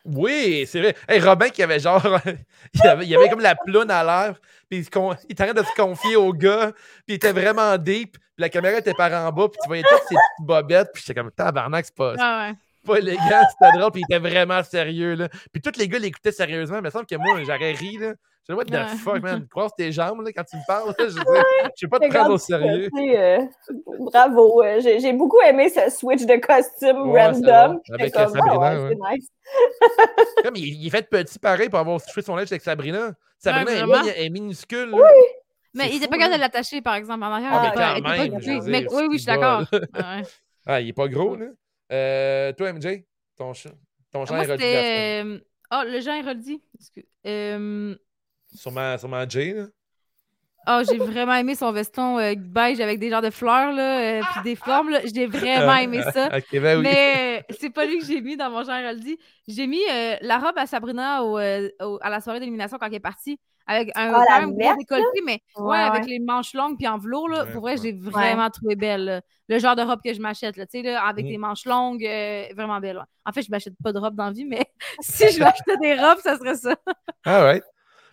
[SPEAKER 1] Oui, c'est vrai. Hey, Robin qui avait genre. il, avait, il avait comme la ploune à l'air. Puis il, con- train de se confier au gars. Puis il était vraiment deep. Puis la caméra était par en bas. Puis tu voyais toutes ses petites bobettes. Puis j'étais comme tabarnak, c'est pas,
[SPEAKER 4] Ah ouais.
[SPEAKER 1] Pas élégant, c'était drôle. Puis il était vraiment sérieux. Là. Puis tous les gars l'écoutaient sérieusement. Mais il me semble que moi, j'aurais ri. Là. Je dis, what the
[SPEAKER 4] Ouais.
[SPEAKER 1] fuck, man? Croise tes jambes là, quand tu me parles. là. Je je sais pas te prendre au sérieux.
[SPEAKER 3] euh, bravo. euh, J'ai beaucoup aimé ce switch de costume
[SPEAKER 1] Ouais,
[SPEAKER 3] random.
[SPEAKER 1] Avec,
[SPEAKER 3] comme,
[SPEAKER 1] Sabrina,
[SPEAKER 3] ouais, c'est nice.
[SPEAKER 1] Comme il, il est fait petit pareil pour avoir touché son linge avec Sabrina. Sabrina est est minuscule. là.
[SPEAKER 4] Mais il était
[SPEAKER 1] fou,
[SPEAKER 4] pas capable de l'attacher, par exemple, en arrière.
[SPEAKER 1] Ah, mais
[SPEAKER 4] pas-
[SPEAKER 1] quand je
[SPEAKER 4] Mais oui, oui, je suis d'accord.
[SPEAKER 1] Ah, il est pas gros, là. Euh, toi, MJ, ton, ton genre
[SPEAKER 4] Moi,
[SPEAKER 1] est
[SPEAKER 4] euh, Ah, le Jean Héroldi. Excuse. Euh,
[SPEAKER 1] Sûrement, sûrement Jay, là.
[SPEAKER 4] Ah, j'ai vraiment aimé son veston euh, beige avec des genres de fleurs, là, euh, puis des formes, là. J'ai vraiment aimé ça.
[SPEAKER 1] ok, ben oui.
[SPEAKER 4] Mais euh, c'est pas lui que j'ai mis dans mon genre Héroldi. J'ai mis euh, la robe à Sabrina au, au- à la soirée d'élimination quand elle est partie. Avec un
[SPEAKER 3] Ah,
[SPEAKER 4] même gros décolleté, mais ouais,
[SPEAKER 3] Ouais,
[SPEAKER 4] avec
[SPEAKER 3] ouais.
[SPEAKER 4] les manches longues puis en velours, là,
[SPEAKER 1] Ouais,
[SPEAKER 4] pour vrai,
[SPEAKER 1] ouais.
[SPEAKER 4] j'ai vraiment trouvé belle. là. Le genre de robe que je m'achète, là, tu sais, là, avec
[SPEAKER 1] Mm.
[SPEAKER 4] les manches longues, euh, vraiment belle. ouais. En fait, je m'achète pas de robe dans la vie, mais si je m'achetais des robes, ça serait ça.
[SPEAKER 1] Ah, ouais.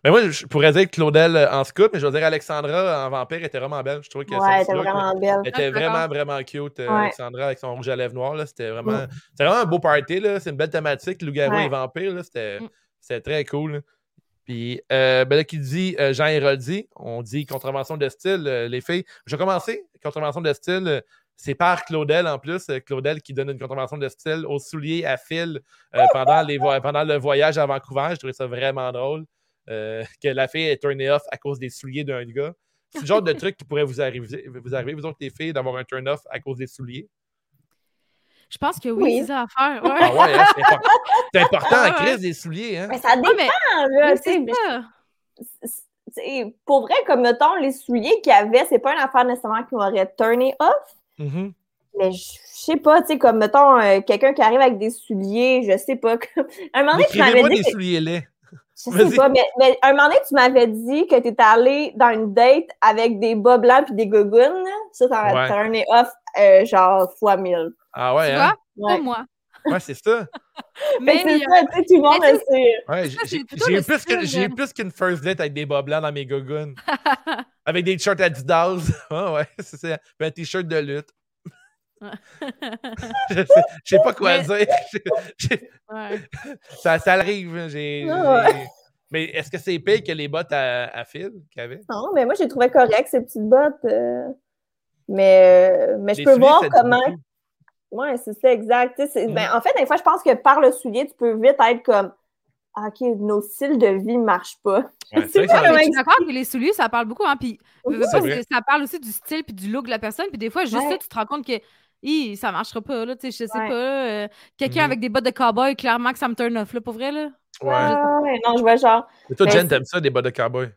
[SPEAKER 1] Mais moi, je pourrais dire Claudel euh, en scout, mais je veux dire Alexandra en vampire était vraiment belle. Je trouvais que
[SPEAKER 3] Ouais, elle était vraiment belle.
[SPEAKER 1] Elle était vraiment, vraiment cute, euh,
[SPEAKER 3] Ouais.
[SPEAKER 1] Alexandra, avec son rouge à lèvres noir. là. C'était vraiment,
[SPEAKER 3] Mm.
[SPEAKER 1] c'était vraiment un beau party. là. C'est une belle thématique, loup-garou
[SPEAKER 3] Ouais.
[SPEAKER 1] et vampire. là. C'était,
[SPEAKER 4] Mm.
[SPEAKER 1] c'était très cool. là. Puis, euh, ben là, qui dit euh, Jean Héroldi, on dit contravention de style, euh, les filles. Je vais commencer. Contravention de style, euh, c'est par Claudel en plus. euh, Claudel qui donne une contravention de style aux souliers à fil euh, pendant, les vo- pendant le voyage à Vancouver. Je trouvais ça vraiment drôle. Euh, que la fille est turnée off à cause des souliers d'un gars. C'est le genre de truc qui pourrait vous arriver, vous arriver, vous autres, les filles, d'avoir un turn-off à cause des souliers.
[SPEAKER 4] Je pense que oui,
[SPEAKER 3] Oui.
[SPEAKER 4] c'est ça à faire. Ouais.
[SPEAKER 1] Ah ouais, hein, c'est important. C'est important
[SPEAKER 4] Ouais.
[SPEAKER 1] crise des souliers, hein?
[SPEAKER 3] Mais ça dépend,
[SPEAKER 4] mais
[SPEAKER 3] là,
[SPEAKER 4] oui,
[SPEAKER 3] tu sais,
[SPEAKER 4] c'est ça.
[SPEAKER 3] c'est- c'est- pour vrai, comme mettons, les souliers qu'il y avait, c'est pas une affaire nécessairement qui m'aurait turné off,
[SPEAKER 1] Mhm.
[SPEAKER 3] mais je je sais pas, tu sais, comme mettons, euh, quelqu'un qui arrive avec des souliers, je sais pas. un moment donné, tu m'avais dit.
[SPEAKER 1] des
[SPEAKER 3] que-
[SPEAKER 1] souliers laids.
[SPEAKER 3] Je sais pas, mais, mais un moment donné, tu m'avais dit que tu étais allé dans une date avec des bas blancs puis des gougounes. Ça, ça
[SPEAKER 1] Ouais.
[SPEAKER 3] turné off, euh, genre, fois mille.
[SPEAKER 1] Ah ouais,
[SPEAKER 4] Tu
[SPEAKER 1] hein?
[SPEAKER 4] vois?
[SPEAKER 3] Ouais.
[SPEAKER 4] Pas moi.
[SPEAKER 1] Ouais, c'est ça.
[SPEAKER 3] Mais
[SPEAKER 4] Mais
[SPEAKER 3] c'est ça, tu sais, tout le monde le sait.
[SPEAKER 1] Ouais, j'ai- eu plus que-
[SPEAKER 4] style,
[SPEAKER 1] j'ai eu
[SPEAKER 4] euh.
[SPEAKER 1] plus qu'une first date avec des bas blancs dans mes gogoons. avec des shorts Adidas. Ah ouais, c'est ça. Puis un t-shirt de lutte. Je, sais, je sais pas quoi
[SPEAKER 4] Mais-
[SPEAKER 1] dire.
[SPEAKER 4] Ouais.
[SPEAKER 1] ça, ça arrive. hein, j'ai-
[SPEAKER 3] Ah ouais.
[SPEAKER 1] Mais est-ce que c'est pire que les bottes à, à fil qu'il y avait?
[SPEAKER 3] Non, mais moi, j'ai trouvé correct, ces petites bottes. euh, Mais, euh, mais je
[SPEAKER 1] Les
[SPEAKER 3] peux
[SPEAKER 1] souliers,
[SPEAKER 3] voir comment. Ouais, c'est ça, exact. Tu sais, c'est-
[SPEAKER 1] Mm.
[SPEAKER 3] ben, en fait, des fois, je pense que par le soulier, tu peux vite être comme OK, nos styles de vie ne marchent pas.
[SPEAKER 1] Ouais,
[SPEAKER 3] C'est
[SPEAKER 1] vrai ça-
[SPEAKER 3] vraiment
[SPEAKER 4] Je suis d'accord que les souliers, ça parle beaucoup, hein, puis ça parle aussi du style puis du look de la personne, puis des fois, juste
[SPEAKER 3] Ouais.
[SPEAKER 4] ça, tu te rends compte que Hi, ça marchera pas, là, tu sais, je sais
[SPEAKER 3] Ouais.
[SPEAKER 4] pas, euh, quelqu'un
[SPEAKER 1] Mhm.
[SPEAKER 4] avec des bottes de cowboy, clairement que ça me turn off, là, pour vrai, là.
[SPEAKER 1] Ouais.
[SPEAKER 3] Ah, non, je vois genre,
[SPEAKER 1] Mais toi,
[SPEAKER 3] Mais
[SPEAKER 1] Jen, t'aimes ça, des bottes de cowboy?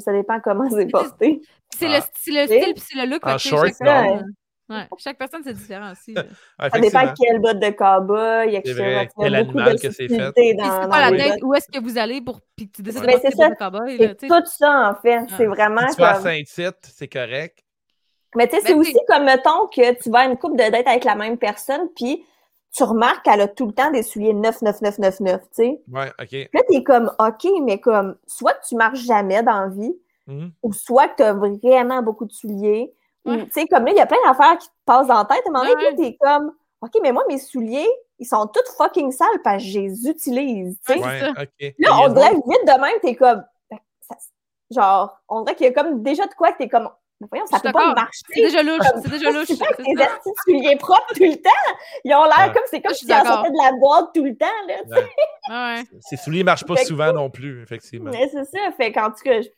[SPEAKER 3] ça dépend comment c'est porté.
[SPEAKER 4] C'est
[SPEAKER 1] Ah.
[SPEAKER 4] le, c'est le style puis c'est le look.
[SPEAKER 1] En
[SPEAKER 4] fait tu sais,
[SPEAKER 1] short,
[SPEAKER 4] chaque
[SPEAKER 3] non.
[SPEAKER 4] personne, euh, ouais, chaque personne, c'est différent aussi.
[SPEAKER 1] Ah,
[SPEAKER 3] Ça dépend quelle botte de cowboy, etc.
[SPEAKER 1] Quel
[SPEAKER 3] beaucoup
[SPEAKER 1] animal
[SPEAKER 3] de
[SPEAKER 1] que c'est
[SPEAKER 3] dans,
[SPEAKER 4] c'est
[SPEAKER 3] dans
[SPEAKER 4] quoi la
[SPEAKER 3] bottes.
[SPEAKER 4] Où est-ce que vous allez pour. Puis que tu décides de
[SPEAKER 3] Ben,
[SPEAKER 4] bottes de cowboy, là,
[SPEAKER 3] tout ça, en fait. C'est
[SPEAKER 4] Ah.
[SPEAKER 3] vraiment
[SPEAKER 1] Si tu vas à. Saint-Tite, c'est correct.
[SPEAKER 3] Mais tu sais, c'est aussi comme, mettons, que tu vas à une couple de dates avec la même personne, puis tu remarques qu'elle a tout le temps des souliers 9, 9, 9, 9, 9, tu sais.
[SPEAKER 1] Ouais, OK.
[SPEAKER 3] Puis Là, t'es comme, OK, mais comme, soit que tu marches jamais dans la vie,
[SPEAKER 1] Mhm.
[SPEAKER 3] ou soit que t'as vraiment beaucoup de souliers. Ou, tu sais, comme là, il y a plein d'affaires qui te passent dans la tête. À un moment donné,
[SPEAKER 4] Ouais.
[SPEAKER 3] t'es comme, OK, mais moi, mes souliers, ils sont tous fucking sales parce que je les utilise, tu sais.
[SPEAKER 4] Ouais.
[SPEAKER 1] Ouais,
[SPEAKER 4] ça.
[SPEAKER 1] OK.
[SPEAKER 3] Là, on dirait vite de même, t'es comme, ben, ça- genre, on dirait qu'il y a comme déjà de quoi que t'es comme, mais voyons, ça peut pas marcher.
[SPEAKER 4] C'est déjà louche, c'est déjà louche.
[SPEAKER 3] Avec
[SPEAKER 4] c'est
[SPEAKER 3] tes
[SPEAKER 4] ça.
[SPEAKER 3] astis de souliers propres tout le temps. Ils ont l'air
[SPEAKER 1] Ouais.
[SPEAKER 3] comme, c'est comme si
[SPEAKER 4] d'accord.
[SPEAKER 3] sortaient de la boîte tout le temps, là.
[SPEAKER 1] Ouais.
[SPEAKER 4] Ouais.
[SPEAKER 1] Ces souliers marchent pas
[SPEAKER 3] Fait que-
[SPEAKER 1] souvent non plus, effectivement.
[SPEAKER 3] Mais c'est ça, fait qu'en tout cas, je-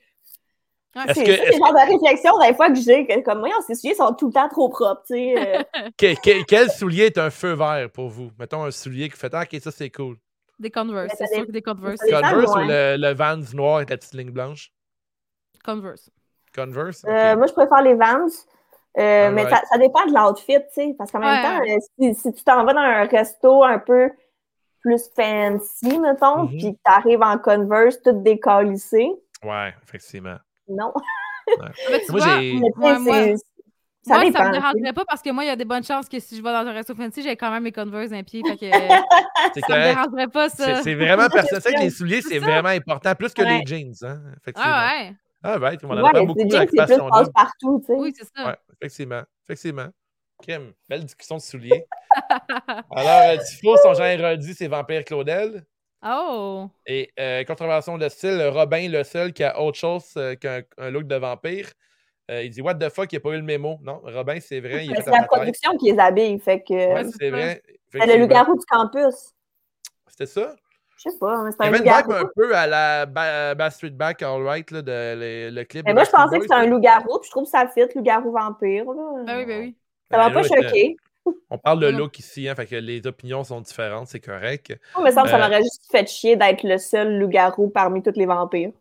[SPEAKER 4] Ouais,
[SPEAKER 1] Est-ce
[SPEAKER 3] c'est
[SPEAKER 1] que-
[SPEAKER 3] ça,
[SPEAKER 1] est-ce
[SPEAKER 3] c'est le genre de réflexion des fois que j'ai, comme, voyons, ces souliers sont tout le temps trop propres, tu sais. euh.
[SPEAKER 1] Que- que- quel soulier est un feu vert pour vous? Mettons un soulier qui fait Ah, OK, ça c'est cool.
[SPEAKER 4] Des Converse, c'est sûr que des Converse.
[SPEAKER 1] Converse
[SPEAKER 3] moi.
[SPEAKER 1] ou le, le Vans noir avec la petite ligne blanche?
[SPEAKER 4] Converse.
[SPEAKER 1] Converse?
[SPEAKER 3] Euh, moi, je préfère les Vans. Euh, mais
[SPEAKER 1] Alright.
[SPEAKER 3] ça, ça dépend de l'outfit, tu sais. Parce qu'en même temps, euh, si, si tu t'en vas dans un resto un peu plus fancy, mettons,
[SPEAKER 1] Mhm.
[SPEAKER 3] puis que t'arrives en Converse, tout décalissé,
[SPEAKER 1] Ouais, effectivement.
[SPEAKER 3] non.
[SPEAKER 4] Ah, tu
[SPEAKER 1] Moi,
[SPEAKER 4] vois,
[SPEAKER 3] Mais tu
[SPEAKER 4] Ouais, moi-
[SPEAKER 3] ça
[SPEAKER 4] moi,
[SPEAKER 3] dépend.
[SPEAKER 4] ça me
[SPEAKER 3] tu
[SPEAKER 4] dérangerait pas parce que moi, il y a des bonnes chances que si je vais dans un resto fancy, j'ai quand même mes Converse d'un pied. Fait que
[SPEAKER 1] C'est
[SPEAKER 4] ça me dérangerait pas, ça.
[SPEAKER 1] c'est vraiment personnel. C'est que les souliers, c'est vraiment important, plus que
[SPEAKER 3] Ouais.
[SPEAKER 1] les jeans. Hein, effectivement.
[SPEAKER 4] Ah ouais.
[SPEAKER 1] Ah, ouais, on en
[SPEAKER 3] Ouais,
[SPEAKER 1] apprend beaucoup l'occupation d'homme.
[SPEAKER 3] passe-partout, tu sais.
[SPEAKER 4] Oui, c'est ça.
[SPEAKER 1] Ouais, effectivement. Effectivement. Kim, belle discussion de souliers. Alors, euh, Tifo, son genre dit, c'est Vampire Claudel.
[SPEAKER 4] Oh!
[SPEAKER 1] Et euh, contravention de style, Robin, le seul qui a autre chose euh, qu'un un look de vampire. Euh, il dit What the fuck, il n'a pas eu le mémo. Non, Robin, c'est vrai,
[SPEAKER 3] C'est la production qui les habille, fait que
[SPEAKER 1] Ouais,
[SPEAKER 4] c'est
[SPEAKER 1] vrai.
[SPEAKER 3] c'est le loup-garou du campus.
[SPEAKER 1] C'était ça?
[SPEAKER 3] Je sais pas, mais c'est
[SPEAKER 1] Il y
[SPEAKER 3] un
[SPEAKER 1] avait une vibe un peu à la ba Bad Street Back, All Right, là, de, le, le clip.
[SPEAKER 3] Mais moi, je pensais que c'était un loup-garou, puis je trouve que ça fit, loup-garou vampire. Là.
[SPEAKER 4] Ben oui, ben oui.
[SPEAKER 3] Ça m'a
[SPEAKER 1] Ben,
[SPEAKER 3] pas choqué.
[SPEAKER 1] On parle de
[SPEAKER 4] Non.
[SPEAKER 1] look ici, hein, fait que les opinions sont différentes, c'est correct.
[SPEAKER 3] Semble que ça
[SPEAKER 1] Euh,
[SPEAKER 3] m'aurait juste fait chier d'être le seul loup-garou parmi tous les vampires.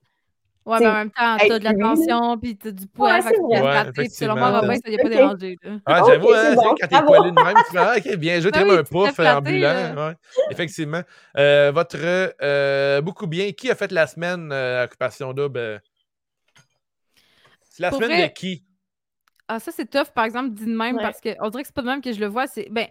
[SPEAKER 4] Ouais, mais en même temps, t'as de la
[SPEAKER 3] lui, là.
[SPEAKER 4] tension, puis t'as du poids.
[SPEAKER 3] Ouais,
[SPEAKER 4] fait que t'es
[SPEAKER 1] Ouais,
[SPEAKER 4] raté, puis selon moi,
[SPEAKER 1] effectivement.
[SPEAKER 4] Robin, ça y a pas dérangé.
[SPEAKER 1] Ah, j'avoue, hein, quand t'es poilu de même, tu fais Ah, ok, bien joué,
[SPEAKER 4] Ben
[SPEAKER 1] t'es
[SPEAKER 4] oui,
[SPEAKER 1] un
[SPEAKER 4] tu
[SPEAKER 1] pouf ambulant. Effectivement. Euh, votre euh, beaucoup bien, qui a fait la semaine euh, Occupation Double? C'est la
[SPEAKER 4] Pour
[SPEAKER 1] semaine
[SPEAKER 4] vrai,
[SPEAKER 1] de qui?
[SPEAKER 4] Ah, ça, c'est tough, par exemple, dit de même,
[SPEAKER 3] Ouais.
[SPEAKER 4] parce qu'on dirait que c'est pas de même que je le vois. C'est ben,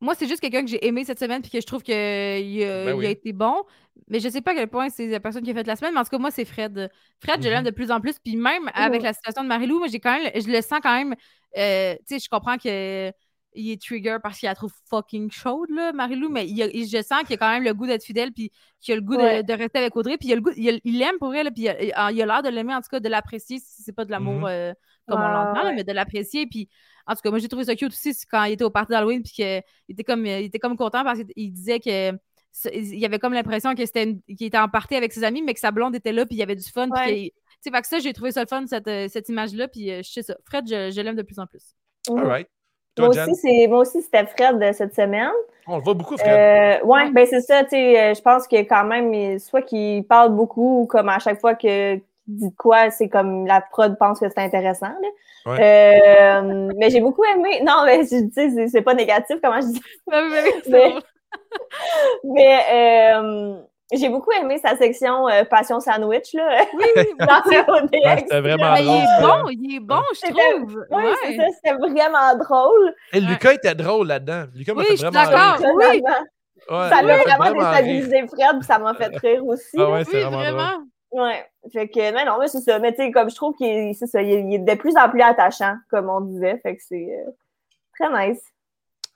[SPEAKER 4] moi, c'est juste quelqu'un que j'ai aimé cette semaine, puis que je trouve qu'il a,
[SPEAKER 1] Ben oui.
[SPEAKER 4] il a été bon. Mais je sais pas à quel point c'est la personne qui a fait la semaine, mais en tout cas, moi, c'est Fred. Fred, je l'aime
[SPEAKER 1] Mhm.
[SPEAKER 4] de plus en plus. Puis même avec la situation de Marie-Lou, moi, j'ai quand même, je le sens quand même. euh, tu sais, je comprends que. Il est trigger parce qu'il la trouve fucking chaude, là, Marie-Lou, mais il a- il- je sens qu'il a quand même le goût d'être fidèle, puis qu'il a le goût de-
[SPEAKER 3] Ouais.
[SPEAKER 4] de, rester avec Audrey, puis il a le goût, il a- il l'aime pour elle, puis il a il a l'air de l'aimer, en tout cas, de l'apprécier, si c'est pas de l'amour
[SPEAKER 1] Mhm.
[SPEAKER 4] euh, comme on l'entend,
[SPEAKER 3] ouais.
[SPEAKER 4] mais de l'apprécier. Puis, en tout cas, moi, j'ai trouvé ça cute aussi quand il était au party d'Halloween, puis qu'il était comme, il était comme content parce qu'il disait que il y avait comme l'impression que c'était une- qu'il était en party avec ses amis, mais que sa blonde était là, puis il y avait du fun.
[SPEAKER 3] Ouais.
[SPEAKER 4] tu sais, que ça, j'ai trouvé ça le fun, cette, euh, cette image-là, puis euh, je sais ça. Fred, je, je l'aime de plus en plus.
[SPEAKER 1] All right.
[SPEAKER 3] Moi
[SPEAKER 1] Toi,
[SPEAKER 3] aussi, c'est- moi aussi, c'était Fred de cette semaine.
[SPEAKER 1] on le voit beaucoup, Fred.
[SPEAKER 3] Euh, ouais,
[SPEAKER 4] Ouais.
[SPEAKER 3] ben c'est ça, tu sais, euh, je pense que quand même, soit qu'il parle beaucoup ou comme à chaque fois que dit quoi, c'est comme la prod pense que c'est intéressant. Là. Euh, mais j'ai beaucoup aimé. Non, mais je dis, c'est- c'est pas négatif, comment je dis.
[SPEAKER 4] Oui, oui,
[SPEAKER 3] Mais-. Mais euh, j'ai beaucoup aimé sa section euh, Passion Sandwich, là.
[SPEAKER 4] Oui, oui, oui.
[SPEAKER 1] Ouais. C'était vraiment
[SPEAKER 4] Mais il est bon, il est bon, je trouve.
[SPEAKER 3] Oui,
[SPEAKER 4] Ouais.
[SPEAKER 3] c'est ça, c'était vraiment drôle.
[SPEAKER 1] Et Lucas était drôle là-dedans. Lucas m'a
[SPEAKER 4] Oui,
[SPEAKER 1] fait
[SPEAKER 4] je suis
[SPEAKER 1] vraiment
[SPEAKER 4] d'accord.
[SPEAKER 1] rire.
[SPEAKER 4] oui.
[SPEAKER 3] Vraiment.
[SPEAKER 1] Ouais,
[SPEAKER 3] Ça
[SPEAKER 1] il
[SPEAKER 3] l'a
[SPEAKER 1] a fait
[SPEAKER 3] vraiment
[SPEAKER 1] vraiment
[SPEAKER 3] déstabilisé Fred, puis ça m'a fait rire aussi.
[SPEAKER 1] Ah ouais, c'est
[SPEAKER 4] Oui,
[SPEAKER 1] vraiment drôle.
[SPEAKER 4] vraiment.
[SPEAKER 3] Ouais. Fait que, mais non, mais c'est ça. Mais tu sais, comme je trouve qu'il est, c'est ça, il est, il est de plus en plus attachant, comme on disait. Fait que c'est euh, très nice.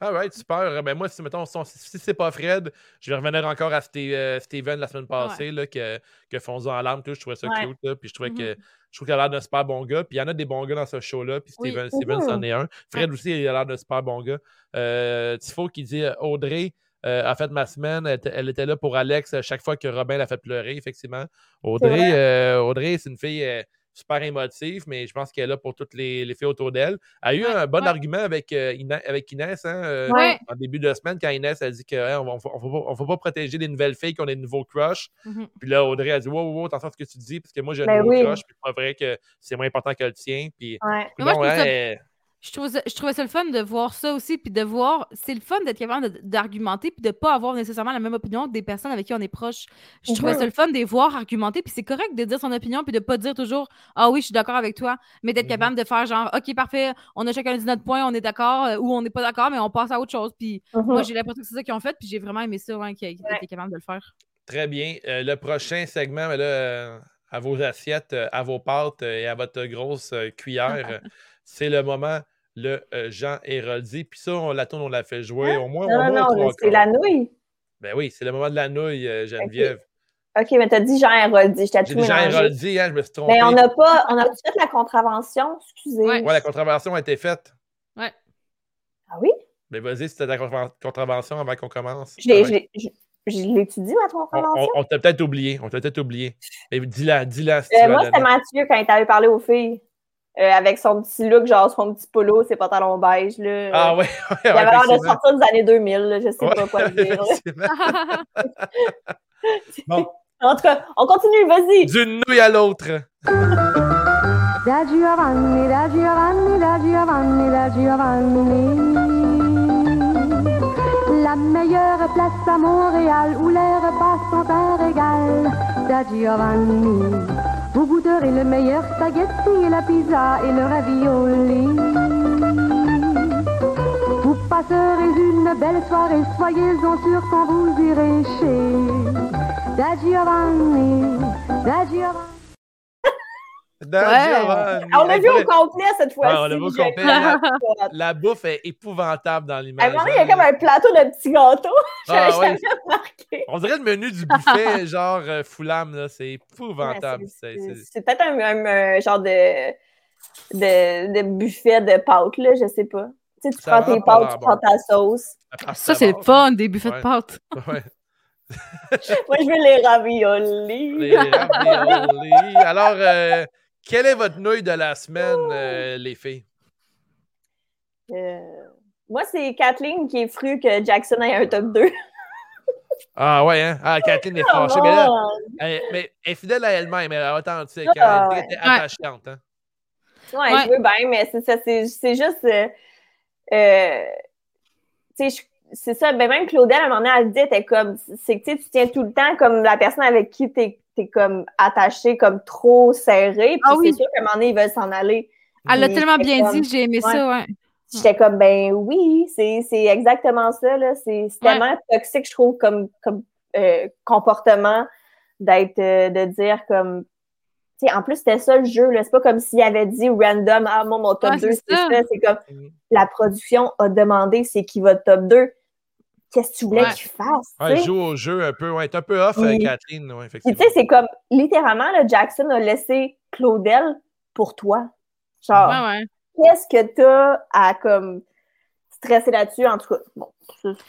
[SPEAKER 1] Alright, super. Ben moi, si, mettons, si, si c'est pas Fred, je vais revenir encore à euh, Steven la semaine passée, là, que, que Fonzo en larmes, tout. Je trouvais ça
[SPEAKER 3] Ouais.
[SPEAKER 1] cute, là, puis je trouvais que je trouve qu'il a l'air d'un super bon gars. Puis il y en a des bons gars dans ce show-là, puis
[SPEAKER 4] Oui.
[SPEAKER 1] Steven, Steven c'en est un. Fred aussi, il a l'air d'un super bon gars. Euh, Tifo qui dit euh, Audrey euh, a fait ma semaine, elle, était- elle était là pour Alex euh, chaque fois que Robin l'a fait pleurer, effectivement. Audrey, euh, Audrey c'est une fille euh, super émotive, mais je pense qu'elle est là pour toutes les, les filles autour d'elle. Elle a eu
[SPEAKER 4] Ouais,
[SPEAKER 1] un bon
[SPEAKER 4] ouais.
[SPEAKER 1] argument avec, Ina- avec Inès, hein,
[SPEAKER 4] Ouais.
[SPEAKER 1] en début de semaine, quand Inès a dit qu'on ne va pas- protéger des nouvelles filles qui ont des nouveaux crushs.
[SPEAKER 4] Mhm.
[SPEAKER 1] Puis là, Audrey a dit Wow, wow, attention à ce que tu dis, parce que moi, j'ai un
[SPEAKER 3] Ben
[SPEAKER 1] nouveau
[SPEAKER 3] oui.
[SPEAKER 1] crush, puis c'est pas vrai que c'est moins important que le tien. Puis.
[SPEAKER 4] Mais moi, je
[SPEAKER 1] hein,
[SPEAKER 4] Je trouvais, ça, je trouvais ça le fun de voir ça aussi, puis de voir, c'est le fun d'être capable de- d'argumenter, puis de pas avoir nécessairement la même opinion des personnes avec qui on est proche. Je trouvais ça le fun de les voir argumenter, puis c'est correct de dire son opinion, puis de pas dire toujours Ah oui, je suis d'accord avec toi, mais d'être
[SPEAKER 1] Mhm.
[SPEAKER 4] capable de faire genre Ok, parfait, on a chacun dit notre point, on est d'accord, euh, ou on n'est pas d'accord, mais on passe à autre chose. Puis
[SPEAKER 3] Mhm.
[SPEAKER 4] moi, j'ai l'impression que c'est ça qu'ils ont fait, puis j'ai vraiment aimé ça, ouais, qu'ils qu'ils
[SPEAKER 3] Ouais.
[SPEAKER 4] étaient capables de le faire.
[SPEAKER 1] très bien. Euh, le prochain segment, mais là, euh, à vos assiettes, euh, à vos pâtes euh, et à votre grosse euh, cuillère, c'est le moment, le euh, Jean Héroldi. Puis ça, on la tourne, on la fait jouer au moins, au
[SPEAKER 3] Non,
[SPEAKER 1] moins
[SPEAKER 3] non,
[SPEAKER 1] trois
[SPEAKER 3] non, c'est la nouille.
[SPEAKER 1] Ben oui, c'est le moment de la nouille, euh, Geneviève.
[SPEAKER 3] OK, mais t'as dit Jean Héroldi. Je t'ai
[SPEAKER 1] J'ai
[SPEAKER 3] tout
[SPEAKER 1] dit Jean. Héroldi, hein, je me suis trompé.
[SPEAKER 3] Mais on n'a pas, on a fait la contravention, excusez.
[SPEAKER 4] Ouais.
[SPEAKER 1] Ouais, la contravention a été faite.
[SPEAKER 3] Ah oui?
[SPEAKER 1] Mais vas-y, c'était ta contra- contravention avant qu'on commence.
[SPEAKER 3] Je l'ai,
[SPEAKER 1] Ouais.
[SPEAKER 3] je l'ai- je- je l'étudie, ma
[SPEAKER 1] On,
[SPEAKER 3] contravention?
[SPEAKER 1] on- on t'a peut-être oublié. On t'a peut-être oublié. Mais dis-la, dis-la si
[SPEAKER 3] Euh, moi, c'était. Mathieu quand il t'avait parlé aux filles. Euh, avec son petit look, genre son petit polo, ses pantalons beige. Là.
[SPEAKER 1] Ah ouais, ouais,
[SPEAKER 3] Il avait l'air de sortir des années 2000, là, je sais
[SPEAKER 1] Ouais,
[SPEAKER 3] pas quoi dire.
[SPEAKER 1] Bon,
[SPEAKER 3] En tout cas, on continue, vas-y.
[SPEAKER 1] d'une nouille à l'autre.
[SPEAKER 5] Da Giovanni, da Giovanni, da Giovanni, da Giovanni. La meilleure place à Montréal où les repas sont un régal. Da Giovanni. Vous goûterez le meilleur spaghetti et la pizza et le ravioli. Vous passerez une belle soirée, soyez-en sûrs quand vous irez chez Da.
[SPEAKER 1] Dans
[SPEAKER 4] Ouais.
[SPEAKER 1] Giovanni.
[SPEAKER 3] Ah, on l'a vu au complet cette fois-ci.
[SPEAKER 1] Ouais, on l'a vu au complet. La, la bouffe est épouvantable dans
[SPEAKER 3] À un
[SPEAKER 1] l'image.
[SPEAKER 3] moment donné, il y a comme un plateau de petits gâteaux.
[SPEAKER 1] Ah,
[SPEAKER 3] J'avais
[SPEAKER 1] ouais.
[SPEAKER 3] jamais remarqué.
[SPEAKER 1] On dirait le menu du buffet, genre euh, Foulam, là. C'est épouvantable.
[SPEAKER 3] Ouais,
[SPEAKER 1] C'est-
[SPEAKER 3] peut-être un, un- un genre de, de, de buffet de pâtes, là, je sais pas. Tu sais, tu
[SPEAKER 1] Ça
[SPEAKER 3] prends tes pâtes, tu prends ta sauce.
[SPEAKER 4] ça, c'est le fun, des buffets
[SPEAKER 1] Ouais.
[SPEAKER 4] de pâtes.
[SPEAKER 1] Ouais.
[SPEAKER 3] Moi, je veux les raviolis.
[SPEAKER 1] Les raviolis. Alors, euh, quelle est votre nouille de la semaine, euh, les filles?
[SPEAKER 3] Euh, moi, c'est Kathleen qui est fru que Jackson ait un top 2.
[SPEAKER 1] Ah ouais, hein? Ah, Kathleen est fâchée. Mais là, elle, mais elle est fidèle à elle-même, elle est authentique. hein.
[SPEAKER 3] Ah,
[SPEAKER 1] Elle
[SPEAKER 3] ouais.
[SPEAKER 1] était attachante. Hein?
[SPEAKER 3] Ouais,
[SPEAKER 4] Ouais.
[SPEAKER 3] je veux bien, mais c'est ça, c'est juste. euh, euh, tu sais, je- c'est ça. Ben même Claudel, à un moment donné, elle dit, comme. C'est que tu tiens tout le temps comme la personne avec qui t'es comme attaché, comme trop serré. Puis
[SPEAKER 4] Ah oui.
[SPEAKER 3] c'est sûr qu'à un moment donné, ils veulent s'en aller.
[SPEAKER 4] Elle l'a tellement bien
[SPEAKER 3] comme-
[SPEAKER 4] dit, j'ai aimé ça, ouais.
[SPEAKER 3] J'étais comme, ben oui, c'est c'est exactement ça, là. C'est
[SPEAKER 4] Ouais.
[SPEAKER 3] tellement toxique, je trouve, comme, comme euh, comportement d'être, euh, de dire comme. Tu sais, en plus, c'était ça le jeu, là. C'est pas comme s'il avait dit random, ah, moi, mon top
[SPEAKER 4] Ouais,
[SPEAKER 3] 2,
[SPEAKER 4] c'est ça.
[SPEAKER 3] ça. C'est comme la production a demandé c'est qui votre top 2. Qu'est-ce que tu voulais
[SPEAKER 4] Ouais.
[SPEAKER 3] qu'il fasse?
[SPEAKER 1] Ouais,
[SPEAKER 3] sais?
[SPEAKER 1] joue au jeu un peu. Ouais, est un peu off, euh,
[SPEAKER 3] Oui.
[SPEAKER 1] Kathleen. Ouais,
[SPEAKER 3] Puis
[SPEAKER 1] effectivement.
[SPEAKER 3] tu sais, c'est comme littéralement, là, Jackson a laissé Claudel pour toi. Genre,
[SPEAKER 4] Ouais, ouais.
[SPEAKER 3] qu'est-ce que t'as à comme stresser là-dessus? En tout cas, bon,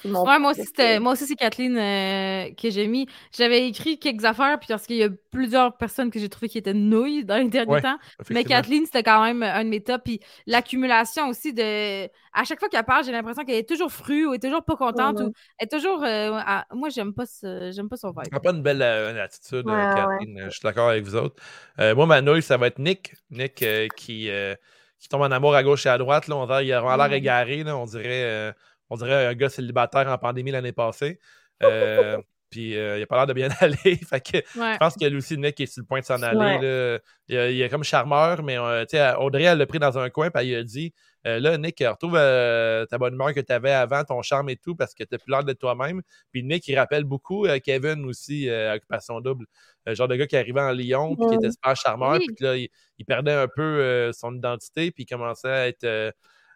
[SPEAKER 3] mon.
[SPEAKER 4] Ouais, moi aussi, c'était, moi aussi, c'est Kathleen euh, que j'ai mis. J'avais écrit quelques affaires, puis parce qu'il y a plusieurs personnes que j'ai trouvé qui étaient nouilles dans les derniers
[SPEAKER 1] Ouais,
[SPEAKER 4] temps. Mais. Kathleen, c'était quand même un de mes tops. Puis l'accumulation aussi de. À chaque fois qu'elle parle, j'ai l'impression qu'elle est toujours frue ou est toujours pas contente. Ou elle est toujours. euh, à- Moi, j'aime pas, ce... j'aime pas son vibe.
[SPEAKER 1] Elle n'a pas une belle euh, attitude,
[SPEAKER 3] Ouais,
[SPEAKER 1] Kathleen. Je suis d'accord avec vous autres. Euh, moi, ma nouille, ça va être Nick. Nick euh, qui, euh, qui tombe en amour à gauche et à droite. Là. On dirait, il a l'air
[SPEAKER 4] Mhm.
[SPEAKER 1] égaré. Là. On, dirait, euh, on dirait un gars célibataire en pandémie l'année passée. Euh, Puis euh, il a pas l'air de bien aller. fait que
[SPEAKER 4] Ouais.
[SPEAKER 1] je pense que aussi, Nick est sur le point de s'en aller.
[SPEAKER 3] Ouais.
[SPEAKER 1] là. Il, est- comme charmeur, mais Audrey, elle l'a pris dans un coin, puis elle lui a dit Euh, là, Nick, retrouve euh, ta bonne humeur que tu avais avant, ton charme et tout, parce que tu plus l'air de toi-même. Puis Nick, il rappelle beaucoup euh, Kevin aussi, euh, Occupation Double. Le genre de gars qui arrivait en Lyon, puis qui était super charmeur,
[SPEAKER 4] Oui.
[SPEAKER 1] puis là, il, il perdait un peu euh, son identité, puis il commençait à être euh,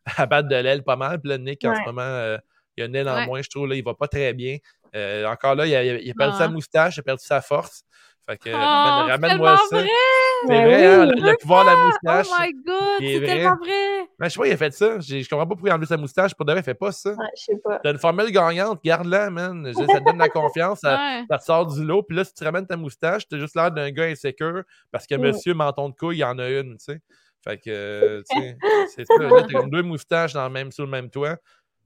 [SPEAKER 1] à battre de l'aile pas mal. Puis là, Nick, en ce moment, euh, il a une aile en
[SPEAKER 4] Ouais.
[SPEAKER 1] moins, je trouve. Là, il va pas très bien. Euh, encore là, il a, il a perdu
[SPEAKER 4] Ah.
[SPEAKER 1] sa moustache, il a perdu sa force. Fait que
[SPEAKER 4] Oh, c'est
[SPEAKER 1] ramène-moi ça.
[SPEAKER 4] vrai!
[SPEAKER 1] C'est
[SPEAKER 3] Mais
[SPEAKER 1] vrai, hein,
[SPEAKER 3] oui.
[SPEAKER 1] le, le pouvoir de la
[SPEAKER 4] Oh
[SPEAKER 1] moustache.
[SPEAKER 4] my god,
[SPEAKER 1] Il est
[SPEAKER 4] c'est
[SPEAKER 1] vrai.
[SPEAKER 4] tellement vrai!
[SPEAKER 1] Mais je sais pas, il a fait ça. J'ai- Je comprends pas pourquoi il a enlevé sa moustache. Pour de vrai, il fait pas ça.
[SPEAKER 3] Ouais, je sais pas.
[SPEAKER 1] T'as une formule gagnante, garde-la, man. Je ça te donne la confiance, ça,
[SPEAKER 4] Ouais.
[SPEAKER 1] ça te sort du lot. Puis là, si tu ramènes ta moustache, t'as juste l'air d'un gars insécure parce que
[SPEAKER 3] Mm.
[SPEAKER 1] monsieur menton de couille, il y en a une, tu sais. Fait que, euh, tu sais, c'est ça. Là, t'as comme deux moustaches dans le même, sur le même toit.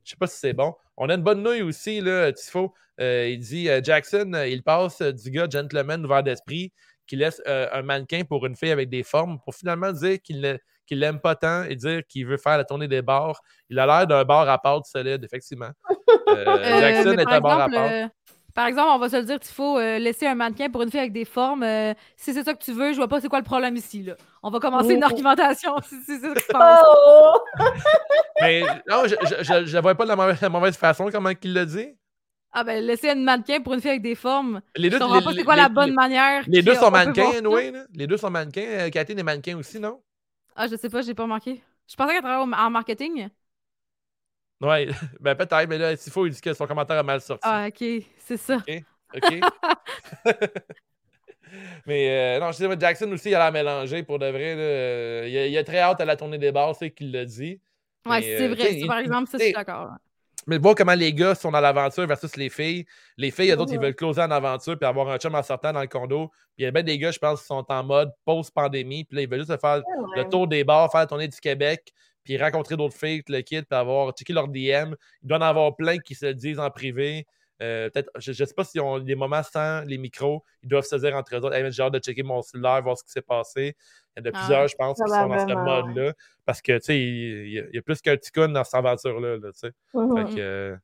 [SPEAKER 1] Je sais pas si c'est bon. On a une bonne nouille aussi, là, Tifo. Euh, il dit euh, Jackson, euh, il passe du gars gentleman ouvert d'esprit qui laisse un mannequin pour une fille avec des formes pour finalement dire qu'il ne- qu'il l'aime pas tant et dire qu'il veut faire la tournée des bars. Il a l'air d'un bar à pâte solide, effectivement. Euh, Jackson est un bar à pâte.
[SPEAKER 4] Par exemple, on va se le dire, il faut euh, laisser un mannequin pour une fille avec des formes. euh, si c'est ça que tu veux, je vois pas c'est quoi le problème ici. Là. On va commencer une
[SPEAKER 3] Oh.
[SPEAKER 4] argumentation si c'est ça que tu penses.
[SPEAKER 3] Oh!
[SPEAKER 1] Mais non, je je, je, je la vois pas de la mauvaise, la mauvaise façon, comment il l'a dit.
[SPEAKER 4] Ah ben, laisser un mannequin pour une fille avec des formes.
[SPEAKER 1] Les
[SPEAKER 4] Je
[SPEAKER 1] deux,
[SPEAKER 4] comprends
[SPEAKER 1] les-
[SPEAKER 4] pas c'est quoi
[SPEAKER 1] les-
[SPEAKER 4] la bonne
[SPEAKER 1] les-
[SPEAKER 4] manière.
[SPEAKER 1] Les deux sont mannequins, anyway, là. Les deux sont mannequins. Euh, Cathy est mannequin aussi, non?
[SPEAKER 4] Ah, je sais pas, j'ai pas remarqué. Je pensais qu'elle travaillait en marketing.
[SPEAKER 1] Ouais, ben peut-être, mais là, s'il faut, il dit que son commentaire a mal sorti.
[SPEAKER 4] Ah, ok, c'est ça.
[SPEAKER 1] OK? mais euh, non, je sais, Jackson aussi, il a l'air mélangé pour de vrai. là. Il, a, il a très hâte à la tournée des bars, c'est qu'il l'a dit.
[SPEAKER 4] Ouais,
[SPEAKER 1] Mais,
[SPEAKER 4] c'est
[SPEAKER 1] euh,
[SPEAKER 4] vrai. par
[SPEAKER 1] il-
[SPEAKER 4] exemple, ça, je suis d'accord.
[SPEAKER 1] Mais voir comment les gars sont dans l'aventure versus les filles. Les filles, eux autres, ils
[SPEAKER 3] Mhm.
[SPEAKER 1] veulent closer en aventure puis avoir un chum en sortant dans le condo. Puis il y a bien des gars, je pense, qui sont en mode post-pandémie. Puis là, ils veulent juste faire le tour des bars, faire la tournée du Québec, puis rencontrer d'autres filles, le kit, puis avoir checké leur DM. Il doit en avoir plein qui se le disent en privé. Euh, peut-être, je, je sais pas s'ils ont des moments sans les micros, ils doivent se dire entre eux autres, hey, j'ai hâte de checker mon cellulaire, voir ce qui s'est passé. Il y en a
[SPEAKER 4] Ah
[SPEAKER 1] plusieurs, je pense, qui sont dans ce mode-là. Parce que, tu sais, il, il y a- il y a plus qu'un petit con dans cette aventure-là, là, tu sais.
[SPEAKER 3] Mhm.
[SPEAKER 1] Fait que, euh,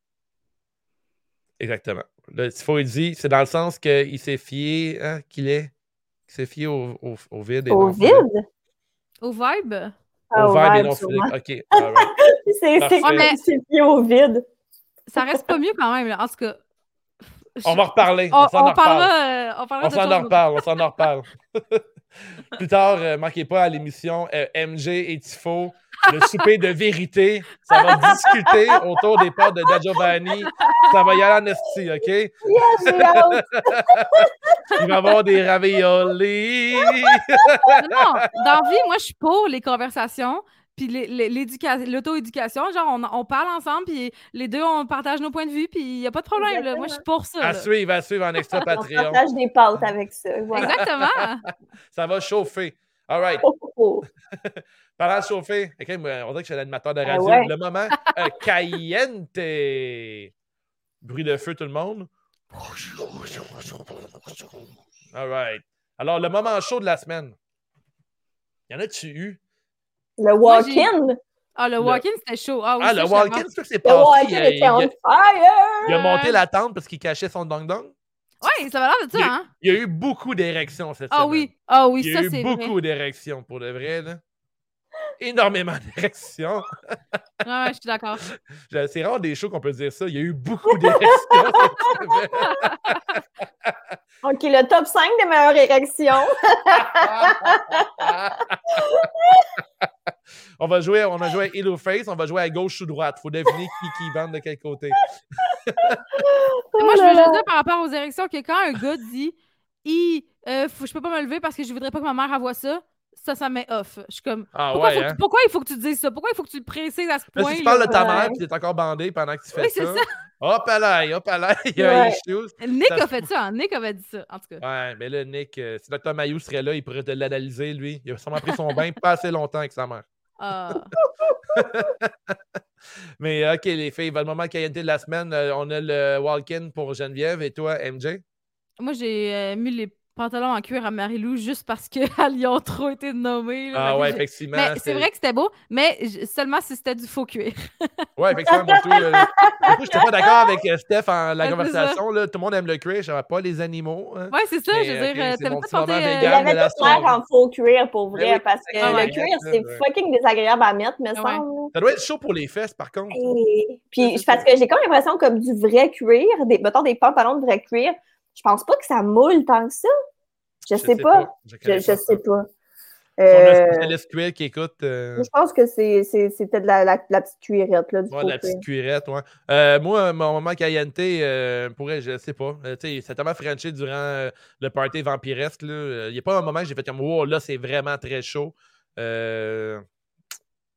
[SPEAKER 1] Exactement. Là, Tifo, il dit, c'est dans le sens qu'il s'est fié, hein, qu'il est, qu'il s'est fié au, au, au vide. et
[SPEAKER 3] Au
[SPEAKER 1] non
[SPEAKER 3] vide?
[SPEAKER 4] Au vibe?
[SPEAKER 1] Au
[SPEAKER 3] sûrement.
[SPEAKER 1] physique. OK. right.
[SPEAKER 3] C'est c'est pied au vide.
[SPEAKER 4] Ça reste pas mieux quand même. là. En tout cas.
[SPEAKER 1] On va reparler.
[SPEAKER 4] On,
[SPEAKER 1] On, s'en
[SPEAKER 4] on
[SPEAKER 1] en reparle.
[SPEAKER 4] euh, on
[SPEAKER 1] s'en en reparle. On s'en en reparle. Plus tard, euh, manquez pas à l'émission euh, MJ et Tifo, le souper de vérité. Ça va discuter autour des portes de Da Giovanni. Ça va y aller en esti, OK?
[SPEAKER 3] Yes.
[SPEAKER 1] Il va y avoir des raviolis.
[SPEAKER 4] Non, dans la vie, moi, je suis pour les conversations, puis l'auto-éducation. Genre, on, on parle ensemble, puis les deux, on partage nos points de vue, puis il n'y a pas de problème. Là. Moi, je suis pour ça.
[SPEAKER 1] À
[SPEAKER 4] là.
[SPEAKER 1] suivre, à suivre en extra
[SPEAKER 3] On
[SPEAKER 1] Patreon.
[SPEAKER 3] partage des pâtes avec ça. Voilà.
[SPEAKER 4] Exactement.
[SPEAKER 1] Ça va chauffer. All right.
[SPEAKER 3] Oh, oh, oh.
[SPEAKER 1] Moi, on dirait que je suis l'animateur de
[SPEAKER 3] Ah
[SPEAKER 1] radio.
[SPEAKER 3] ouais.
[SPEAKER 1] Le moment euh, caliente. Bruit de feu, tout le monde. All right. Alors, le moment chaud de la semaine. Y en a-tu eu?
[SPEAKER 3] Le walk-in.
[SPEAKER 4] Ah, le
[SPEAKER 1] Le-
[SPEAKER 4] walk-in, c'était chaud. Ah, oui,
[SPEAKER 1] Ah, le walk-in, c'est ça que c'est
[SPEAKER 3] Le
[SPEAKER 1] passé.
[SPEAKER 3] walk-in
[SPEAKER 1] Il a,
[SPEAKER 3] était on fire.
[SPEAKER 1] il a monté la tente parce qu'il cachait son dong-dong.
[SPEAKER 4] Ouais, ça va l'air de ça,
[SPEAKER 1] Il
[SPEAKER 4] hein?
[SPEAKER 1] Il y a eu beaucoup d'érections cette
[SPEAKER 4] Ah
[SPEAKER 1] semaine.
[SPEAKER 4] oui, ah oui,
[SPEAKER 1] Il y a
[SPEAKER 4] ça,
[SPEAKER 1] eu
[SPEAKER 4] c'est
[SPEAKER 1] beaucoup
[SPEAKER 4] vrai.
[SPEAKER 1] d'érections, pour de vrai. Là. Énormément d'érections.
[SPEAKER 4] Ouais, ouais, je suis d'accord.
[SPEAKER 1] C'est rare des shows qu'on peut dire ça. Il y a eu beaucoup d'érections cette semaine.
[SPEAKER 3] OK, le top 5 des meilleures érections.
[SPEAKER 1] on va jouer, on a joué à Hill ou Face, on va jouer à gauche ou droite. Faut deviner qui qui vend de quel côté.
[SPEAKER 4] Moi, je veux juste dire par rapport aux érections que quand un gars dit Hi, euh, faut- je peux pas me lever parce que je voudrais pas que ma mère voit ça, ça, ça met off. Je suis comme
[SPEAKER 1] Ah
[SPEAKER 4] pourquoi,
[SPEAKER 1] ouais,
[SPEAKER 4] faut que
[SPEAKER 1] hein?
[SPEAKER 4] tu- pourquoi il faut que tu dises ça? Pourquoi il faut que tu le précises à ce
[SPEAKER 1] Là,
[SPEAKER 4] point?
[SPEAKER 1] si tu parles de ta
[SPEAKER 3] ouais.
[SPEAKER 1] mère et tu es encore bandé pendant que tu fais
[SPEAKER 4] Oui, c'est
[SPEAKER 1] ça.
[SPEAKER 4] ça.
[SPEAKER 1] Hop là, hop là, il y a issues.
[SPEAKER 4] Nick
[SPEAKER 1] Ça-
[SPEAKER 4] a fait ça. hein. Nick avait dit ça, en tout cas.
[SPEAKER 1] Ouais, mais là, Nick, euh, si Dr. Mayou serait là, il pourrait te l'analyser, lui. Il a sûrement pris son bain pas assez longtemps avec sa mère.
[SPEAKER 4] Ah.
[SPEAKER 1] Mais OK, les filles, le moment qualité de la semaine, euh, on a le walk-in pour Geneviève et toi, MJ.
[SPEAKER 4] Moi, j'ai euh, mis les, pantalon en cuir à Marilou juste parce qu'elles y ont trop été nommées. là.
[SPEAKER 1] Ah ouais,
[SPEAKER 4] je-
[SPEAKER 1] effectivement.
[SPEAKER 4] Mais c'est vrai que c'était beau, mais seulement si c'était du faux cuir.
[SPEAKER 1] Ouais, effectivement, moi, tout, euh, du coup, j'étais pas d'accord avec euh, Steph en la conversation. Là, tout le monde aime le cuir, j'aime pas les animaux. hein.
[SPEAKER 4] Ouais, c'est ça,
[SPEAKER 1] Mais,
[SPEAKER 4] je veux
[SPEAKER 1] ok,
[SPEAKER 4] dire, euh,
[SPEAKER 1] c'est
[SPEAKER 4] t'aimes
[SPEAKER 1] mon
[SPEAKER 4] pas porter, euh,
[SPEAKER 3] Il y
[SPEAKER 1] vegan. de
[SPEAKER 3] avait tout l'air en faux cuir pour
[SPEAKER 1] Ben
[SPEAKER 3] vrai,
[SPEAKER 1] oui,
[SPEAKER 3] parce que
[SPEAKER 4] ah ouais.
[SPEAKER 3] le cuir, c'est
[SPEAKER 1] Ouais.
[SPEAKER 3] fucking désagréable à mettre, me
[SPEAKER 4] Ouais.
[SPEAKER 3] semble.
[SPEAKER 1] Ça doit être chaud pour les fesses, par contre.
[SPEAKER 3] Et- Puis, parce que j'ai comme l'impression comme du vrai cuir, des, mettons des pantalons de vrai cuir. Je pense pas que ça moule tant que ça. Je, sais, pas.
[SPEAKER 1] Je,
[SPEAKER 3] Je, sais pas.
[SPEAKER 1] Si on a
[SPEAKER 3] Euh,
[SPEAKER 1] un spécialiste cuir qui écoute. euh,
[SPEAKER 3] je pense que c'est- de la, la, la petite cuirette là, du
[SPEAKER 1] Ouais, la petite cuirette, ouais. Euh, moi, mon moment Cayente, euh, pourrait, je sais pas. Tu sais, c'est tellement frenché durant le party vampiresque. là. Il n'y a pas un moment que j'ai fait comme, wow, là, c'est vraiment très chaud. Je.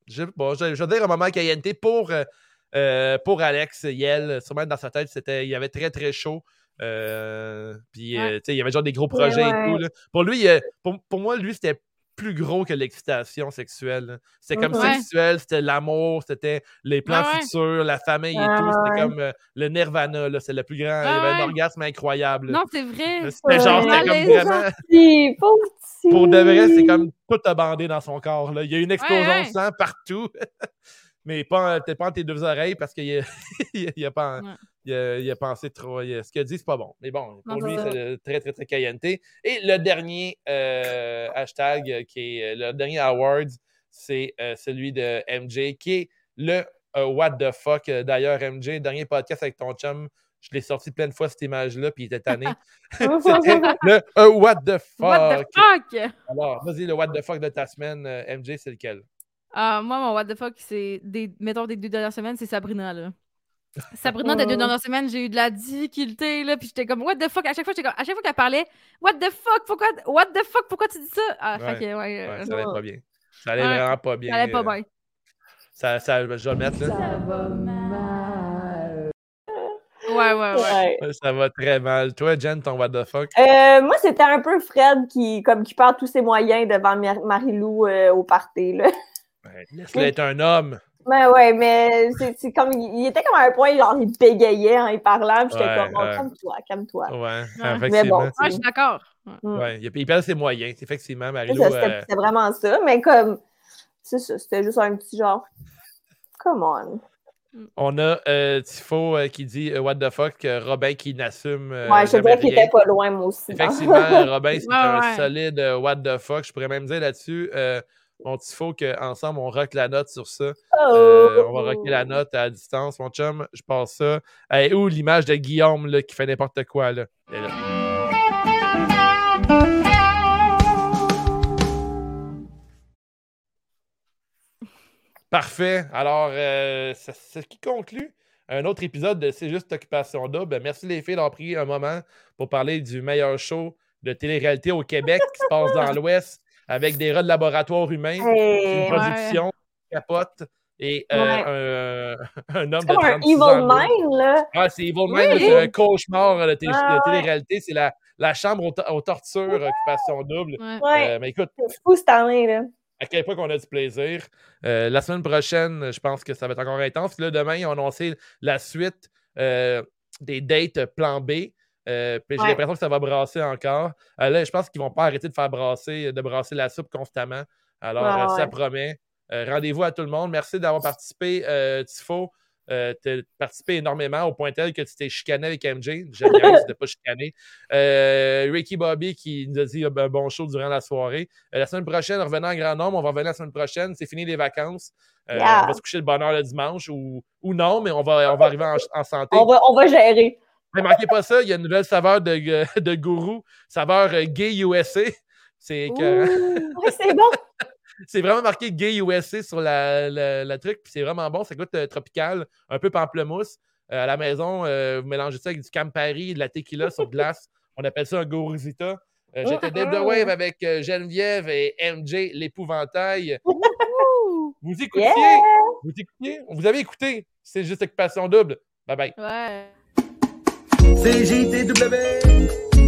[SPEAKER 1] Je, je veux dire un moment Cayente pour, pour Alex Yel. Sûrement dans sa tête, il y avait très, très chaud. Euh, puis, euh,
[SPEAKER 4] Ouais.
[SPEAKER 1] tu sais, il y avait genre des gros
[SPEAKER 3] Ouais,
[SPEAKER 1] projets et tout. là. Pour lui, euh, pour, pour moi, lui, c'était plus gros que l'excitation sexuelle. C'était comme sexuel, c'était l'amour, c'était les plans futurs, la famille et tout. C'était comme euh, le nirvana, là. C'est le plus grand. il y avait un orgasme incroyable. là.
[SPEAKER 4] Non, c'est vrai.
[SPEAKER 1] C'était genre, c'était comme vraiment. Pour de vrai, c'est comme tout a bandé dans son corps. Là. Il y a une explosion de sang partout. Mais pas, peut-être pas entre tes deux oreilles parce qu'il a, il a pas. Il a, il a pensé trop. il a- ce qu'il a dit, c'est pas bon. Mais bon, pour
[SPEAKER 4] Non,
[SPEAKER 1] lui,
[SPEAKER 3] c'est
[SPEAKER 1] très, très, très cayente. Et le dernier euh, hashtag, qui est le dernier award, c'est euh, celui de MJ, qui est le euh, What the fuck. Euh, D'ailleurs, MJ, dernier podcast avec ton chum, je l'ai sorti plein de fois cette image-là, puis il était tanné. C'était le euh, What the fuck.
[SPEAKER 4] What the fuck?
[SPEAKER 1] Alors, vas-y, le What the fuck de ta semaine, euh, MJ, c'est lequel?
[SPEAKER 4] Ah, moi, mon what the fuck, c'est des, mettons des deux dernières semaines, c'est Sabrina, là. Sabrina, des deux dernières semaines, j'ai eu de la difficulté, là, puis j'étais comme, what the fuck, à chaque fois, j'étais comme, à chaque fois qu'elle parlait, what the fuck, pourquoi, what the fuck, pourquoi tu dis ça? Ah,
[SPEAKER 1] Ouais.
[SPEAKER 4] fait que, ouais, euh,
[SPEAKER 1] Ouais, ça allait pas bien. Ça allait
[SPEAKER 4] Ouais.
[SPEAKER 1] vraiment pas bien.
[SPEAKER 4] ça allait pas
[SPEAKER 1] euh,
[SPEAKER 4] bien.
[SPEAKER 1] Ça, ça, je vais le mettre là.
[SPEAKER 4] Ouais, ouais, ouais.
[SPEAKER 3] Ouais.
[SPEAKER 1] Ouais, Ça va très mal. Toi, Jen, ton what the fuck?
[SPEAKER 3] Euh, moi, c'était un peu Fred qui, comme, qui perd tous ses moyens devant Mar- Marilou euh, au party. Là.
[SPEAKER 1] Ouais, Laisse-le être un homme.
[SPEAKER 3] Mais ouais, mais c'est c'est comme il était comme à un point, genre il bégayait en y parlant, puis j'étais
[SPEAKER 1] Ouais,
[SPEAKER 3] comme oh,
[SPEAKER 1] ouais.
[SPEAKER 3] calme-toi, calme-toi.
[SPEAKER 1] Ouais,
[SPEAKER 4] Ouais.
[SPEAKER 1] effectivement.
[SPEAKER 3] bon,
[SPEAKER 4] Ouais, je suis d'accord. Ouais.
[SPEAKER 3] Mm.
[SPEAKER 1] Ouais, il, il perd ses moyens. Effectivement,
[SPEAKER 3] C'était
[SPEAKER 1] euh,
[SPEAKER 3] c'était vraiment ça, mais comme c'est ça, c'était juste un petit genre come on.
[SPEAKER 1] on a euh, Tifo euh, qui dit euh, What the fuck, Robin qui n'assume. euh,
[SPEAKER 3] ouais, je dirais qu'il était pas loin, moi aussi. dans-
[SPEAKER 1] Effectivement, Robin, c'est
[SPEAKER 4] Ouais,
[SPEAKER 1] un
[SPEAKER 4] ouais.
[SPEAKER 1] solide What the fuck. Je pourrais même dire là-dessus, mon Tifo, qu'ensemble, on rock la note sur ça. Euh, on va rocker la note à distance, mon chum. Je passe ça. Hey, où l'image de Guillaume là, qui fait n'importe quoi? Là? Parfait. Alors, euh, c'est ce qui conclut un autre épisode de C'est juste Occupation Double. Merci les filles d'avoir pris un moment pour parler du meilleur show de télé-réalité au Québec qui se passe dans l'Ouest avec des rats de laboratoire humains
[SPEAKER 3] Hey,
[SPEAKER 1] une production capote et euh, un, un homme
[SPEAKER 3] c'est
[SPEAKER 1] de
[SPEAKER 3] comme un
[SPEAKER 1] 36
[SPEAKER 3] evil
[SPEAKER 1] ans.
[SPEAKER 3] mind, là.
[SPEAKER 1] Ah, c'est Evil Mind,
[SPEAKER 4] Oui.
[SPEAKER 1] là, c'est un cauchemar de, télé-
[SPEAKER 3] Ah,
[SPEAKER 1] de
[SPEAKER 3] ouais.
[SPEAKER 1] télé-réalité. C'est la, la chambre aux, to- aux tortures, occupation double.
[SPEAKER 4] Ouais.
[SPEAKER 3] Ouais,
[SPEAKER 1] Euh, mais écoute,
[SPEAKER 3] c'est fou cette année, là.
[SPEAKER 1] à quel point qu'on a du plaisir. Euh, la semaine prochaine, je pense que ça va être encore intense. Là, demain, ils ont annoncé la suite euh, des dates plan B. Euh, puis j'ai
[SPEAKER 3] Ouais.
[SPEAKER 1] l'impression que ça va brasser encore. Euh, là, je pense qu'ils vont pas arrêter de faire brasser, de brasser la soupe constamment. Alors,
[SPEAKER 3] Ouais,
[SPEAKER 1] euh, ça
[SPEAKER 3] ouais.
[SPEAKER 1] promet. Rendez-vous à tout le monde. Merci d'avoir participé, Tifo. Euh, t'as participé énormément au point tel que tu t'es chicané avec MJ. J'aime bien de pas chicaner. Euh, Ricky Bobby qui nous a dit un bon show durant la soirée. La semaine prochaine, revenant en grand nombre, on va revenir la semaine prochaine. C'est fini les vacances.
[SPEAKER 3] Yeah.
[SPEAKER 1] On va se coucher de bonne heure le dimanche ou, ou non, mais on va, on va arriver en, en santé.
[SPEAKER 3] On va, on va gérer.
[SPEAKER 1] Ne manquez pas ça, il y a une nouvelle saveur de, de gourou, saveur euh, gay USA. C'est
[SPEAKER 3] ouais, c'est bon.
[SPEAKER 1] c'est vraiment marqué gay USA sur la, la, la truc, puis c'est vraiment bon. Ça goûte euh, tropical, un peu pamplemousse. Euh, à la maison, euh, vous mélangez ça avec du Campari, de la tequila sur glace. On appelle ça un Goruzita. Euh, J'étais Dave The Wave avec euh, Geneviève et MJ, l'épouvantail. Vous écoutiez,
[SPEAKER 3] Yeah.
[SPEAKER 1] vous écoutiez, vous avez écouté. C'est juste occupation double. Bye bye.
[SPEAKER 4] Ouais.
[SPEAKER 6] CJTW.